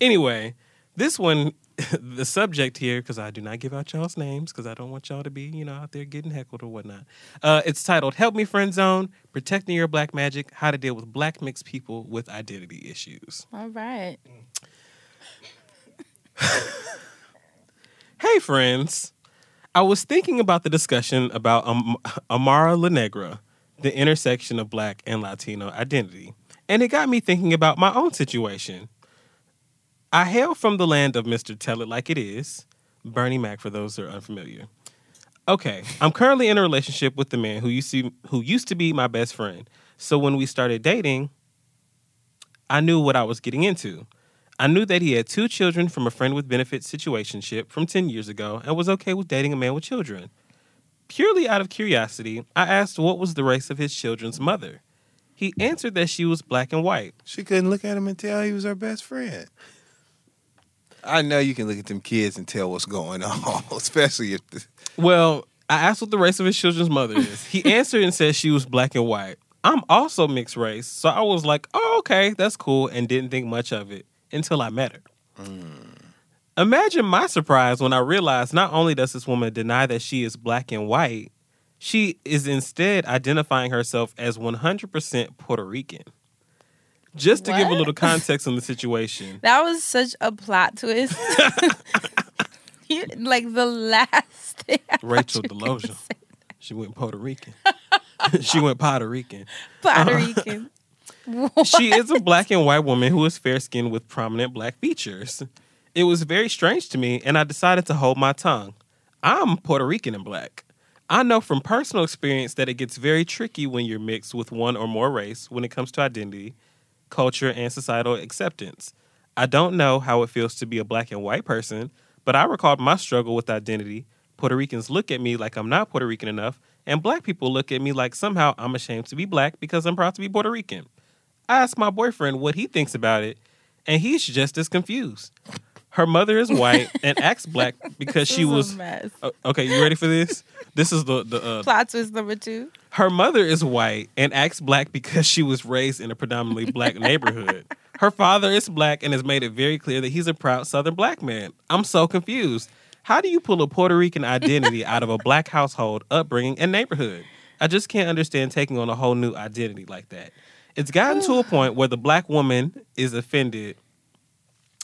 Anyway, this one, the subject here, because I do not give out y'all's names, because I don't want y'all to be, you know, out there getting heckled or whatnot. Uh, it's titled "Help Me Friend Zone: Protecting Your Black Magic: How to Deal with Black Mixed People with Identity Issues." All right. Hey, friends. I was thinking about the discussion about um, Amara La Negra, the intersection of Black and Latino identity, and it got me thinking about my own situation. I hail from the land of Mr. Tell It Like It Is, Bernie Mac, for those who are unfamiliar. Okay, I'm currently in a relationship with the man who used to who used to be my best friend. So when we started dating, I knew what I was getting into. I knew that he had two children from a friend with benefits situationship from 10 years ago and was okay with dating a man with children. Purely out of curiosity, I asked what was the race of his children's mother. He answered that she was black and white. She couldn't look at him and tell he was her best friend. I know you can look at them kids and tell what's going on, especially if the, Well, I asked what the race of his children's mother is. He answered and said she was black and white. I'm also mixed race, so I was like, oh, okay, that's cool, and didn't think much of it until I met her. Hmm. Imagine my surprise when I realized not only does this woman deny that she is black and white, she is instead identifying herself as 100% Puerto Rican. Just to give a little context on the situation, That was such a plot twist. You- like the last thing. I Rachel you were gonna Dolezal, say. she went Puerto Rican. she went Puerto Rican. Puerto uh, Rican. she is a black and white woman who is fair skinned with prominent black features. It was very strange to me, and I decided to hold my tongue. I'm Puerto Rican and black. I know from personal experience that it gets very tricky when you're mixed with one or more race when it comes to identity, culture, and societal acceptance. I don't know how it feels to be a black and white person, but I recalled my struggle with identity. Puerto Ricans look at me like I'm not Puerto Rican enough, and black people look at me like somehow I'm ashamed to be black because I'm proud to be Puerto Rican. I asked my boyfriend what he thinks about it, and he's just as confused. Her mother is white and acts black because she was. okay, you ready for this? This is the the. Uh, Plot twist number two. Her mother is white and acts black because she was raised in a predominantly black neighborhood. Her father is black and has made it very clear that he's a proud Southern black man. I'm so confused. How do you pull a Puerto Rican identity out of a black household, upbringing, and neighborhood? I just can't understand taking on a whole new identity like that. It's gotten to a point where the black woman is offended.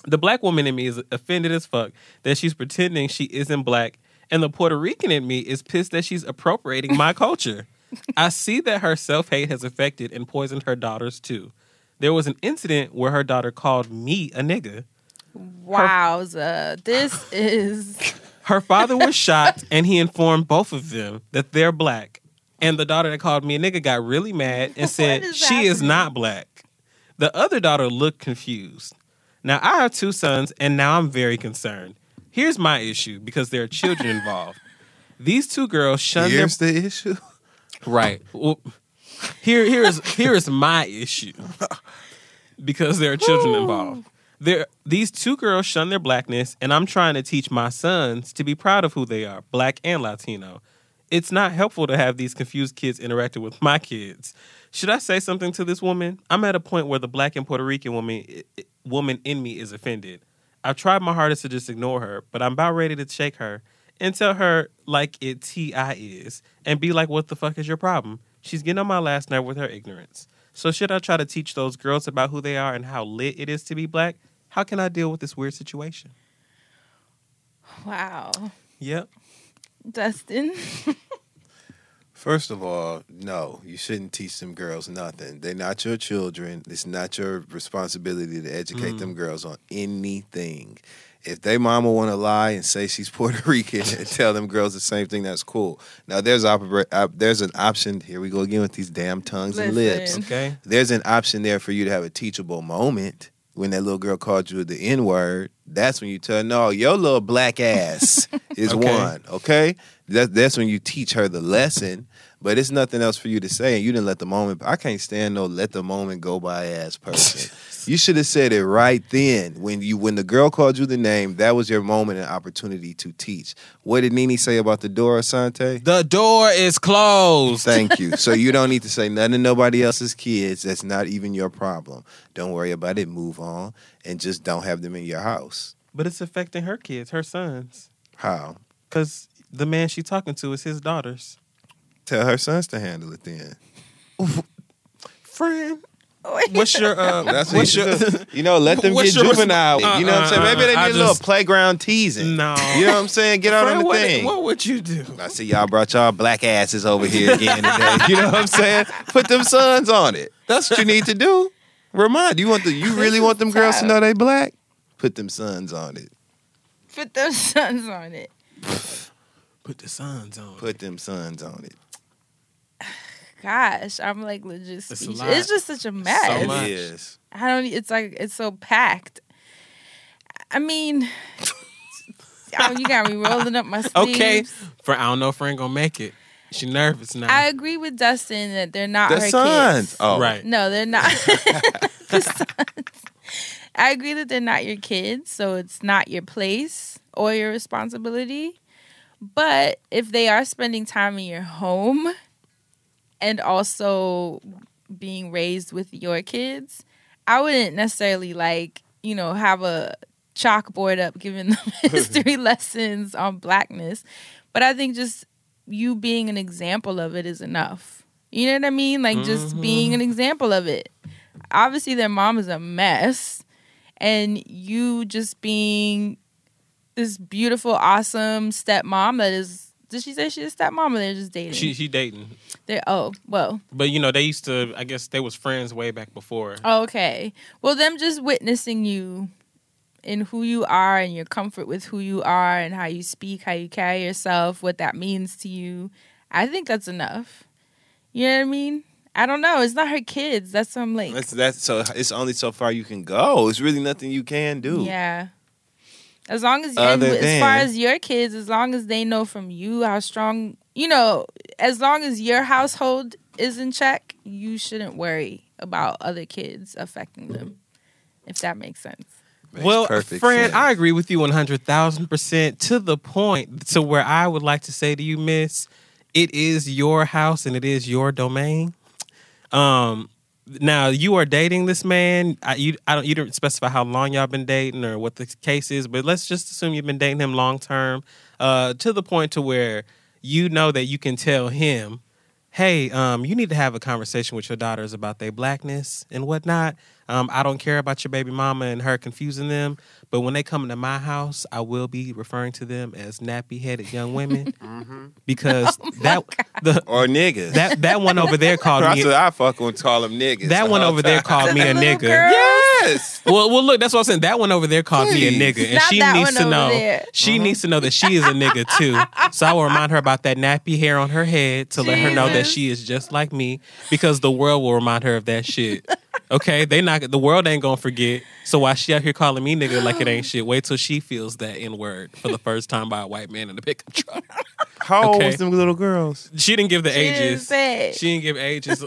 The black woman in me is offended as fuck that she's pretending she isn't black, and the Puerto Rican in me is pissed that she's appropriating my culture. I see that her self hate has affected and poisoned her daughters too. There was an incident where her daughter called me a nigga. Wowza. This is Her father was shocked and he informed both of them that they're black. And the daughter that called me a nigga got really mad and said, is She is not black. The other daughter looked confused. Now, I have two sons and now I'm very concerned. Here's my issue because there are children involved. These two girls shun their here's the issue. Right. Well, here, here is here is my issue because there are children involved. There, these two girls shun their blackness, and I'm trying to teach my sons to be proud of who they are, black and Latino. It's not helpful to have these confused kids interacting with my kids. Should I say something to this woman? I'm at a point where the black and Puerto Rican woman woman in me is offended. I've tried my hardest to just ignore her, but I'm about ready to shake her and tell her like it T.I. is and be like, what the fuck is your problem? She's getting on my last nerve with her ignorance. So should I try to teach those girls about who they are and how lit it is to be black? How can I deal with this weird situation? Wow. Yep. Dustin. First of all, no, you shouldn't teach them girls nothing. They're not your children. It's not your responsibility to educate them mm. girls on anything. If they mama want to lie and say she's Puerto Rican and tell them girls the same thing, that's cool. Now there's opera, op, there's an option. Here we go again with these damn tongues and lips. Okay. There's an option there for you to have a teachable moment when that little girl called you the N word. That's when you tell her, no, your little black ass is Okay. one. Okay, that, that's when you teach her the lesson. But it's nothing else for you to say, and you didn't let the moment. I can't stand no let the moment go by ass person. you should have said it right then when you when the girl called you the name. That was your moment and opportunity to teach. What did NeNe say about the door, Assante? The door is closed. Thank you. So you don't need to say nothing to nobody else's kids. That's not even your problem. Don't worry about it. Move on and just don't have them in your house. But it's affecting her kids, her sons. How? Because the man she's talking to is his daughters. Tell her sons to handle it then. Friend, what's your uh That's what what's you, your should do. you know, let them What's get your juvenile. resp- you know what I'm saying? Uh, uh, Maybe they uh, I need a little just- playground teasing. No. You know what I'm saying? Get out on the what, thing. what would you do? I see y'all brought y'all black asses over here again today. You know what I'm saying? Put them sons on it. That's what you need to do. Remind you want the you really want them girls to know they black? Put them sons on it. Put those sons on it. Put the sons on. Put them sons on it. Gosh, I'm like legit. It's a It's just such a mess. So much. is. I don't. It's like it's so packed. I mean, oh, you got me rolling up my sleeves. Okay. For I don't know if friend gonna make it. She nervous now. I agree with Dustin that they're not The her sons. kids. Oh, Right. No, they're not. the sons. I agree that they're not your kids, so it's not your place or your responsibility. But if they are spending time in your home and also being raised with your kids, I wouldn't necessarily like, you know, have a chalkboard up giving them history lessons on blackness. But I think just you being an example of it is enough. You know what I mean? Like just being mm-hmm. an example of it. Obviously, their mom is a mess, and you just being this beautiful, awesome stepmom that is. Did she say she's a stepmom or they're just dating? she she dating. They're oh well But you know, they used to I guess they was friends way back before. okay. Well, them just witnessing you in who you are and your comfort with who you are and how you speak, how you carry yourself, what that means to you. I think that's enough. You know what I mean? I don't know. It's not her kids. That's what I'm like. That's that's so it's only so far you can go. It's really nothing you can do. Yeah. As long as and Other as far as your kids, as long as they know from you how strong, you know, as long as your household is in check, you shouldn't worry about other kids affecting them. If that makes sense. Makes well, perfect friend, sense. I agree with you one hundred thousand percent to the point to where I would like to say to you, Miss, it is your house and it is your domain. Um, now you are dating this man. I, you, I don't. You didn't specify how long y'all been dating or what the case is, but let's just assume you've been dating him long term, uh, to the point to where you know that you can tell him, "Hey, um, you need to have a conversation with your daughters about their blackness and whatnot." Um, I don't care about your baby mama and her confusing them, but when they come into my house, I will be referring to them as nappy headed young women because that the Or niggas. that that one over there called me. said I fuck with call them niggas. That the one whole over there called me a little nigga. girl? Yes. Well, well, look, that's what I'm saying. That one over there called me a Please. nigga, and Not she that needs one to over know. there. She mm-hmm. needs to know that she is a nigga too. So I will remind her about that nappy hair on her head to let her know that she is just like me, because the world will remind her of that shit. Okay, they not the world ain't gonna forget. So why she out here calling me nigga like it ain't shit, wait till she feels that n word for the first time by a white man in a pickup truck. How old Okay. was them little girls? She didn't give the She didn't ages. say. She didn't give ages.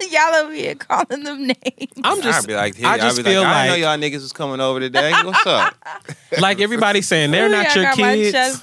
Y'all y'all over here calling them names. I'm just, I'd be like, hey, I I'd just be feel like, like, I didn't know y'all niggas was coming over today. What's up? like everybody's saying they're Ooh, not your kids.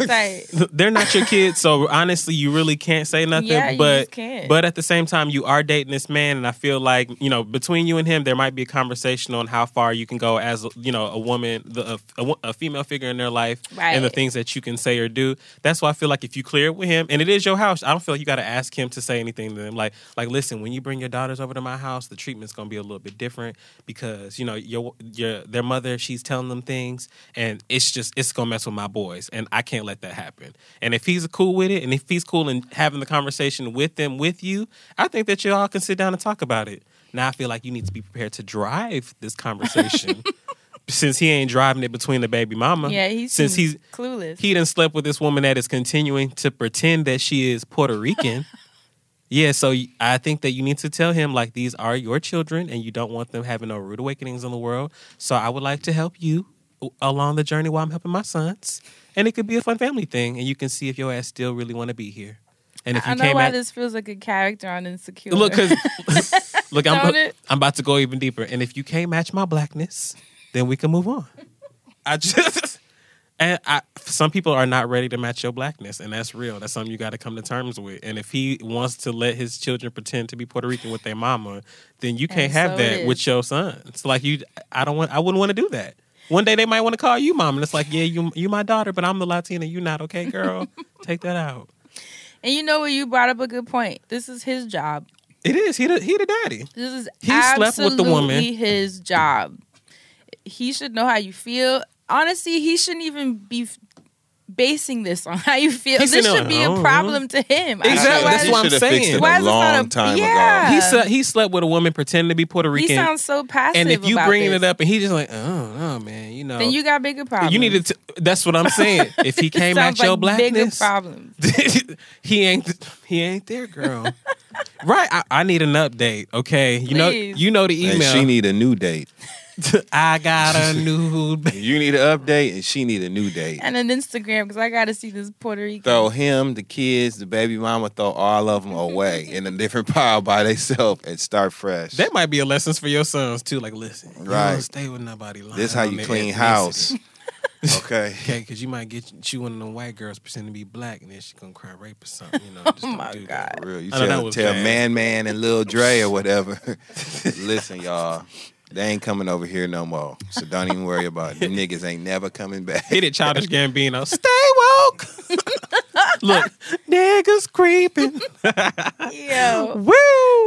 they're not your kids, so honestly, you really can't say nothing. Yeah, you but but at the same time, you are dating this man, and I feel like you know between you and him, there might be a conversation on how far you can go as you know a woman, the, a, a, a female figure in their life, and the things that you can say or do. That's why I feel like if you clear it with him, and it is your house, I don't feel like you got to ask him to say anything to them. Like like listen, when you bring your daughters over to my house, the treatment's gonna be a little bit different because you know your your their mother, she's telling them things, and it's just it's gonna mess with my boys, and I can't let that happen. And if he's cool with it, and if he's cool in having the conversation with them with you, I think that y'all can sit down and talk about it. Now I feel like you need to be prepared to drive this conversation. Since he ain't driving it between the baby mama, Yeah, he's since he's clueless. he didn't slept with this woman that is continuing to pretend that she is Puerto Rican. yeah, so I think that you need to tell him like these are your children and you don't want them having no rude awakenings in the world. So I would like to help you along the journey while I'm helping my sons. And it could be a fun family thing and you can see if your ass still really want to be here. And if I you know came why at this feels like a character on Insecure. Look, because look, I'm it? I'm about to go even deeper, and if you can't match my blackness, then we can move on. I just and I, some people are not ready to match your blackness, and that's real. That's something you got to come to terms with. And if he wants to let his children pretend to be Puerto Rican with their mama, then you can't And have so that with your sons. Like you, I don't want. I wouldn't want to do that. One day they might want to call you mom, and it's like, yeah, you you my daughter, but I'm the Latina. You not okay, girl. Take that out. and you know what? You brought up a good point. This is his job. It is. He the he the daddy. This is He slept with the woman. his job. He should know how you feel. Honestly, he shouldn't even be basing this on how you feel. He's this should there, be a "Oh, problem to him. I don't know Exactly. That's what I'm should've fixed saying. it Why a is this not long a- time Yeah. ago. He slept, he slept with a woman pretending to be Puerto Rican. He sounds so passive. and if you about bringing this. it up and he's just like, oh, oh man, you know, then you got bigger problems. you need to. That's what I'm saying. If he came Sounds at your like bigger blackness, problems. he ain't he ain't there, girl. right? I, I need an update. Okay, you know, you know the And email. she need a new date. I got a new. You need an update, and she need a new date. And an Instagram because I got to see this Puerto Rican. Throw him, the kids, the baby mama, throw all of them away in a different pile by themselves and start fresh. That might be a lessons for your sons too. Like, listen, you Right. don't stay with nobody. lying This is how you clean house. okay. Okay, because you might get you one of them white girls pretending to be black, and then she gonna cry rape or something. You know, oh just Oh my do God. that. For real. You I tell, tell bad. Man Man and Lil Dre or whatever. Listen, y'all. They ain't coming over here no more. So don't even worry about it. Them niggas ain't never coming back. Hit it, childish Gambino. Stay woke. Look, niggas creeping. Yo, Woo!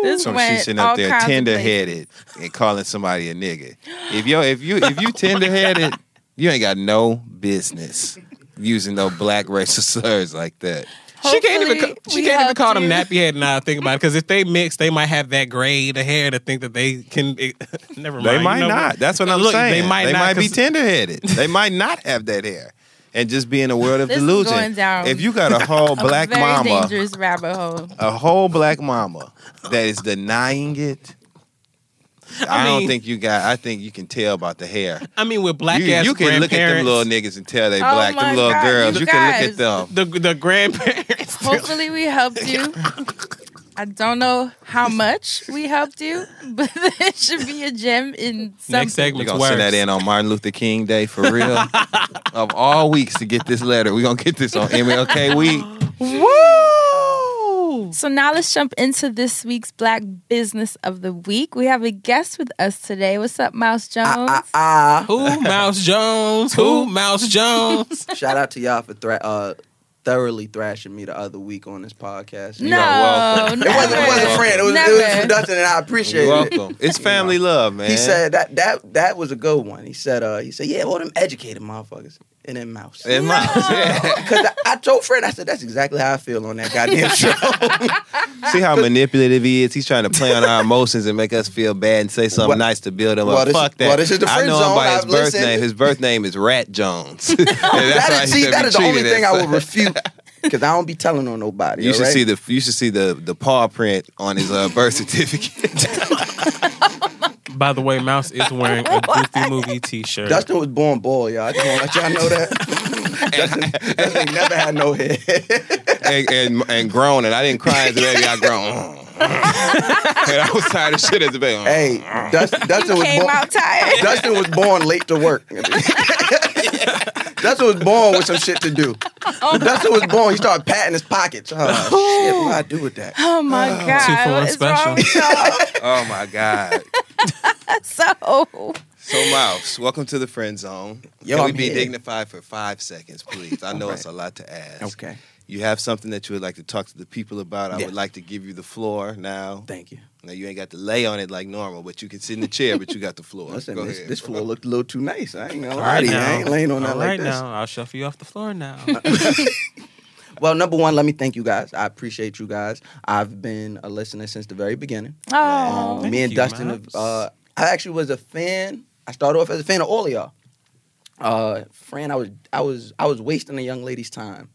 this So went she's sitting up there tender headed and calling somebody a nigga. If yo if you if you tender headed, you ain't got no business using no black racial slurs like that. She can't even she can't even helped call them nappy head now. I think about it because if they mix, they might have that gray the hair to think that they can. It, never mind. They you might know not. That's what uh, I'm Look, saying. They might not. be 'cause- tender headed. they might not have that hair. And just be in a world of This is delusion. going down if you got a whole A black very mama, dangerous rabbit hole. a whole black mama that is denying it, I, don't think you got. I think you can tell about the hair. I mean, with black you, ass you can look at them little niggas and tell they Oh black. my Them little God, girls, you you can look at them. the the grandparents. Hopefully, we helped you. I don't know how much we helped you, but it should be a gem in some. Next we're gonna worse. send that in on Martin Luther King Day for real. of all weeks to get this letter, we're gonna get this on MLK week. Woo! So now let's jump into this week's Black Business of the Week. We have a guest with us today. What's up, Mouse Jones? Ah, Who Mouse Jones? Who Mouse Jones? shout out to y'all for thra- uh, thoroughly thrashing me the other week on this podcast. no, welcome. never. It wasn't, it wasn't friend. It was, it Never. was from and I appreciate You're it. welcome. It's family love, man. He said that that that was a good one. He said, uh, he said, yeah, all them educated motherfuckers and then mouse. And Mouse, yeah. Because I, I told Fred, I said, that's exactly how I feel on that goddamn show. See how manipulative he is. He's trying to play on our emotions and make us feel bad and say something Well- nice to build him well, up. this- Fuck that. well, this is the I know him zone. by his I've birth listened. name. His birth name is Rat Jones. And that's that why is, he see, should that be is the only thing I such. will refute. Because I don't be telling on nobody. You should right? see the you should see the the paw print on his uh, birth certificate. By the way, Mouse is wearing a Goofy movie T-shirt. Dustin was born bald, y'all. I just want to let y'all know that. Dustin, Dustin never had no hair. and, and and grown, and I didn't cry as a baby. I grown. and I was tired of shit as a baby. Hey, Dustin, Dustin was Came born. out tired. Dustin was born late to work. Dustin was born with some shit to do. Oh Dustin was born. He started patting his pockets. Oh shit! What do I do with that? Oh my oh. god. Two for one What is wrong with Oh my God. so So Mouse, welcome to the friend zone. Yo, Can we I'm be here. dignified for five seconds, please? I know All it's a lot to ask. Okay. You have something that you would like to talk to the people about. I Yes. would like to give you the floor now. Thank you. Now you ain't got to lay on it like normal, but you can sit in the chair, but you got the floor. Listen, Go this, ahead, this floor looked a little too nice. I ain't gonna lie right to you. I ain't laying on that All like right this. now. I'll shuffle you off the floor now. Well, number one, let me thank you guys. I appreciate you guys. I've been a listener since the very beginning. Oh. Um, me and you, Dustin, Miles. have, uh, I actually was a fan. I started off as a fan of all of y'all. Uh, Fran, I was, I was, I was wasting a young lady's time.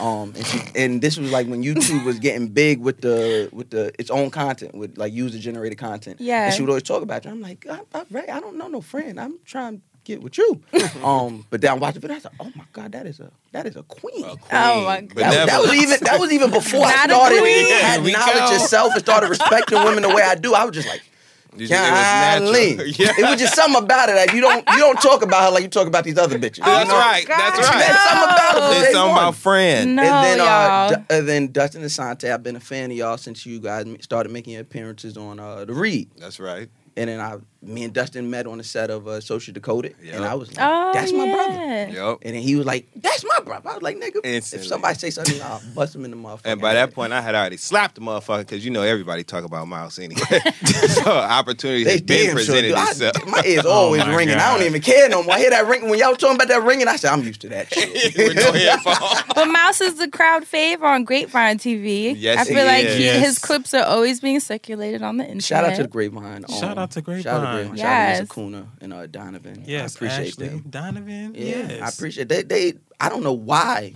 Um, and, she, and this was like when YouTube was getting big with the with the its own content, with like user generated content. Yeah. and she would always talk about you. I'm like, I, I, Ray, I don't know no friend. I'm trying to get with you. um, but then I watched the video. I said, Oh my god, that is a that is a queen. A queen, Oh, my God. That, that was even that was even before I started queen. had knowledge go. yourself and started respecting women the way I do. I was just like, You just- it was golly. Yeah. It was just something about it. Like you don't you don't talk about her like you talk about these other bitches. That's you know? right. That's God, right. There's something about it. from It's day something about friend. No, and then, uh, y'all. D- and then Dustin Assante, I've been a fan of y'all since you guys started making appearances on uh, the Read. That's right. And then I, me and Dustin met on the set of uh, Social Decoded, Yep. and I was like, oh, "That's my brother." Yep. And then he was like, "That's my brother." I was like, "Nigga, Instantly. if somebody say something, I'll bust him in the motherfucker." And by that point, I had already slapped the motherfucker because you know everybody talk about Mouse anyway. so opportunity has been damn sure presented. I, itself. my ears Oh always my ringing. I don't even care no more. I hear that ring when y'all talking about that ringing. I said, "I'm used to that shit." With no headphones. But Mouse is the crowd favorite on Grapevine TV. Yes, I feel he like is. he, Yes. his clips are always being circulated on the internet. Shout out to the Grapevine. um, Shout out to Shout out to Grapevine. Grapevine. Shout out Yes. to Miss and uh, Donovan. yes, I appreciate Ashley, them. Donovan. Yeah, yes. I appreciate they. They I don't know why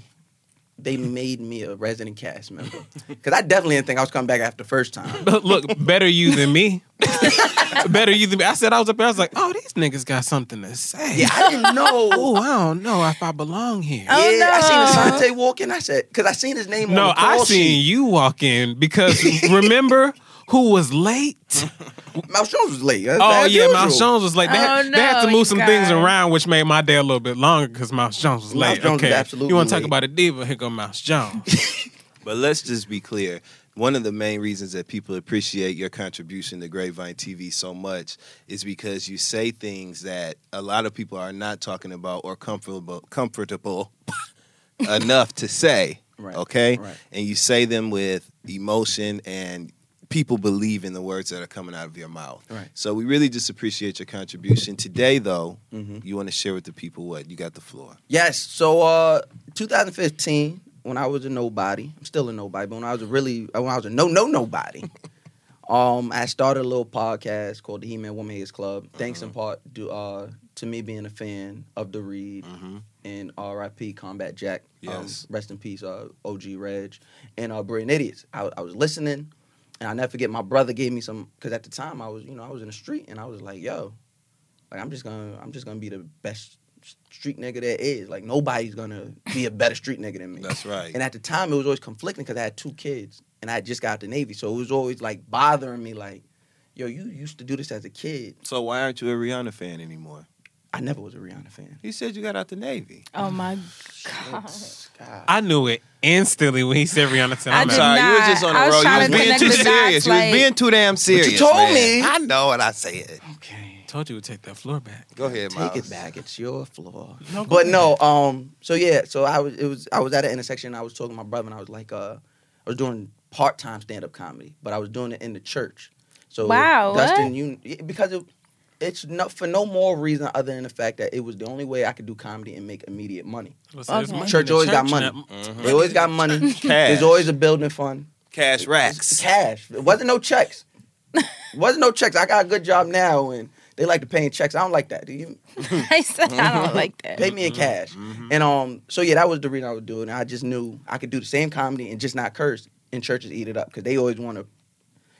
they made me a resident cast member because I definitely didn't think I was coming back after the first time. But look, better you than me. better you than me. I said I was up there. I was like, oh, these niggas got something to say. Yeah, I didn't know. Oh, I don't know if I belong here. Oh, yeah, I no. seen Assante walk in. I said, because I seen his name no, on the call I seen sheet. you walk in because remember who was late? Mouse Jones was late. That's Oh as yeah, usual. Mouse Jones was late. They, had, Oh, they had to no, move you some things guys. around, which made my day a little bit longer because Mouse Jones was Mouse late. Jones was okay, absolutely you want to talk late. about a diva? Here go Mouse Jones. But let's just be clear. One of the main reasons that people appreciate your contribution to Grapevine TV so much is because you say things that a lot of people are not talking about or comfortable comfortable enough to say. Right, Okay? right. And you say them with emotion and people believe in the words that are coming out of your mouth. Right. So we really just appreciate your contribution. Today though, Mhm. you want to share with the people what? You got the floor. Yes. So, uh, 2015, when I was a nobody, I'm still a nobody, but when I was a really, when I was a no, no, nobody, um, I started a little podcast called the He-Man Woman Haters Club. Thanks in part to, uh, to me being a fan of the Read Mm-hmm. and R.I.P. Combat Jack. Um, Yes. rest in peace, uh, OG Reg and uh, Brilliant Idiots. I, I was listening, and I never forget my brother gave me some because at the time I was, you know, I was in the street, and I was like, yo, like I'm just gonna, I'm just gonna be the best street nigga there is. Like nobody's gonna be a better street nigga than me. That's right. And at the time, it was always conflicting because I had two kids and I had just got out the Navy, so it was always like bothering me, like, yo, you used to do this as a kid. So why aren't you a Rihanna fan anymore? I never was a Rihanna fan. You said you got out the Navy. Oh my god. God. I knew it instantly when he said Rihanna said, I I'm did out. Sorry, you not. was just on the I was road. You trying was to being connect too the dots, serious. you like- was being too damn serious. you told man. me. I know and I say it. Okay. Told you to take that floor back. Go ahead, Take it back. It's your floor. No, go but ahead. no, um, so yeah, so I was it was I was at an intersection. I was talking to my brother, and I was like, uh, I was doing part time stand up comedy, but I was doing it in the church. So Wow, Dustin, what? you because it, it's no for no more reason other than the fact that it was the only way I could do comedy and make immediate money. Listen, Okay. money Church in the always got money. Mm-hmm. They always got money. Cash. There's always a building fund. Cash racks. Cash. It wasn't no checks. It wasn't no checks. I got a good job now, and they like to pay in checks. I don't like that. Do you? I said I don't like that. Pay me in cash. And um, so yeah, that was the reason I was doing it. I just knew I could do the same comedy and just not curse, and churches eat it up because they always want to.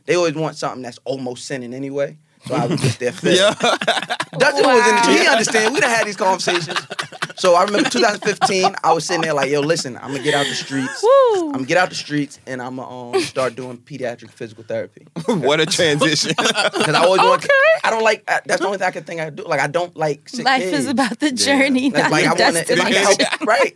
They always want something that's almost sinning anyway. So I was just there. Yeah. Dustin was in. Wow. He understand. We done had these conversations. So I remember 2015. I was sitting there like, yo, listen, I'm gonna get out the streets. Woo. I'm gonna get out the streets and I'm gonna um, start doing pediatric physical therapy. what a transition. Because I always want. I don't like. I, that's the only thing I can think I do. Like I don't like. Sick Life kids. is about the journey, That's not like I want to. If I can help, right?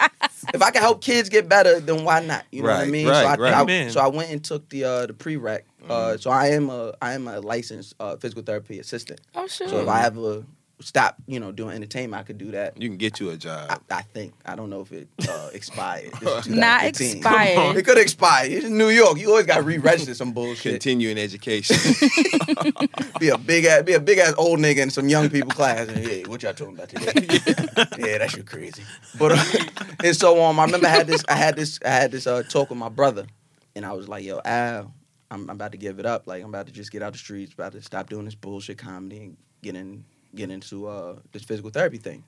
If I can help kids get better, then why not? You know what I mean? right, so I, right. I- Amen. so I went and took the uh, the prereq. Uh, so I am a I am a licensed uh, physical therapy assistant. Oh sure. So if I ever stop, you know, doing entertainment, I could do that. you can get you a job. I, I think I don't know if it uh, expired. Not 2015. expired. It could expire. It's in New York. You always got to re-register some bullshit. Continue in education. be a big ass, be a big ass old nigga in some young people class. And yeah, what y'all talking about today? yeah, that shit crazy. But uh, and so um, I remember I had this, I had this, I had this uh, talk with my brother, and I was like, yo, Al, I'm, I'm about to give it up. Like I'm about to just get out the streets, about to stop doing this bullshit comedy and get in, get into uh, this physical therapy thing.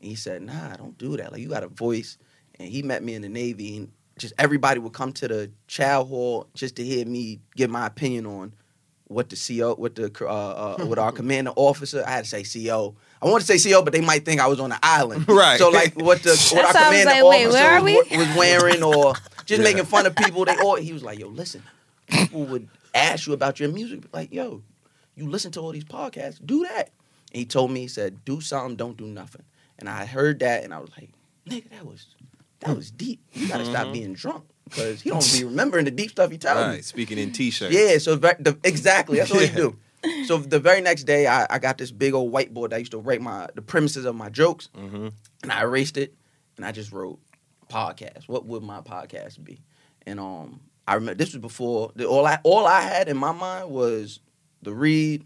And he said, Nah, don't do that. Like you got a voice. And he met me in the Navy, and just everybody would come to the chow hall just to hear me give my opinion on what the CO, what the uh, uh, what our commander officer. I had to say CO. I want to say CO, but they might think I was on an island. Right. So like what the what That's our I was commander like, wait, officer where are was, we? was wearing, or just Yeah. making fun of people. They all he was like, yo, listen, people would ask you about your music, like, yo, you listen to all these podcasts, do that. And he told me, he said, do something, don't do nothing. And I heard that, and I was like, nigga, that was that was deep. You gotta stop being drunk because he don't be remembering the deep stuff he tells me. Speaking in t-shirts. Yeah, so ve- the, exactly that's what he do. So the very next day, I, I got this big old whiteboard that I used to write my the premises of my jokes, Mhm. and I erased it, and I just wrote podcast. What would my podcast be? And um, I remember this was before the, all I all I had in my mind was the read,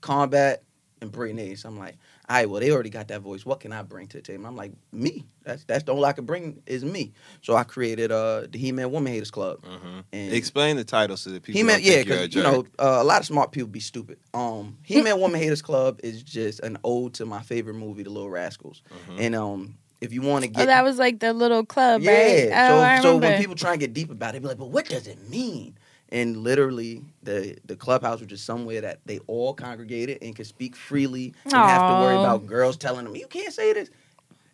combat, and Brittany. So I'm like, all right, well they already got that voice. What can I bring to the table? I'm like, me. That's that's the only I can bring is me. So I created uh the He Man Woman Haters Club. Mhm. And Explain the title so that people he meant don't yeah, think you're a because you know uh, a lot of smart people be stupid. Um, He Man Woman Haters Club is just an ode to my favorite movie, The Little Rascals. Mm-hmm. And um, if you want to get Oh, that was like the little club, yeah, right? Oh, I so so when people try and get deep about it, they be like, but what does it mean? And literally, the the clubhouse was just somewhere that they all congregated and could speak freely and have to worry about girls telling them you can't say this.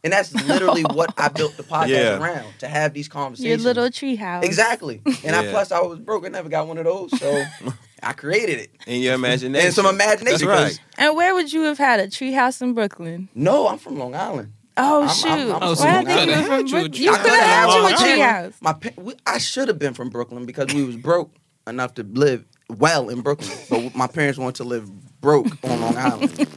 And that's literally what I built the podcast Yeah. around to have these conversations. Your conversations. little treehouse. Exactly. And I plus I was broke. I never got one of those, so I created it. In your imagination. And some imagination. That's right. And where would you have had a treehouse in Brooklyn? No, I'm from Long Island. Oh I'm- shoot! I'm- I'm Oh, so Why I you think coulda you from you Brooklyn. You could coulda had had you a treehouse. My we, I should have been from Brooklyn because we was broke enough to live well in Brooklyn, but my parents wanted to live broke on Long Island.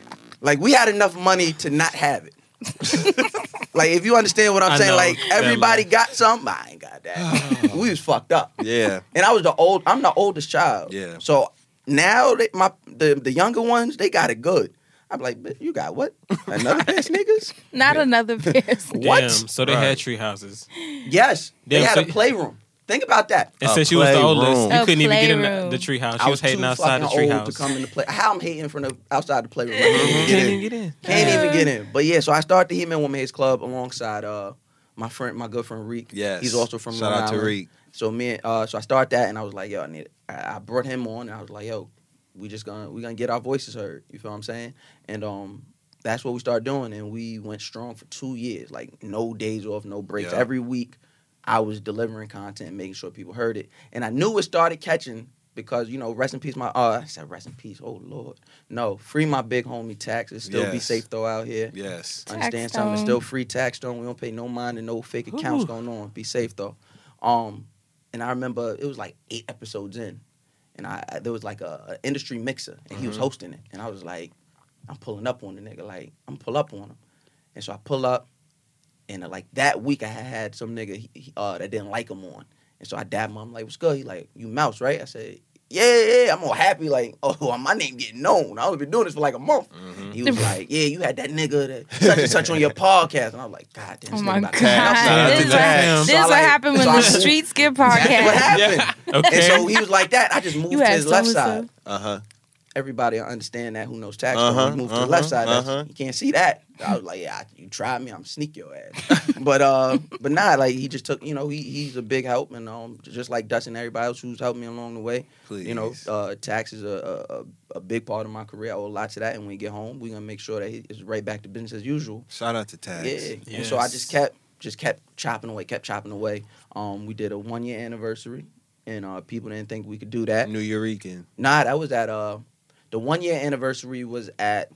like we had enough money to not have it. like if you understand what I'm I saying, know like everybody life. got something, I ain't got that. we was fucked up, Yeah. and I was the old. I'm the oldest child. Yeah. So now they, my the the younger ones they got it good. I'm like, "Bitch, you got what? Another pair of sneakers? Not another person. What? Damn. So they Right. had tree houses. Yes, they had so- a playroom. Think about that. And A since she was the oldest, playroom. you A couldn't even get in the, the tree house. I She was was hating too outside the fucking tree old house. to come in the play. How I'm hating from the outside the playroom. I You can't even can't get even in. get in. Can't even get in. But yeah, so I started the He-Man Woman Haters Club alongside uh my friend, my good friend Reek. Yes. he's also from Shout Long out to Reek. So me, and- uh, so I started that, and I was like, yo, I need. I, I brought him on, and I was like, yo, we just gonna we gonna get our voices heard. You feel what I'm saying? And um, that's what we started doing, and we went strong for two years, like no days off, no breaks. Yeah. Every week, I was delivering content, and making sure people heard it, and I knew it started catching because you know, rest in peace, my uh, I said rest in peace. Oh Lord, no, free my big homie tax. It still be safe though out here. Yes. Understand Tax something? It's stone. still free Taxstone. We don't pay no mind and no fake accounts Ooh. going on. Be safe though. Um, and I remember it was like eight episodes in, and I, I- there was like a, a industry mixer, and he was Mhm. hosting it, and I was like, I'm pulling up on the nigga, like I'm pull up on him, and so I pull up, and uh, like that week I had had some nigga he, he, uh, that didn't like him on, and so I dabbed him. I'm like, what's good? He like, you mouse, right? I said. Yeah, yeah, yeah. I'm all happy, like, oh, my name getting known. I only been doing this for like a month. Mhm. He was like, "Yeah, you had that nigga that such and such on your podcast," and I was like, "God damn, Oh this my nigga god! about to come outside." out This is what, Jax. So what like- happened when so the I- streets get That's what podcast. happened. Okay. And so he was like that. I just moved You to his left so-and-so. side, Uh huh. Everybody will understand that who knows tax. Uh-huh, Uh-huh, move to the uh-huh, left side. uh-huh. You can't see that. I was like, yeah, you try me, I'm sneak your ass. but uh, but nah, like he just took, you know, he he's a big help, and um, just like Dustin, and everybody else who's helped me along the way. Please. You know, uh, tax is a, a a- a big part of my career. I owe a lot to that, and when we get home, we're gonna make sure that he- it's right back to business as usual. Shout out to Tax. Yeah. And so I just kept just kept chopping away, kept chopping away. Um, we did a one year anniversary, and uh, people didn't think we could do that. New Eurekan. Nah, that was at uh, the one year anniversary was at.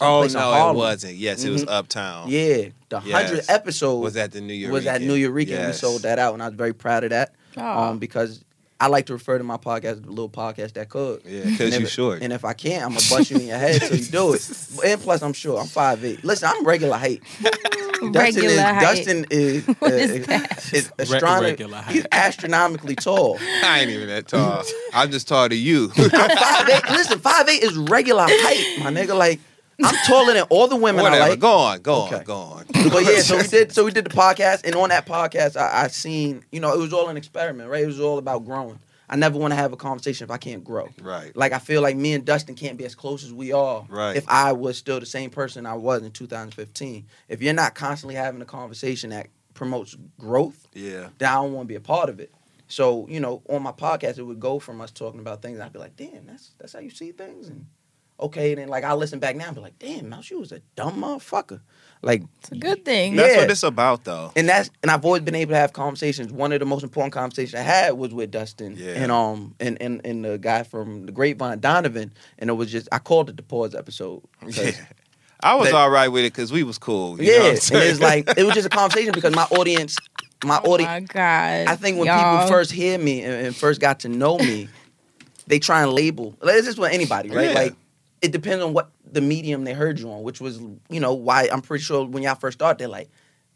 Oh no, it wasn't. Yes, it was Mhm. Uptown. Yeah, the Yes. hundredth episode Was at the Nuyorican. was at Nuyorican. and We sold that out, and I was very proud of that. Aw. Um, because I like to refer to my podcast as the little podcast that could. Yeah, because And you if- short. And if I can't, I'm gonna bust you in your head till you do it. And plus, I'm sure I'm five eight. Listen, I'm regular height. Dustin Regular is, height. Dustin is, uh, What is is, that? is Re- astrono- regular height. He's astronomically tall. I ain't even that tall. I'm just tall to you. I'm five eight. Listen, five eight is regular height, my nigga. Like I'm taller than all the women Whatever. I like. Go on. Go Okay. on. Go on. But yeah, so we did. So we did the podcast, and on that podcast, I, I seen. You know, it was all an experiment, right? It was all about growing. I never want to have a conversation if I can't grow. Right. Like I feel like me and Dustin can't be as close as we are. Right. If I was still the same person I was in 2015, if you're not constantly having a conversation that promotes growth, Yeah. then I don't want to be a part of it. So you know, on my podcast, it would go from us talking about things. I'd be like, "Damn, that's that's how you see things," and okay, And then like I listen back now and be like, "Damn, Mouse, you was a dumb motherfucker." Like It's a good thing. That's Yeah. what it's about, though. and that's and I've always been able to have conversations. One of the most important conversations I had was with Dustin Yeah. and um and, and and the guy from the Grapevine Donovan, and it was just I called it the pause episode. Yeah. I was That- all right with it because we was cool. you yeah, what I'm and it's like it was just a conversation because my audience, my Oh audience. my god! I think when Y'all. people first hear me and, and first got to know me, they try and label. Like, It's just with anybody, right? Yeah. Like it depends on what the medium they heard you on, which was you know why I'm pretty sure when y'all first started, they're like,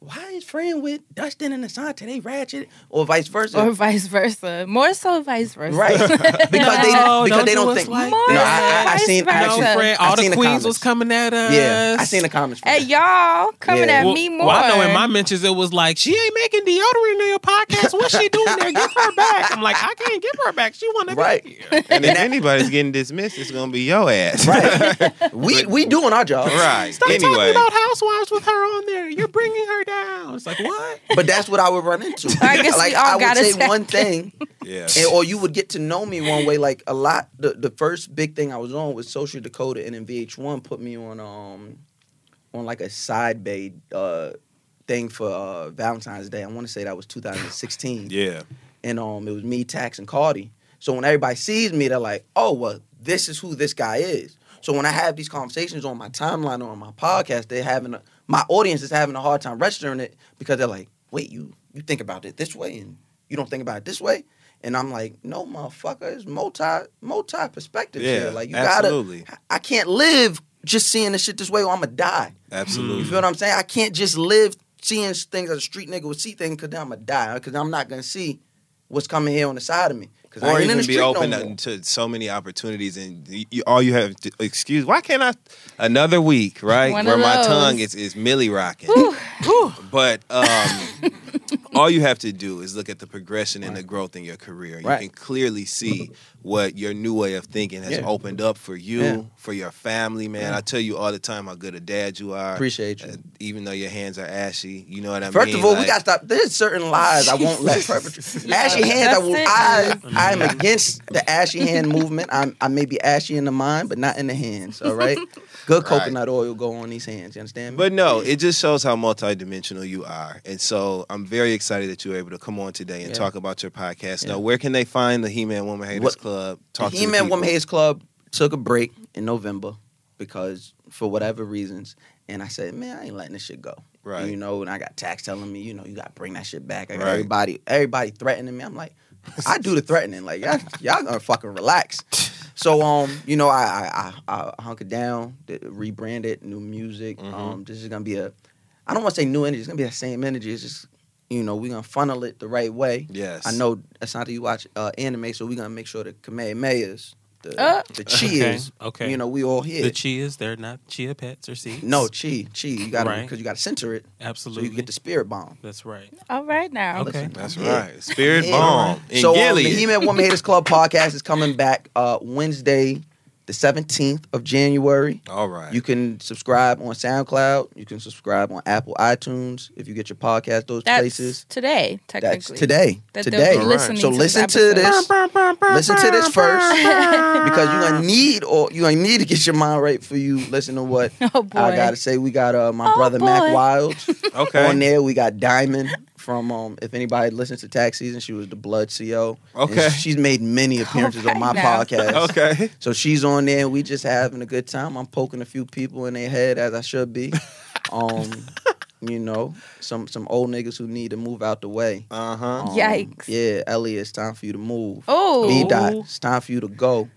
why is friend with Dustin and Assante they ratchet or vice versa. or vice versa. More so, vice versa. Right, because they No, because don't they do don't think. like no, I, I, I seen. I Vice No, actually, versa. friend, I all the queens comments. was coming at us. Yeah, I seen the comments. For Hey, that. y'all coming Yeah. at Well, me more. well, I know in my mentions it was like she ain't making deodorant in your podcast. What's she doing there? Give her back. I'm like, I can't give her back. She want to Right. be here. and if anybody's getting dismissed, it's gonna be your ass. right, we we doing our job. right. Stop anyway. talking about housewives with her on there. You're bringing her down. It's like what? But that's what I would run into. I guess we like all I would gotta say say one it. thing, yeah. and, or you would get to know me one way. Like a lot, the the first big thing I was on was Social Decoded, and then VH1 put me on um on like a side bay uh thing for uh Valentine's Day. I want to say that was 2016, yeah. and um it was me, Tax, and Cardi. So when everybody sees me, they're like, "Oh, well, this is who this guy is." So when I have these conversations on my timeline or on my podcast, they're having a, my audience is having a hard time registering it because they're like, "Wait, you you think about it this way and you don't think about it this way?" And I'm like, "No, motherfucker, it's multi multi perspective Yeah, here. Like you absolutely. gotta, I can't live just seeing this shit this way, or I'm gonna die. Absolutely. You feel what I'm saying? I can't just live seeing things as a street nigga would see things because then I'm gonna die because I'm not gonna see what's coming here on the side of me. Because I or ain't in even the be open no to so many opportunities and you, you- all you have to excuse why can't i another week right One where of my those. tongue is, is millie rocking. But um all you have to do is look at the progression and the growth in your career you Right. can clearly see what your new way of thinking has Yeah. opened up for you Yeah. for your family man Yeah. i tell you all the time how good a dad you are Appreciate you. Uh, even though your hands are ashy you know what i First mean of all, we got to stop. There's certain lies I won't let perpetrate. ashy hands, I will. I, I am against the ashy hand movement. I'm, I may be ashy in the mind, but not in the hands. All right. Good Right. coconut oil go on these hands. You understand me? But no, it just shows how multidimensional you are. And so I'm very excited that you were able to come on today and Yeah. talk about your podcast. Yeah. Now, where can they find the He Man Woman Haters What- Club? Talk the He-Man. Woman Haters Club took a break in November because for whatever reasons, and I said, man, I ain't letting this shit go. Right. You know, and I got tax telling me, you know, you got to bring that shit back. I got Right. everybody, everybody threatening me. I'm like, I do the threatening. Like y'all, y'all gonna fucking relax. So um, you know, I I I, I hunkered down, did- rebranded, new music. Mhm. Um, this is gonna be a, I don't want to say new energy. It's gonna be the same energy. It's just, you know, we're gonna funnel it the right way. Yes. I know Assante, you watch uh, anime, so we're gonna make sure the Kamehamehas, the Uh. the Chias, okay. you know, we all here. The chias, they're not chia pets or seeds. no chi, chi. You got to Right. because you got to center it so absolutely. you can get the spirit bomb. That's right. All right now. Okay. That's Yeah. right. Spirit Yeah. Bomb. In so um, the Gilead. He-Man Woman Haters Club podcast is coming back uh, Wednesday, the 17th of January. All right. You can subscribe on SoundCloud. You can subscribe on Apple iTunes if you get your podcast those That's places. today, That's technically. today. That they'll today. be listening So to listen this to this. listen to this first because you're gonna need or you're gonna need to get your mind right for you. Listen to what Oh boy. I gotta say. We got uh, my Oh, brother boy. Mac Wild Okay. on there. We got Diamond from um. If anybody listens to Tax Season, she was the Blood CO. And Okay. she's made many appearances on my now. podcast. Okay. So she's on there. and We just having a good time. I'm poking a few people in their head as I should be. Um, you know, some some old niggas who need to move out the way. Uh huh. Um, Yikes. Yeah, Elliot, it's time for you to move. Oh, B dot, it's time for you to go.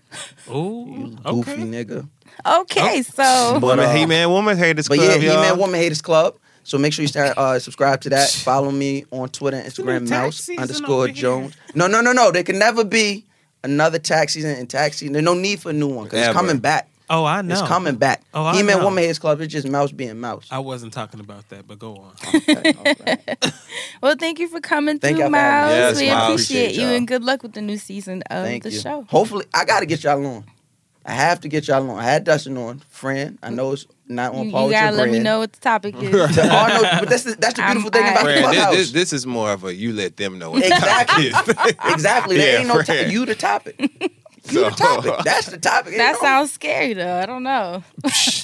Ooh, You goofy okay. nigga. okay. So But, Woman, uh, He Man, Woman Haters But Club, yeah. He-Man Woman Haters Club. So make sure you start, uh, subscribe to that. Follow me on Twitter, and Instagram, Mouse underscore. Jones. No, no, no, no. There can never be another tax season and tax season. There's no need for a new one because it's Ever. coming back. Oh, I know. It's coming back. Oh, I He-Man know. Woman Haters Club. It's just Mouse being Mouse. I wasn't talking about that, but go on. Okay, all right. well, thank you for coming Thank through, y'all for having Miles. me. we Miles. appreciate, Appreciate you, y'all. and good luck with the new season of Thank the you. show. Hopefully, I got to get y'all on. I have to get y'all on. I had Dustin on, friend. I know it's not on You, par you with gotta let me know what the topic is. oh, no, but that's the, that's the I'm- beautiful thing I- about Fran, this, Clubhouse. this, this is more of a you let them know what Exactly. the topic is. exactly. There Yeah, ain't no Fran. topic. You the topic. You So- the topic. That's the topic. that Ain't no- sounds scary though. I don't know.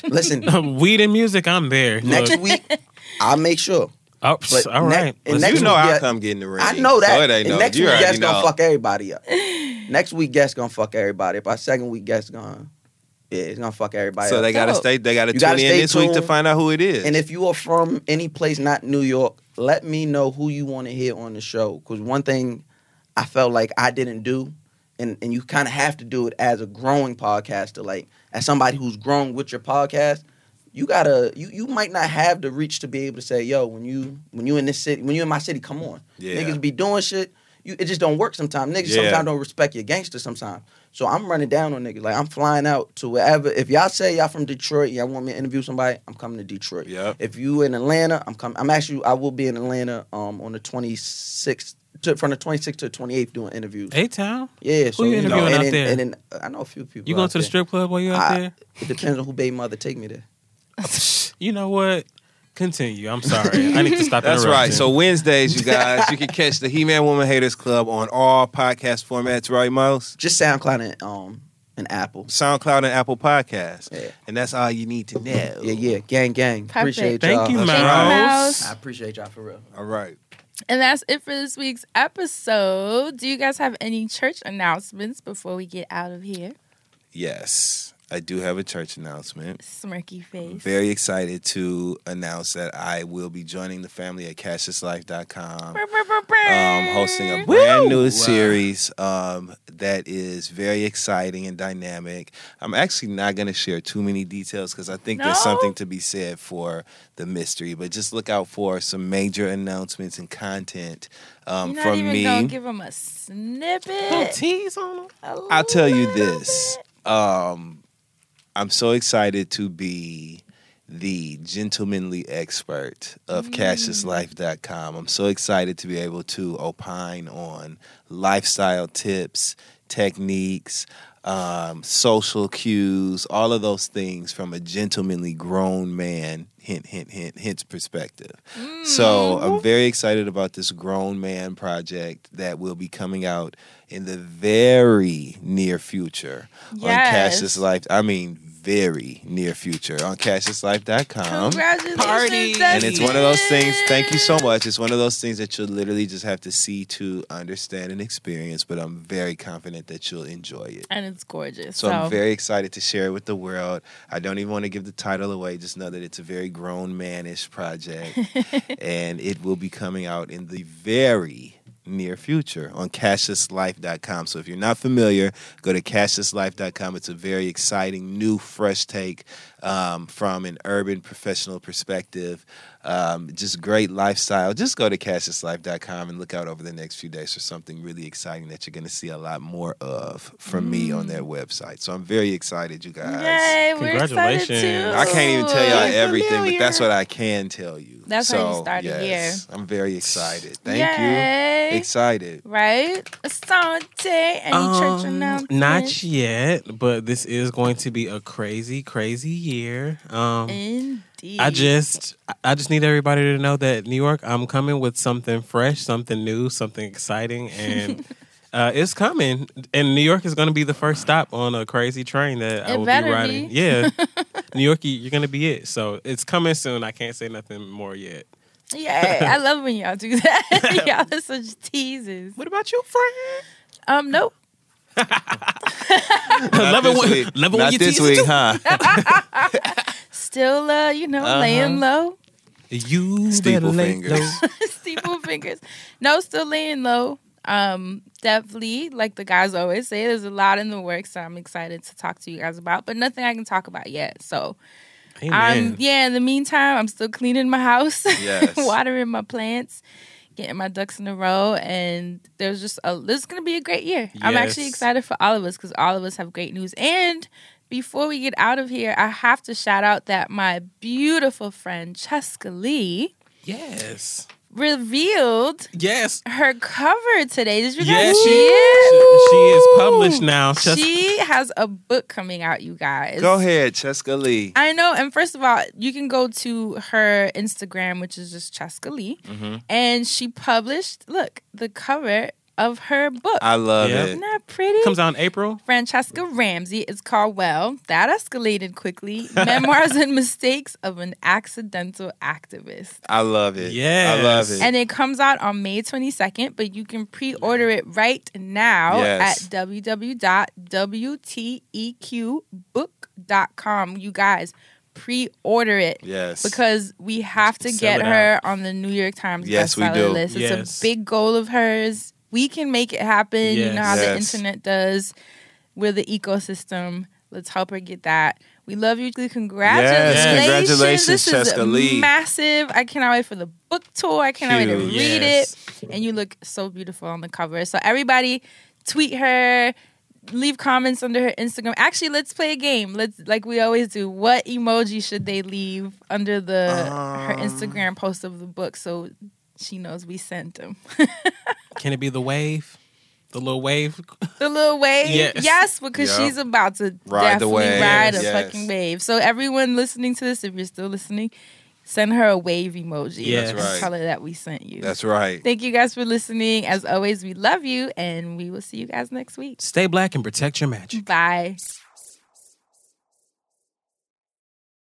Listen, Weed and music, I'm there. next Look. week I'll make sure. Oh, But all ne- right. and next you know week, I'll yeah, come get in the ring. I know that. So it ain't and no, next you week already guest gonna fuck everybody up. next week guest gonna fuck everybody up. Our second week guest gonna yeah, it's gonna fuck everybody So up. they gotta Dope. stay. They gotta You tune gotta in stay this week to find out who it is. And if you are from any place not New York, let me know who you want to hear on the show. Because one thing I felt like I didn't do, and, and you kind of have to do it as a growing podcaster, like as somebody who's grown with your podcast. You gotta, you you might not have the reach to be able to say, yo, when you when you in this city, when you in my city, come on, Yeah. niggas be doing shit. You, it just don't work sometimes. Niggas Yeah. sometimes don't respect your gangster sometimes. So I'm running down on niggas. Like I'm flying out to wherever. If y'all say y'all from Detroit, y'all want me to interview somebody, I'm coming to Detroit. Yep. If you in Atlanta, I'm coming. I'm actually I will be in Atlanta um on the 26th to, from the 26th to the 28th doing interviews. A Town. Yeah. So you know, interviewing and out then, there? And then uh, I know a few people. You going out to the there. strip club while you out I- there? It depends on who baby mother take me there. You know what? Continue. I'm sorry. I need to stop. That's right. So Wednesdays, you guys, you can catch the He-Man Woman Haters Club on all podcast formats, right, Miles? Just SoundCloud and um and Apple. SoundCloud and Apple Podcasts. Yeah. And that's all you need to know. Yeah, yeah, gang, gang. Perfect. Appreciate Thank y'all. Thank you, That's Mouse. right. Mouse. I appreciate y'all for real. All right. And that's it for this week's episode. Do you guys have any church announcements before we get out of here? Yes, I do have a church announcement. Smirky face. Very excited to announce that I will be joining the family at CassiusLife.com. um, hosting a brand new series um, that is very exciting and dynamic. I'm actually not going to share too many details because I think there's something to be said for the mystery. But just look out for some major announcements and content um, You're not from even me. gonna give them a snippet. Little tease on them. A I'll tell you this. bit. Um, I'm so excited to be the gentlemanly expert of CassiusLife.com. I'm so excited to be able to opine on lifestyle tips, techniques, um, social cues, all of those things from a gentlemanly grown man, hint, hint, hint, hint perspective. So I'm very excited about this grown man project that will be coming out in the very near future on Yes. Cassius Life. I mean, very near future on CassiusLife.com. Congratulations, Party. And it's one of those things, thank you so much. It's one of those things that you'll literally just have to see to understand and experience, but I'm very confident that you'll enjoy it. And it's gorgeous. So, I'm very excited to share it with the world. I don't even want to give the title away. Just know that it's a very grown manish project, and it will be coming out in the very near future on cassiuslife.com. So if you're not familiar, go to cassiuslife.com. It's a very exciting, new, fresh take um, from an urban professional perspective. Um, just great lifestyle. Just go to cassiuslife.com and look out over the next few days for something really exciting that you're going to see a lot more of from me on their website. So I'm very excited, you guys. Yay, we're excited Congratulations. too. I can't even tell y'all Yay, everything, but that's what I can tell you. That's how you so, started yes, I'm very excited. Thank you. Yay. Assante. Excited. right? Assante. Any church Um, announcements? Not yet, but this is going to be a crazy, crazy year. Um, Indeed. I just, I just need everybody to know that New York, I'm coming with something fresh, something new, something exciting, and uh, it's coming. And New York is going to be the first stop on a crazy train that I will be riding. be. Yeah, New York, you- you're going to be it. So it's coming soon. I can't say nothing more yet. Yeah, I love when y'all do that. y'all are such teasers. What about you, friend? Um, nope. Not Love it this when- love it when Not you this week, too. huh? Still, uh, you know, Uh-huh. laying low. You Steeple better lay fingers. low. Steeple fingers. No, still laying low. Um, definitely, like the guys always say, there's a lot in the works that I'm excited to talk to you guys about, but nothing I can talk about yet. So, um, yeah. In the meantime, I'm still cleaning my house, Yes. watering my plants, getting my ducks in a row, and there's just a. This is gonna be a great year. I'm actually excited for all of us because all of us have great news. And before we get out of here, I have to shout out that my beautiful friend Chescaleigh Yes. Revealed Yes. her cover today. Did you guys Yes, see she, it? she is published now. Just- She has a book coming out, you guys. Go ahead, Chescaleigh. I know. And first of all, you can go to her Instagram, which is just Chescaleigh, Mm-hmm. and she published, look, the cover of her book. I love Yeah. it. Isn't that pretty? comes out in April. Franchesca Ramsey. It's called Well, That Escalated Quickly Memoirs and Mistakes of an Accidental Activist. I love it. Yes. I love it. And it comes out on May 22nd, but you can pre order it right now Yes. at www.wteqbook.com. You guys, pre order it. yes. Because we have to Sell get it her on the New York Times Yes, we bestseller do. list. It's Yes. a big goal of hers. We can make it happen. You know how Yes. the internet does. We're the ecosystem. Let's help her get that. We love you. Congratulations. congratulations, This is Lee. massive. I cannot wait for the book tour. I cannot wait to read Yes. it. And you look so beautiful on the cover. So everybody tweet her, leave comments under her Instagram. Actually, let's play a game. Let's like we always do. What emoji should they leave under the her Um. Instagram post of the book so she knows we sent them. Can it be the wave? The little wave? The little wave, Yes. yes, because Yep. she's about to Ride the definitely wave. ride a Yes. fucking wave. So everyone listening to this, if you're still listening, send her a wave emoji. Yes. and That's right. Tell her that we sent you. That's right. Thank you guys for listening. As always, we love you, and we will see you guys next week. Stay black and protect your magic. Bye.